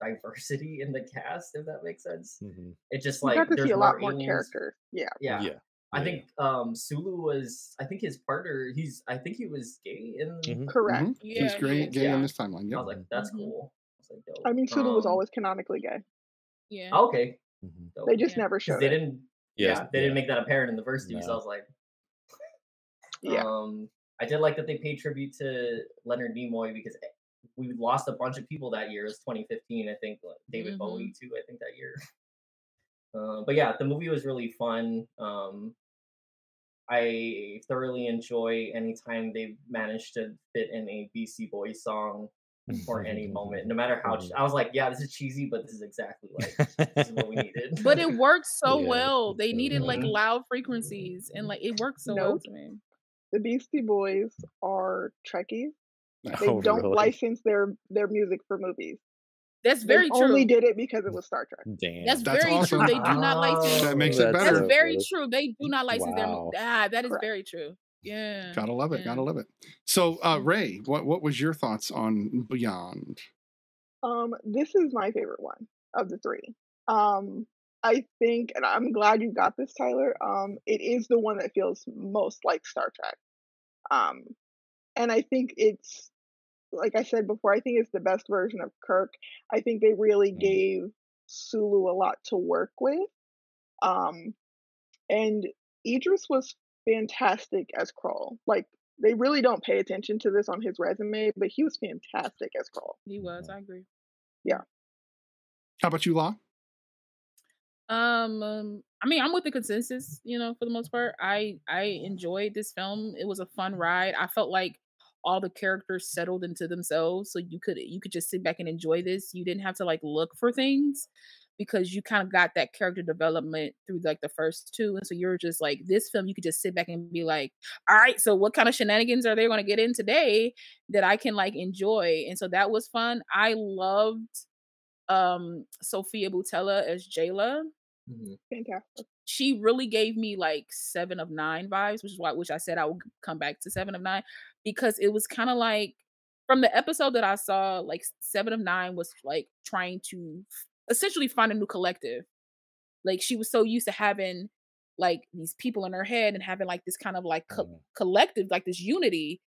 diversity in the cast, if that makes sense. Mhm. It just like there's a lot more aliens. characters. Yeah. Yeah. Yeah. I Yeah. think um Sulu was I think his partner he's I think he was gay in Mhm. Correct. Mhm. Yeah, He's he great, is. gay Yeah. in this timeline. Yeah, I Yep. was like, that's cool. I was like, dope. I mean, Sulu was Um, always canonically gay. Yeah. okay. Mhm. They just Yeah. never 'Cause showed they it. didn't Yes, yeah, they didn't make that apparent in the first two, so I was like Yeah. um I did like that they paid tribute to Leonard Nimoy because eh, we lost a bunch of people that year. It was 2015, I think. like, David Mhm. Bowie too, I think that year. Uh, but yeah, the movie was really fun. Um, I thoroughly enjoy anytime they manage to fit in a Beastie Boys song for any moment, no matter how. ch- I was like, yeah, this is cheesy, but this is exactly like this is what we needed. But it worked so Yeah, well. They needed like loud frequencies and like it worked so well to me. The Beastie Boys are Trekkies. They Oh, don't really? license their their music for movies. That's They very true. only did it because it was Star Trek. Damn. That's, That's very awesome. true. They do not license. That makes it That's better. That's very true. They do not license their. Wow. Ah, that is Correct. very true. Yeah. Gotta love it. yeah. Gotta love it. So, uh, Mhm. Rae, what what was your thoughts on Beyond? Um, this is my favorite one of the three. Um, I think, and I'm glad you got this, Tyler. Um, it is the one that feels most like Star Trek. Um, and I think it's, like I said before, I think it's the best version of Kirk. I think they really Mhm. gave Sulu a lot to work with. Um, and Idris was fantastic as Krall. Like they really don't pay attention to this on his resume, but he was fantastic as Krall. He was. I agree. Yeah. How about you, Law? Um, um, I mean, I'm with the consensus. You know, for the most part, I I enjoyed this film. It was a fun ride. I felt like all the characters settled into themselves, so you could you could just sit back and enjoy this. You didn't have to like look for things because you kind of got that character development through like the first two, and so you're just like this film. You could just sit back and be like, all right, so what kind of shenanigans are they going to get in today that I can like enjoy? And so that was fun. I loved um Sofia Boutella as Jaylah Mhm. Fantastic. she really gave me like seven of nine vibes, which is why which I said I would come back to seven of nine because it was kind of like from the episode that I saw, like seven of nine was like trying to essentially find a new collective. Like she was so used to having like these people in her head and having like this kind of like co- Mm. collective, like this unity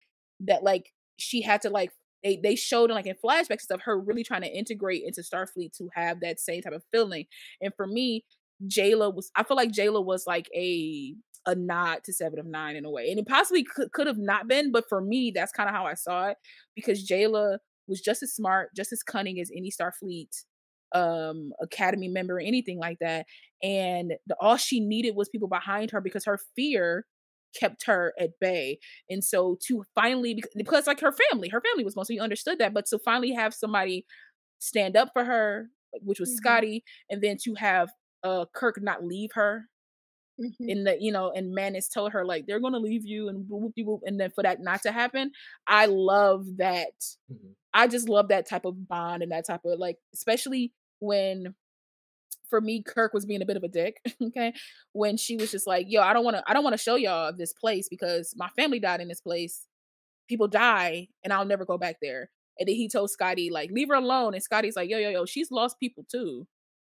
that like she had to like they they showed like in flashbacks and stuff her really trying to integrate into Starfleet to have that same type of feeling. And for me, Jaylah was I feel like Jaylah was like a a nod to Seven of Nine in a way. And it possibly could could have not been, but for me, that's kind of how I saw it because Jaylah was just as smart, just as cunning as any Starfleet um academy member or anything like that. And the all she needed was people behind her because her fear kept her at bay. And so to finally because like her family, her family was mostly so understood that. But to finally have somebody stand up for her, which was Mhm. Scotty, and then to have uh Kirk not leave her Mhm. in the you know and Manas told her like they're gonna leave you and whoop whoop and then for that not to happen I love that Mhm. I just love that type of bond and that type of like especially when for me Kirk was being a bit of a dick okay when she was just like yo I don't want to I don't want to show y'all this place because my family died in this place people die and I'll never go back there and then he told Scotty like leave her alone and Scotty's like yo yo yo she's lost people too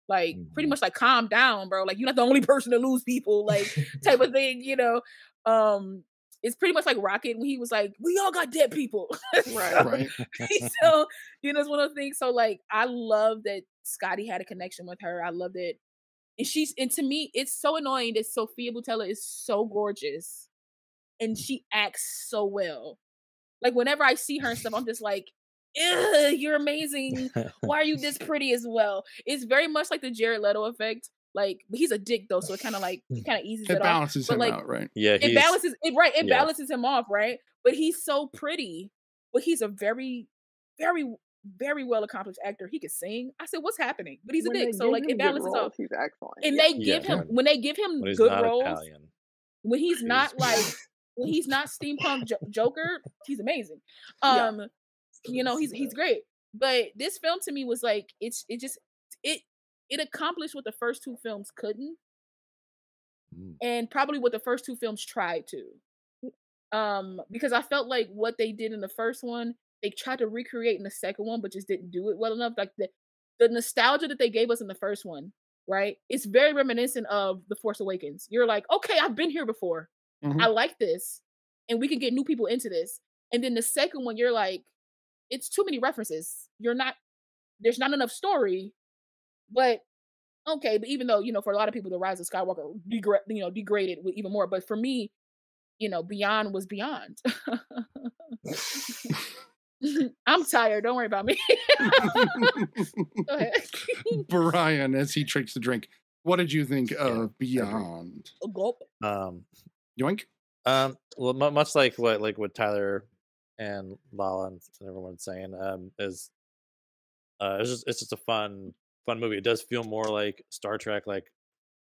like pretty Mhm. much like calm down bro like you're not the only person to lose people like type of thing you know um it's pretty much like rocket when he was like we all got dead people Right. Right. so you know it's one of those things so like i love that scotty had a connection with her i love that and she's and to me it's so annoying that sofia boutella is so gorgeous and she acts so well like whenever i see her and stuff i'm just like Ugh, you're amazing why are you this pretty as well it's very much like the jared leto effect like he's a dick though so it kind of like kind of eases it, It off balances but him like out, right? yeah, it balances it right it yeah. balances him off right but he's so pretty but he's a very very very well accomplished actor he can sing i said what's happening but he's a dick so like it balances roles, off He's excellent. and yeah. they Yeah, give him when- when they give him when good roles Italian. when he's He's- not like when he's not steampunk jo- joker he's amazing Yeah. um you know he's he's great but this film to me was like it's it just it it accomplished what the first two films couldn't Mm. and probably what the first two films tried to Um, because I felt like what they did in the first one, they tried to recreate in the second one, but just didn't do it well enough. Like the the nostalgia that they gave us in the first one, right? It's very reminiscent of The Force Awakens. You're like, okay, I've been here before. Mhm. I like this, and we can get new people into this. And then the second one, you're like, it's too many references. You're not. There's not enough story, but okay. But even though you know, for a lot of people, the Rise of Skywalker degra- you know degraded with even more. But for me, you know, Beyond was Beyond. I'm tired. Don't worry about me. Go ahead. Brian, as he drinks the drink, what did you think of Beyond? A gulp. Um, Yoink. Um, well, mu- much like what like what Tyler and Lala and everyone's saying, um, is uh, it's just it's just a fun fun movie. It does feel more like Star Trek. Like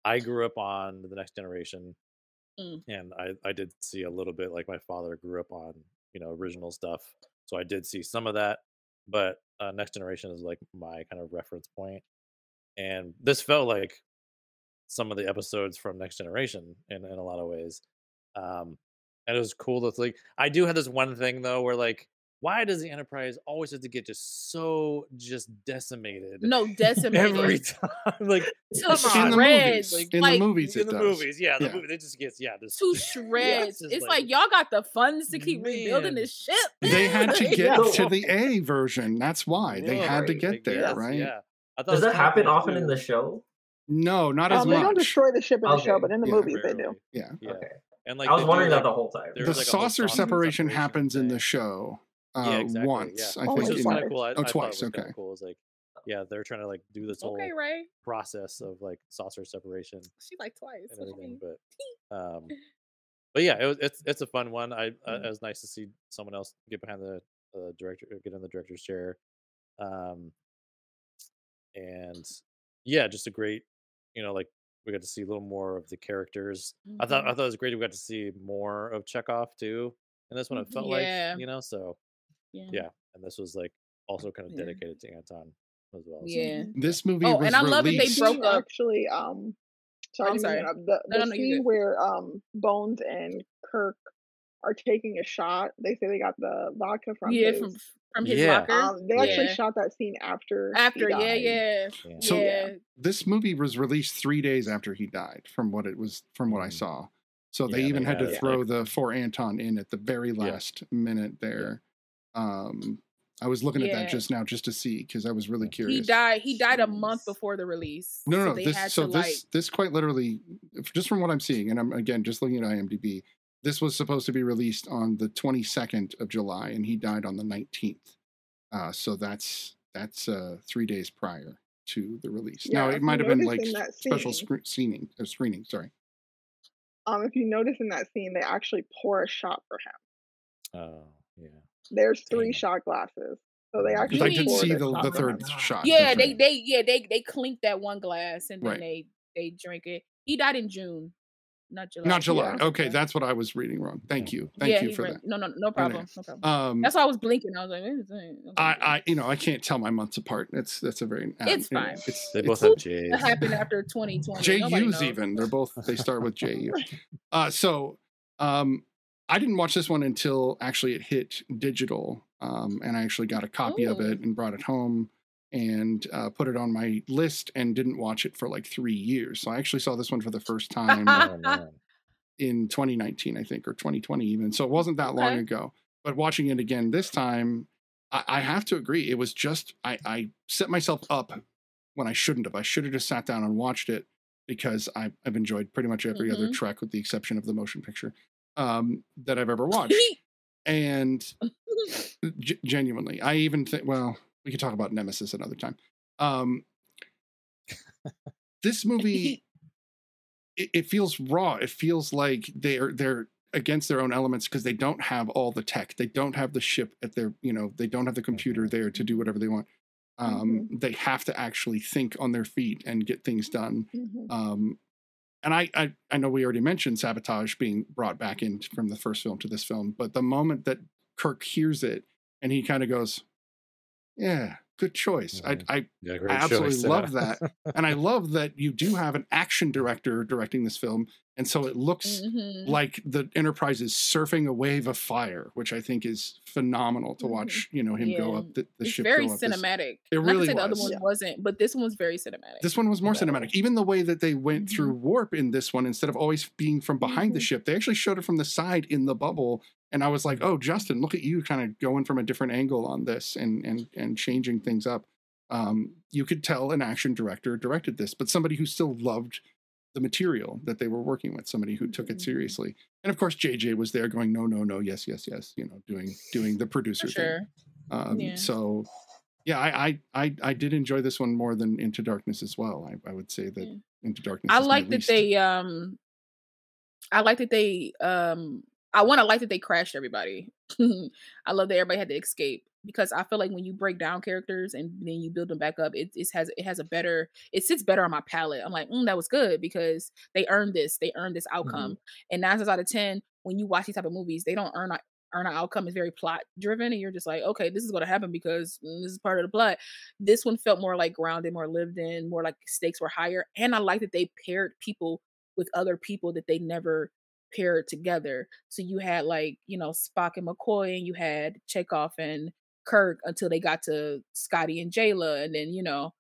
I grew up on the Next Generation, Mm. and I I did see a little bit like my father grew up on you know original stuff, so I did see some of that. But uh, Next Generation is like my kind of reference point, and this felt like some of the episodes from Next Generation in in a lot of ways. Um, and it was cool to like. I do have this one thing though, where like, why does the Enterprise always have to get just so just decimated? No, decimated. every time. like To come on, shreds. like, In like, the movies, in it the does. movies, yeah, the Yeah. movie they just gets yeah, just to shreds. just it's like, y'all got the funds to keep rebuilding Man. this ship. They had to get Yeah. to the A version. That's why they had to get like, there, yes, right? Yeah, I Does that happen cool, often in the show? No, not as Um, they don't destroy the ship in the show, but in the Yeah, movies they do. Yeah. Yeah, Okay. And like I was they do, wondering that like, the whole time. The like, saucer separation happens in the show uh, Yeah, exactly. once. yeah. I Oh, think. was twice. kind of cool. I, Oh, I it twice, was kinda okay. Cool. It like, yeah, they're trying to like do this whole Okay, Ray. process of like saucer separation She like twice. and everything. But um, but yeah, it was it's it's a fun one. I uh, Mm. it was nice to see someone else get behind the uh, director, get in the director's chair. Um, and yeah, just a great, you know, like we got to see a little more of the characters. I thought I Mhm. thought it was great. We got to see more of Chekov too, and this one it felt Yeah. like you know. So Yeah. yeah, and this was like also kind of Yeah. dedicated to Anton as well. so, Yeah. This movie Oh, was and I love that they broke up. actually um sorry, I'm sorry. interrupt. the, the no, no, scene good. where um Bones and Kirk are taking a shot. They say they got the vodka from Yeah, his from from his Yeah. locker. um they actually Yeah. shot that scene after After, yeah, died. yeah, Yeah. So- yeah. This movie was released three days after he died, from what it was, from what I Mm. saw. So they Yeah, even they had to had it, throw like- the for Anton in at the very Yeah. last minute there. Um, I was looking at that just now just to see because I was really curious. He died. He died a month before the release. No, no, so no. they This had so to this like. this quite literally, just from what I'm seeing, and I'm again just looking at IMDb. This was supposed to be released on the 22nd of July, and he died on the 19th. Uh, so that's that's uh, three days prior to the release. Yeah, now it might have been like in special scene- screening, uh, screening. Sorry. Um if you notice in that scene they actually pour a shot for him. Oh yeah. There's three Damn. shot glasses. So they actually Because I did poured see the, the third shot. Yeah, that's they right. they yeah they they clinked that one glass and then Right. they they drink it. He died in June, not July. Not July. Yeah. Okay, Yeah. that's what I was reading wrong. Thank you. Thank yeah, you for re- that. No, no, no problem. No problem. Um, That's why I was blinking. I was like, "What is that?" Okay, I. I, you know, I can't tell my months apart. It's that's a very. It's you fine. It's, They it's both have What happened after 2020? Nobody JU's even. They're both. They start with JU. Uh, so, um, I didn't watch this one until actually it hit digital, um, and I actually got a copy of it and brought it home and uh, put it on my list and didn't watch it for like three years. So I actually saw this one for the first time Oh, in 2019, I think, or 2020 even. So it wasn't that long Okay. ago. But watching it again this time, I, I have to agree. It was just I, I set myself up when I shouldn't have. I should have just sat down and watched it because I, I've enjoyed pretty much every other Mhm. Trek with the exception of the motion picture um, that I've ever watched. and g- genuinely, I even think. Well, we could talk about Nemesis another time. Um, this movie it, it feels raw. It feels like they're they're against their own elements because they don't have all the tech. They don't have the ship at their you know they don't have the computer there to do whatever they want. Um, They have to actually think on their feet and get things done. Mhm. Um, and I, I I know we already mentioned sabotage being brought back in from the first film to this film, but the moment that Kirk hears it and he kind of goes, "Yeah, good choice." Mhm. I I Yeah, I absolutely choice, love yeah. that. and I love that you do have an action director directing this film and so it looks Mhm. like the Enterprise is surfing a wave of fire, which I think is phenomenal to watch. You know him go up the, the it's ship. very go up this- cinematic. It Not really to say the other one Yeah. wasn't, but this one was very cinematic. This one was more cinematic. Even the way that they went Mm-hmm. through warp in this one, instead of always being from behind the ship, they actually showed it from the side in the bubble. And I was like, "Oh, Justin, look at you, kind of going from a different angle on this and and and changing things up." Um, you could tell an action director directed this, but somebody who still loved the material that they were working with, somebody who took Mm-hmm. it seriously. And of course, JJ was there, going, "No, no, no, yes, yes, yes," you know, doing doing the producer For thing. Um, Yeah. So, yeah, I, I I I did enjoy this one more than Into Darkness as well. I, I would say that Into Darkness. I is like that least- they um I like that they um I want to like that they crashed everybody. I love that everybody had to escape because I feel like when you break down characters and then you build them back up, it, it has it has a better it sits better on my palate. I'm like, mm, that was good because they earned this. They earned this outcome. And nine times out of ten, when you watch these type of movies, they don't earn a earn an outcome. It's very plot driven, and you're just like, okay, this is going to happen because mm, this is part of the plot. This one felt more like grounded, more lived in, more like stakes were higher, and I like that they paired people with other people that they never paired together. So you had like, you know, Spock and McCoy, and you had Chekov and Kirk until they got to Scotty and Jaylah, and then you know,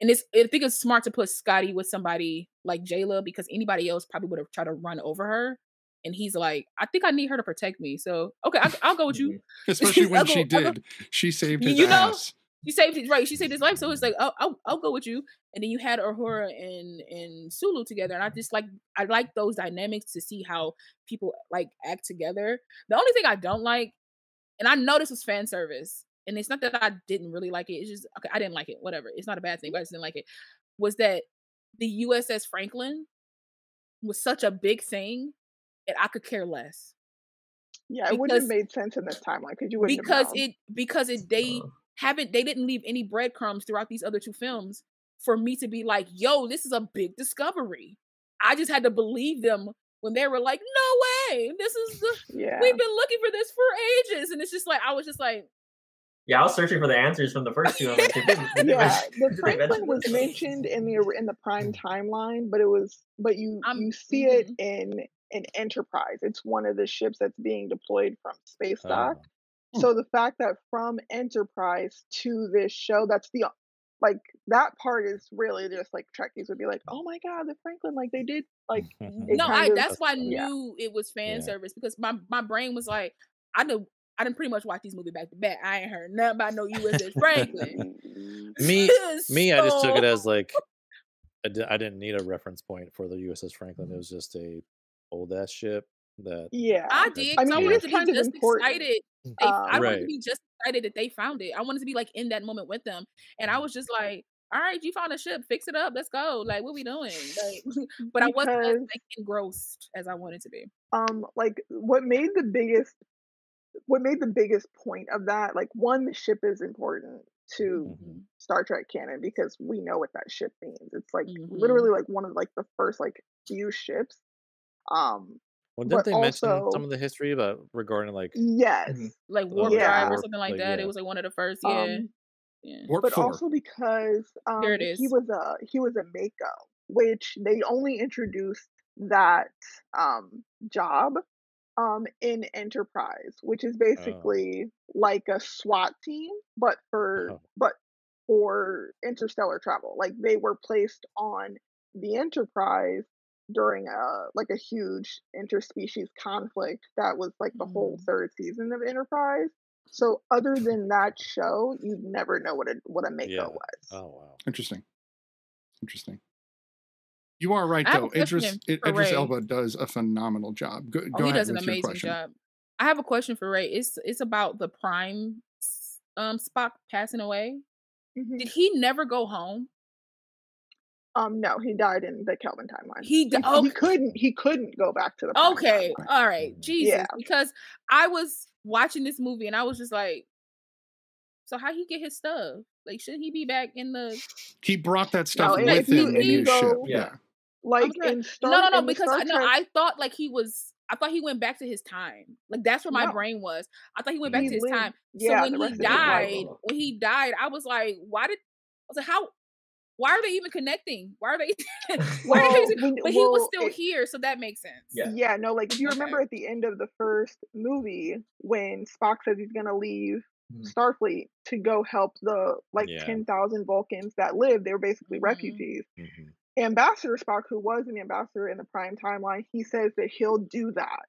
and it's I think it's smart to put Scotty with somebody like Jaylah because anybody else probably would have tried to run over her. And he's like, I think I need her to protect me. So okay, I, I'll go with you. especially when go- she did, she saved his you know, ass. She saved his right. She saved his life, so it's like I'll, I'll I'll go with you. And then you had Uhura and and Sulu together, and I just like I like those dynamics to see how people like act together. The only thing I don't like, and I know this was fan service, and it's not that I didn't really like it. It's just okay, I didn't like it. Whatever, it's not a bad thing, but I just didn't like it. Was that the USS Franklin was such a big thing, and I could care less Yeah, it wouldn't have made sense in this timeline because you wouldn't because have it because it they Uh, haven't they didn't leave any breadcrumbs throughout these other two films for me to be like, yo, this is a big discovery. I just had to believe them when they were like, no way, this is the yeah. we've been looking for this for ages, and it's just like I was just like, Yeah, I was searching for the answers from the first two. I'm like, did they, did they yeah, the did Franklin was mentioned in the in the prime timeline, but it was but you I'm- you see it mhm. in in Enterprise. It's one of the ships that's being deployed from space dock. Oh. So the fact that from Enterprise to this show, that's the like that part is really just like Trekkies would be like, oh my god, the Franklin, like they did like no, I of- that's why I yeah. knew it was fan Yeah. service because my my brain was like, I know. I didn't pretty much watch these movies back to back. I ain't heard nothing about no USS Franklin. me me i just took it as like I, di- I didn't need a reference point for the uss franklin it was just a old ass ship that yeah. I did. I, mean, it wanted to be just important. excited. They, I Um, wanted Right. to be just excited that they found it. I wanted to be like in that moment with them, and I was just like, "All right, you found a ship. Fix it up. Let's go. Like, what we doing?" Like, but I wasn't as like, engrossed as I wanted to be. um like what made the biggest what made the biggest point of that like one the ship is important to Mhm. star trek canon because we know what that ship means it's like Mhm. literally like one of like the first like few ships um well didn't they mention also- some of the history about regarding like yes Like Oh, warp yeah. drive or something like like, that. yeah. It was like one of the first. Yeah, um yeah. But four. also because um There it he was a he was a MACO which they only introduced that um job um in enterprise which is basically like a SWAT team but for Oh. but for interstellar travel like they were placed on the enterprise during a like a huge interspecies conflict that was like the whole Mm. third season of enterprise so other than that show you'd never know what a what a MACO Yeah. was oh wow Interesting. Interesting. You are right I have though. Idris question Idris Elba does a phenomenal job. Go, Oh, go he ahead does an amazing question. job. I have a question for Ray. It's it's about the Prime um Spock passing away. Mhm. Did he never go home? Um no he died in the kelvin timeline He he, di- he couldn't he couldn't go back to the Okay, timeline. all right, Jesus. Yeah. Because I was watching this movie and I was just like, so how he get his stuff? Like, should he be back in the? He brought that stuff No, with him if in you his ship. go- Yeah. Like was in Star no, no, no. in Because Star I know I thought like he was. I thought he went back to his time. Like that's where my No. brain was. I thought he went back He to his lived- time. yeah, so when he rest of his life. died, when he died, I was like, why did? I was like, how? Why are they even connecting? Why are they? why are they? when- But he was still it- here, so that makes sense. Yeah. Yeah, no, like if you Okay. remember at the end of the first movie when Spock says he's gonna leave Mhm. Starfleet to go help the like Yeah. ten thousand Vulcans that live, they were basically Mhm. refugees. Mhm. Ambassador Spock, who was an ambassador in the prime timeline, he says that he'll do that.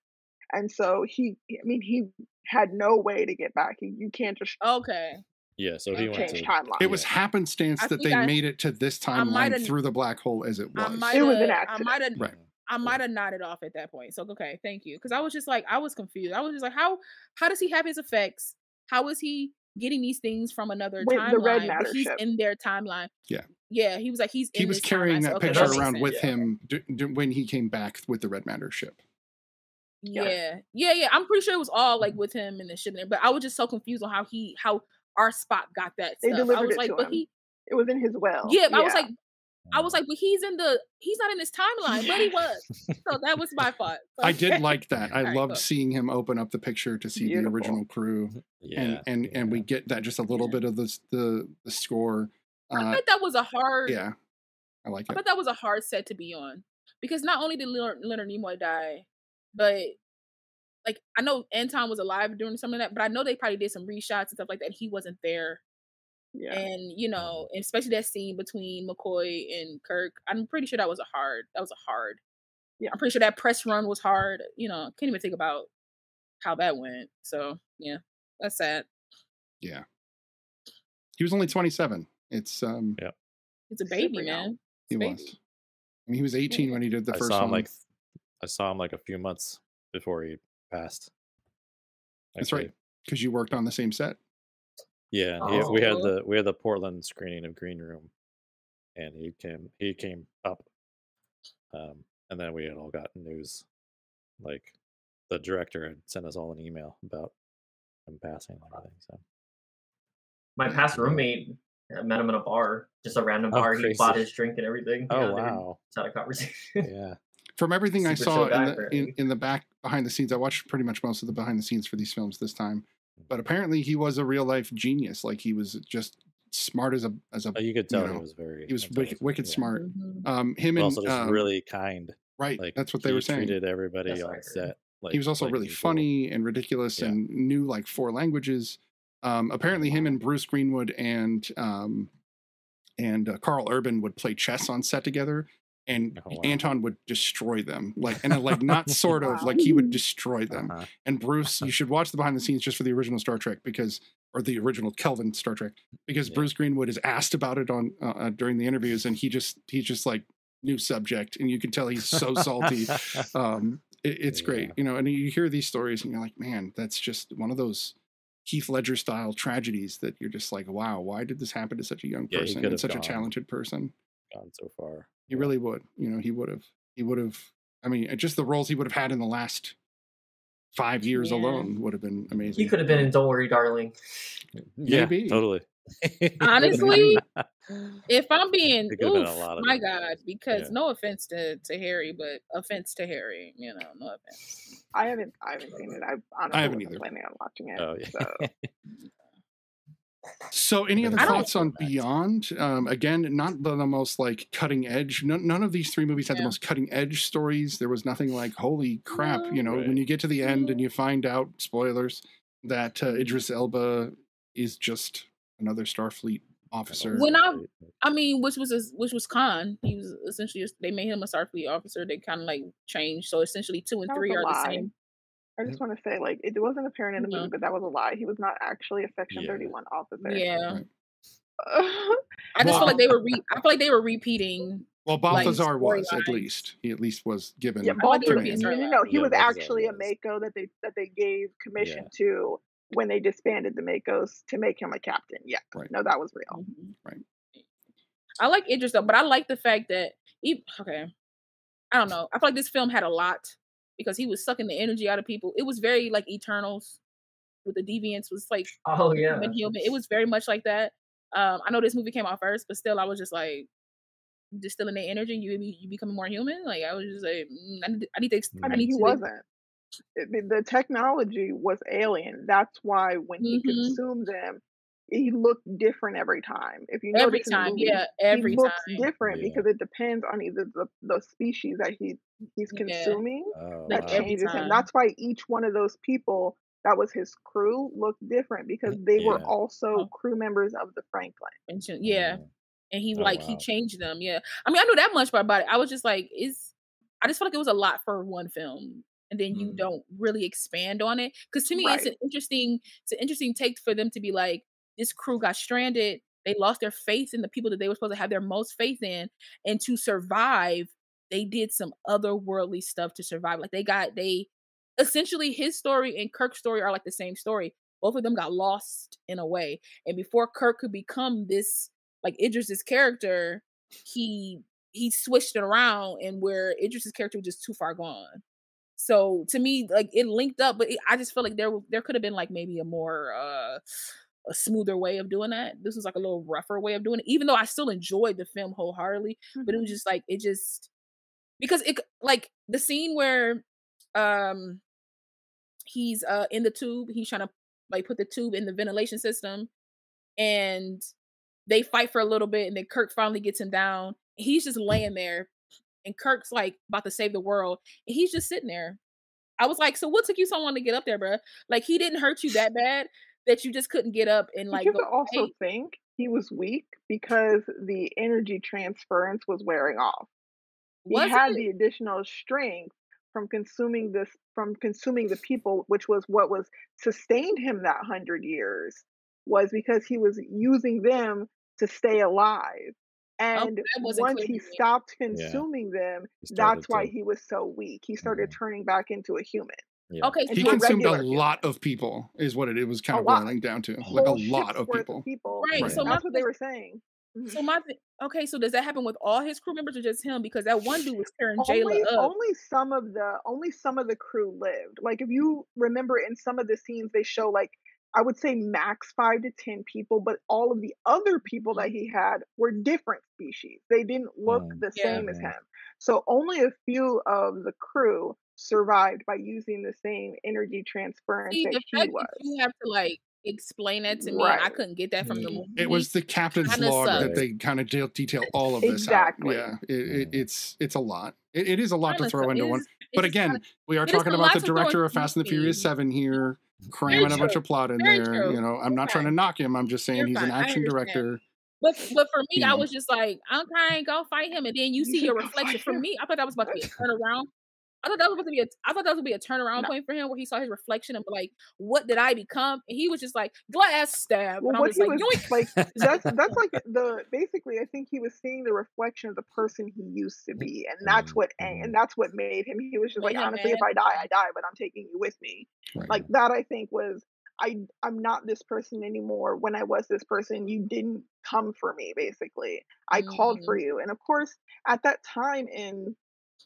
And so he I mean he had no way to get back. He, you can't just Okay. Yeah, so he went to. timeline. It was happenstance I that they I- made it to this timeline through the black hole as it was. might It was an have. I might have. Right. I might have nodded off at that point. So okay, thank you. Because I was just like, I was confused. I was just like, how how does he have his effects? How is he getting these things from another With the Red timeline? Matter he's ship. in their timeline. Yeah. Yeah, he was like, he's He in was this carrying timeline, so that okay, picture that around sense. with Yeah. him d- d- when he came back with the Red Matter ship. Yeah. Yeah, yeah, yeah. I'm pretty sure it was all like mm-hmm. with him and the ship, but I was just so confused on how he, how our Spock got that They stuff. I delivered was it like, to but him. he, It was in his well. yeah, I was like, I was like, but he's in the, he's not in this timeline, but he was. So that was my fault. So- I did like that. I All right, loved cool. seeing him open up the picture to see Beautiful. the original crew, Yeah. and and and we get that just a little bit of the the, the score. I Uh, bet that was a hard. yeah, I like I it. bet that was a hard set to be on because not only did Leonard, Leonard Nimoy die, but like I know Anton was alive during some of that, but I know they probably did some reshots and stuff like that. He wasn't there, Yeah. and you know, especially that scene between McCoy and Kirk. I'm pretty sure that was a hard. That was a hard. Yeah. I'm pretty sure that press run was hard. You know, can't even think about how that went. So yeah, that's sad. Yeah, he was only 27. It's um, Yeah. It's a baby, Super young. man. he It's a was. I mean, he was 18 when he did the I first saw one. like, I saw him like a few months before he passed. That's right, because you worked on the same set. Yeah, he, we had Oh. the we had the Portland screening of Green Room, and he came he came up, um, and then we had all gotten news, like the director had sent us all an email about him passing and everything. So My past roommate I met him in a bar, just a random Oh, bar. He bought his drink and everything. oh Yeah, wow, just had a conversation. yeah, From everything I saw in the, in, in the back behind the scenes, I watched pretty much most of the behind the scenes for these films this time. But apparently, he was a real life genius. Like he was just smart as a as a Oh, you could tell know, he was very he was wicked, wicked yeah. smart. Mhm. Um, him But and also just um, really kind. right. Like that's what they he were saying. Treated everybody That's on set. Like, he was also like really equal. funny and ridiculous Yeah. and knew like four languages. Um, apparently, him and Bruce Greenwood and um, and uh, Karl Urban would play chess on set together, and Oh, wow. Anton would destroy them. Like and uh, like not sort of like he would destroy them. Uh-huh. And Bruce, you should watch the behind the scenes just for the original Star Trek because, or the original Kelvin Star Trek, because Yeah. Bruce Greenwood is asked about it on uh, uh, during the interviews, and he just he's just like new subject, and you can tell he's so salty. um, it, it's great, you know. And you hear these stories, and you're like, man, that's just one of those Heath Ledger style tragedies that you're just like, wow, why did this happen to such a young person could and have such a talented person? Gone so far. He really would, you know, he would have, he would have. I mean, uh, just the roles he would have had in the last five years Yeah. alone would have been amazing. He could have been in Don't Worry, Darling. Yeah, Maybe. totally. Honestly, if I'm being, It been a oof, lot of my different God, because Yeah. no offense to, to Harry, but offense to Harry, you know, no offense. I haven't I haven't seen it. I honestly haven't wasn't either. planning on watching it. Oh yeah. So So, any other I thoughts on Beyond? Um, again, not the, the most like cutting edge. None, none of these three movies had the most cutting edge stories. There was nothing like, holy crap! You know, when you get to the end and you find out, spoilers, that uh, Idris Elba is just another Starfleet officer. When I- I mean, which was his, which was Khan. He was essentially they made him a Starfleet officer. They kind of like changed. So essentially, two and That three a are the same. I just want to say, like, it wasn't apparent in the Mhm. movie, but that was a lie. He was not actually a Section Yeah. 31 officer. Yeah, Right. I just Well- feel like they were. Re- I feel like they were repeating. well, like, Balthazar was at storylines. least. He at least was given. yeah, I thought they were No, no, no. He Yeah, was Balthazar actually a was. MACO that they that they gave commission Yeah. to when they disbanded the MACOs to make him a captain. Yeah, Right. no, that was real. Mhm. Right. I like Idris though, but I like the fact that he. Okay, I don't know. I feel like this film had a lot because he was sucking the energy out of people. It was very like Eternals with the deviants was like Oh yeah. human human. It was very much like that. Um, I know this movie came out first, but still, I was just like distilling the energy. You be you becoming more human. Like I was just like, mm, I need, I need to. ex- I I mean, he wasn't. It- the- the technology was alien. That's why when he Mhm. consumed them, he looked different every time. If you Every notice time, movie, yeah, every time. he looks time. different Yeah. because it depends on either the, the species that he he's Yeah. consuming Oh, that Like every changes him. That's why each one of those people that was his crew looked different because they were also Oh. crew members of the Franklin. And sh- yeah. Mm. And he Oh, like he changed them. Yeah. I mean, I know that much about it. I was just like, is I just felt like it was a lot for one film. And then you Mm. don't really expand on it. Cause to me, it's an interesting, it's an interesting take for them to be like, this crew got stranded. They lost their faith in the people that they were supposed to have their most faith in. And to survive, they did some otherworldly stuff to survive. Like they got they essentially his story and Kirk's story are like the same story. Both of them got lost in a way. And before Kirk could become this like Idris's character, he he switched it around and where Idris's character was just too far gone. So to me, like it linked up, but it, I just feel like there there could have been like maybe a more uh a smoother way of doing that. This was like a little rougher way of doing it, even though I still enjoyed the film wholeheartedly. But it was just like it just because it like the scene where um he's uh in the tube, he's trying to like put the tube in the ventilation system, and they fight for a little bit, and then Kirk finally gets him down. He's just laying there, and Kirk's like about to save the world, and he's just sitting there. I was like, so what took you so long to get up there, bruh? Like he didn't hurt you that bad that you just couldn't get up and like you go. could also "Hey." think he was weak because the energy transference was wearing off. He Was had it? the additional strength from consuming this from consuming the people, which was what was sustained him that hundred years, was because he was using them to stay alive. And that wasn't once he to me. stopped Yeah. consuming them, He that's why to. he was so weak. He started Mhm. turning back into a human. Yeah. Okay, so He Into a consumed a lot of people, is what it, it was kind A of lot. boiling down to. Like a lot of people. of people. right. Right. So my That's what they were saying. Mhm. So my thi- okay, so does that happen with all his crew members or just him? Because that one dude was tearing Jaylah only up. only some of the only some of the crew lived like if you remember in some of the scenes they show like i would say max five to ten people but all of the other people that he had were different species they didn't look Mm. the Yeah. same as Mhm. him so only a few of the crew survived by using the same energy transference See, that he was that you have to like explain that to me, and I couldn't get that from the mm-hmm. movie. It was the captain's Kinda log sucks. that they kind of de- detail all of this exactly out. Yeah, it, it, it's it's a lot. It, it is a lot to Kinda throw su- into it one. But again, kinda- we are talking about the director of Fast and the Furious. Seven here, cramming a bunch of plot in Very there. You know, I'm not trying to knock him. I'm just saying You're he's an fine. I action director. But but for me, You I mm-hmm. was just like, I'm trying go fight him, and then you you see your reflection. For me, I thought I was about to turn a turnaround. I thought that was about to be a I thought that was gonna be a turnaround no point for him where he saw his reflection and like, what did I become? And he was just like, glass stab. Well, And I what was he like, was like, that's that's like the basically. I think he was seeing the reflection of the person he used to be, and that's Mm. what and, Mhm. and that's what made him. He was just Made like, him honestly, if. I die, I die, but I'm taking you with me. Right. Like that, I think was I. I'm not this person anymore. When I was this person, you didn't come for me. Basically, I called for you, and of course, at that time in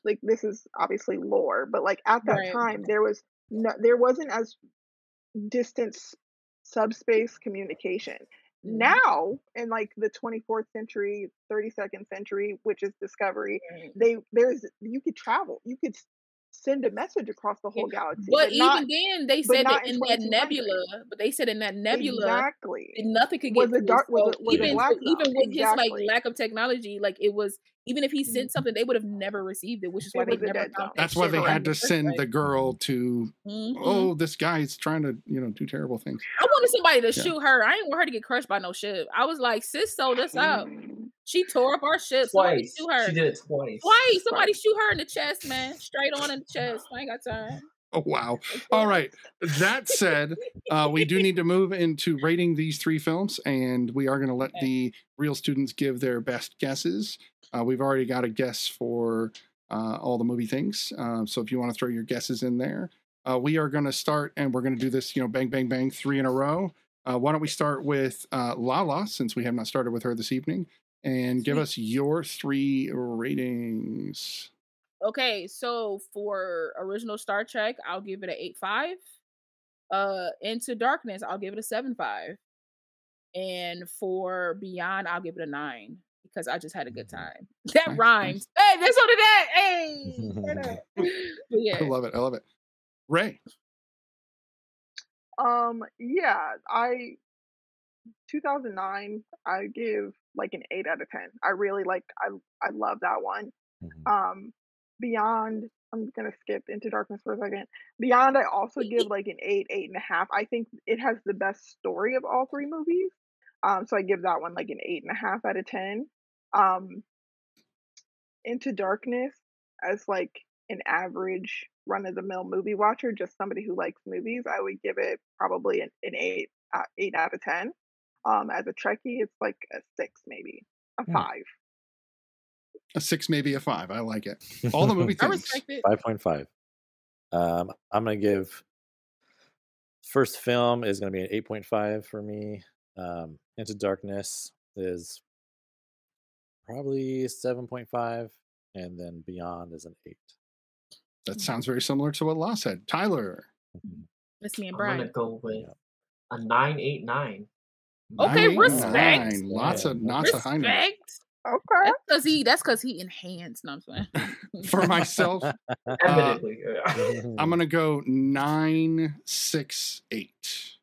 like this is obviously lore, but like at that Right. time there was no, there wasn't as distance subspace communication. Mhm. Now, in like the 24th century, 32nd century, which is discovery, Right. they there's you could travel, you could send a message across the whole galaxy, But but not even then, they said that in in that nebula. But they said in that nebula, Exactly. nothing could Was get a through. dark was So was a even black even zone. with his like lack of technology, like it was even if he Mhm. sent something, they would have never received it, which is why they never dead that That's why they had to send the girl to. Mhm. Oh, this guy's trying to you know do terrible things. I wanted somebody to Yeah. shoot her. I didn't want her to get crushed by no ship. I was like, sis sold us out. She tore up our shit. ship. Somebody Twice. shoot her. She did it twice. Twice. Somebody shoot her in the chest, man. Straight on in the chest. I ain't got time. Oh wow! All right. That said, uh, we do need to move into rating these three films, and we are going to let Okay. the real students give their best guesses. Uh, we've already got a guess for uh, all the movie things, uh, so if you want to throw your guesses in there, uh, we are going to start, and we're going to do this, you know, bang, bang, bang, three in a row. Uh, why don't we start with uh, Lala, since we have not started with her this evening, and give us your three ratings. Okay, so for original Star Trek, I'll give it an eight five. Uh, Into Darkness, I'll give it a seven five, and for Beyond, I'll give it a nine because I just had a good time. That Nice, rhymes. Hey, that's what it is. Hey, say that. but I love it. I love it. Ray. Um, yeah, I 2009, I give like an eight out of ten. I really like. I I love that one. Mhm. Um, Beyond. I'm gonna skip into darkness for a second. Beyond, I also give like an eight, eight and a half. I think it has the best story of all three movies. Um, so I give that one like an eight and a half out of ten. Um, Into Darkness as like an average run of the mill movie watcher, just somebody who likes movies, I would give it probably an, an eight, uh, eight out of ten. Um, as a Trekkie, it's like a six, maybe a Hmm. five. A six, maybe a five. I like it. All the movie I things. Five point five. Um, I'm gonna give first film is gonna be an eight point five for me. Um, Into Darkness is probably seven point five, and then Beyond is an eight. That sounds very similar to what Law said. Tyler. That's me and Brian. I'm gonna go with a nine eight nine. Okay, nine, eight, respect. nine. Lots of Yeah. lots of high. Respect. Okay. That's because he. That's because he enhanced. No, I'm saying. For myself, uh, I'm gonna go nine, six, eight.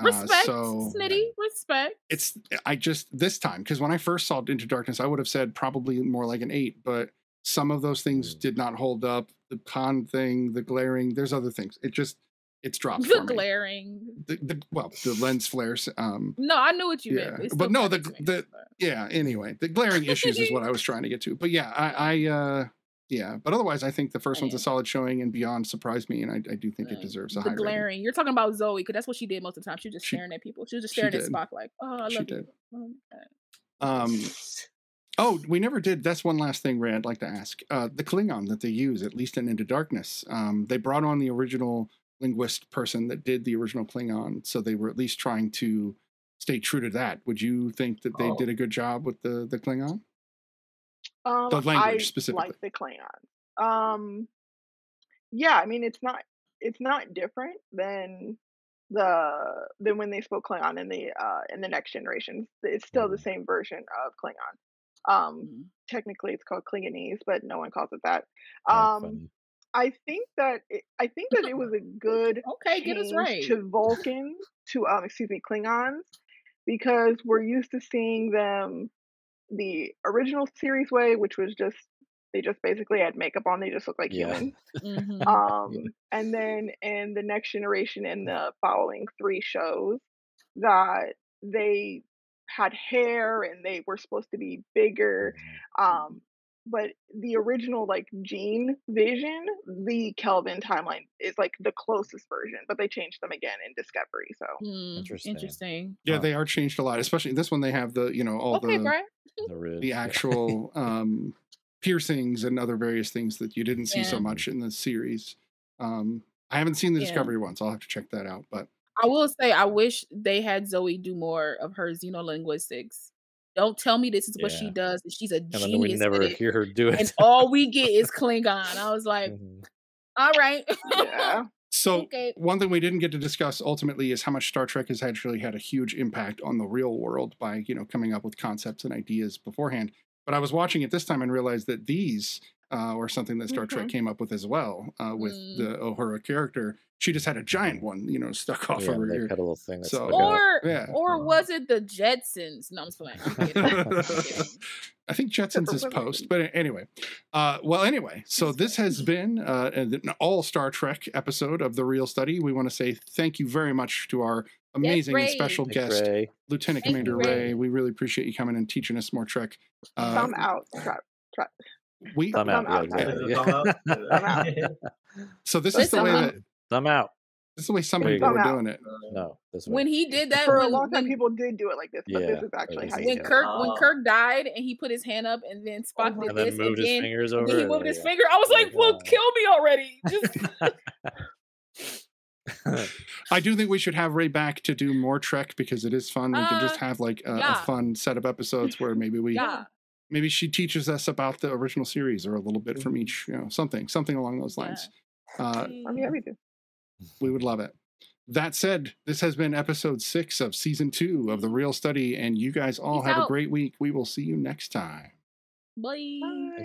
Uh, respect, so Snitty. Respect. it's I just this time because when I first saw Into Darkness, I would have said probably more like an eight, but some of those things Mm. did not hold up. The Khan thing, the glaring, there's other things. It just it's dropped The glaring. The, the well, the lens flares. Um, No, I knew what you yeah, meant. but no, the the yeah. Anyway, the glaring issues is what I was trying to get to. But yeah, I, I uh, yeah. But otherwise, I think the first one's a solid showing, and Beyond surprised me, and I, I do think it deserves a the high rating. glaring. You're talking about Zoe because that's what she did most of the time. She was just She- staring at people. She was just staring at. Spock like, "Oh, I love She you." did. Oh. Um, oh, we never did. That's one last thing, Rae. I'd like to ask. Uh, the Klingon that they use, at least in Into Darkness, um, they brought on the original linguist person that did the original Klingon, so they were at least trying to stay true to that. Would you think that they Oh. did a good job with the the Klingon? Um, The language I specifically. like the Klingon. Um, yeah, I mean it's not it's not different than the than when they spoke Klingon in the uh in the next generation. It's still the Mhm. same version of Klingon. Um, Mhm. technically it's called Klingonese, but no one calls it that. Oh, Um. I think that it, I think that it was a good Okay, get us right. to Vulcan to um excuse me Klingons because we're used to seeing them the original series way, which was just they just basically had makeup on, they just look like Yeah. humans. Mhm. Um, Yeah. and then in the next generation, in the following three shows, that they had hair and they were supposed to be bigger. Mhm. Um, but the original like Gene Vision, the Kelvin timeline is like the closest version, but they changed them again in Discovery. So Hmm, Interesting. Interesting. Yeah, Huh. they are changed a lot. Especially this one, they have the you know all Okay, the The the actual um, piercings and other various things that you didn't see so much in the series. Um, I haven't seen the Yeah. Discovery ones. I'll have to check that out. But I will say I wish they had Zoe do more of her xenolinguistics. Don't tell me this is what she does. and She's a and then we genius. never it. hear her do it. And all we get is Klingon. I was like, Mhm. all right. yeah, So Okay. one thing we didn't get to discuss ultimately is how much Star Trek has actually had a huge impact on the real world by you know coming up with concepts and ideas beforehand. But I was watching it this time and realized that these uh, were something that Star Trek came up with as well uh, with Mm. the Uhura character. She just had a giant one, you know, stuck off yeah, of her they had a little thing So- stuck out. or Yeah. or was it the Jetsons? No, I'm just playing. I'm kidding. I'm kidding. I think Jetsons is post, but anyway. Uh, well, anyway, so this has been uh, an all Star Trek episode of the Reel Study. We want to say thank you very much to our amazing and special Thanks, guest, Rae. Lieutenant Thank you, Commander Rae. Rae. We really appreciate you coming and teaching us more Trek. Uh, thumb out. Trap, trap. We Thumb out. Thumb Yeah, out, exactly. Thumb out. Yeah. so this is the way that Thumb out. this is the way some There people go. are Thumb out. doing it. No, this way. when he did that, For a long time, when, people did do it like this, but Yeah, this is actually this how is you when do it. Kirk when Oh. Kirk died and he put his hand up and then Spock Uh-huh. did and then this moved and his then, fingers over. then he moved his you go. finger. I was like, "Well, go. kill me already!" Just I do think we should have Rae back to do more Trek because it is fun. We could just Uh, have like a, a fun set of episodes where maybe we yeah. Maybe she teaches us about the original series or a little bit Mm-hmm. from each, you know, something, something along those lines. Uh, I'm happy to. we would love it. That said, this has been episode six of season two of The Reel Study, and you guys all Peace have a great week. We will see you next time. Bye. Bye.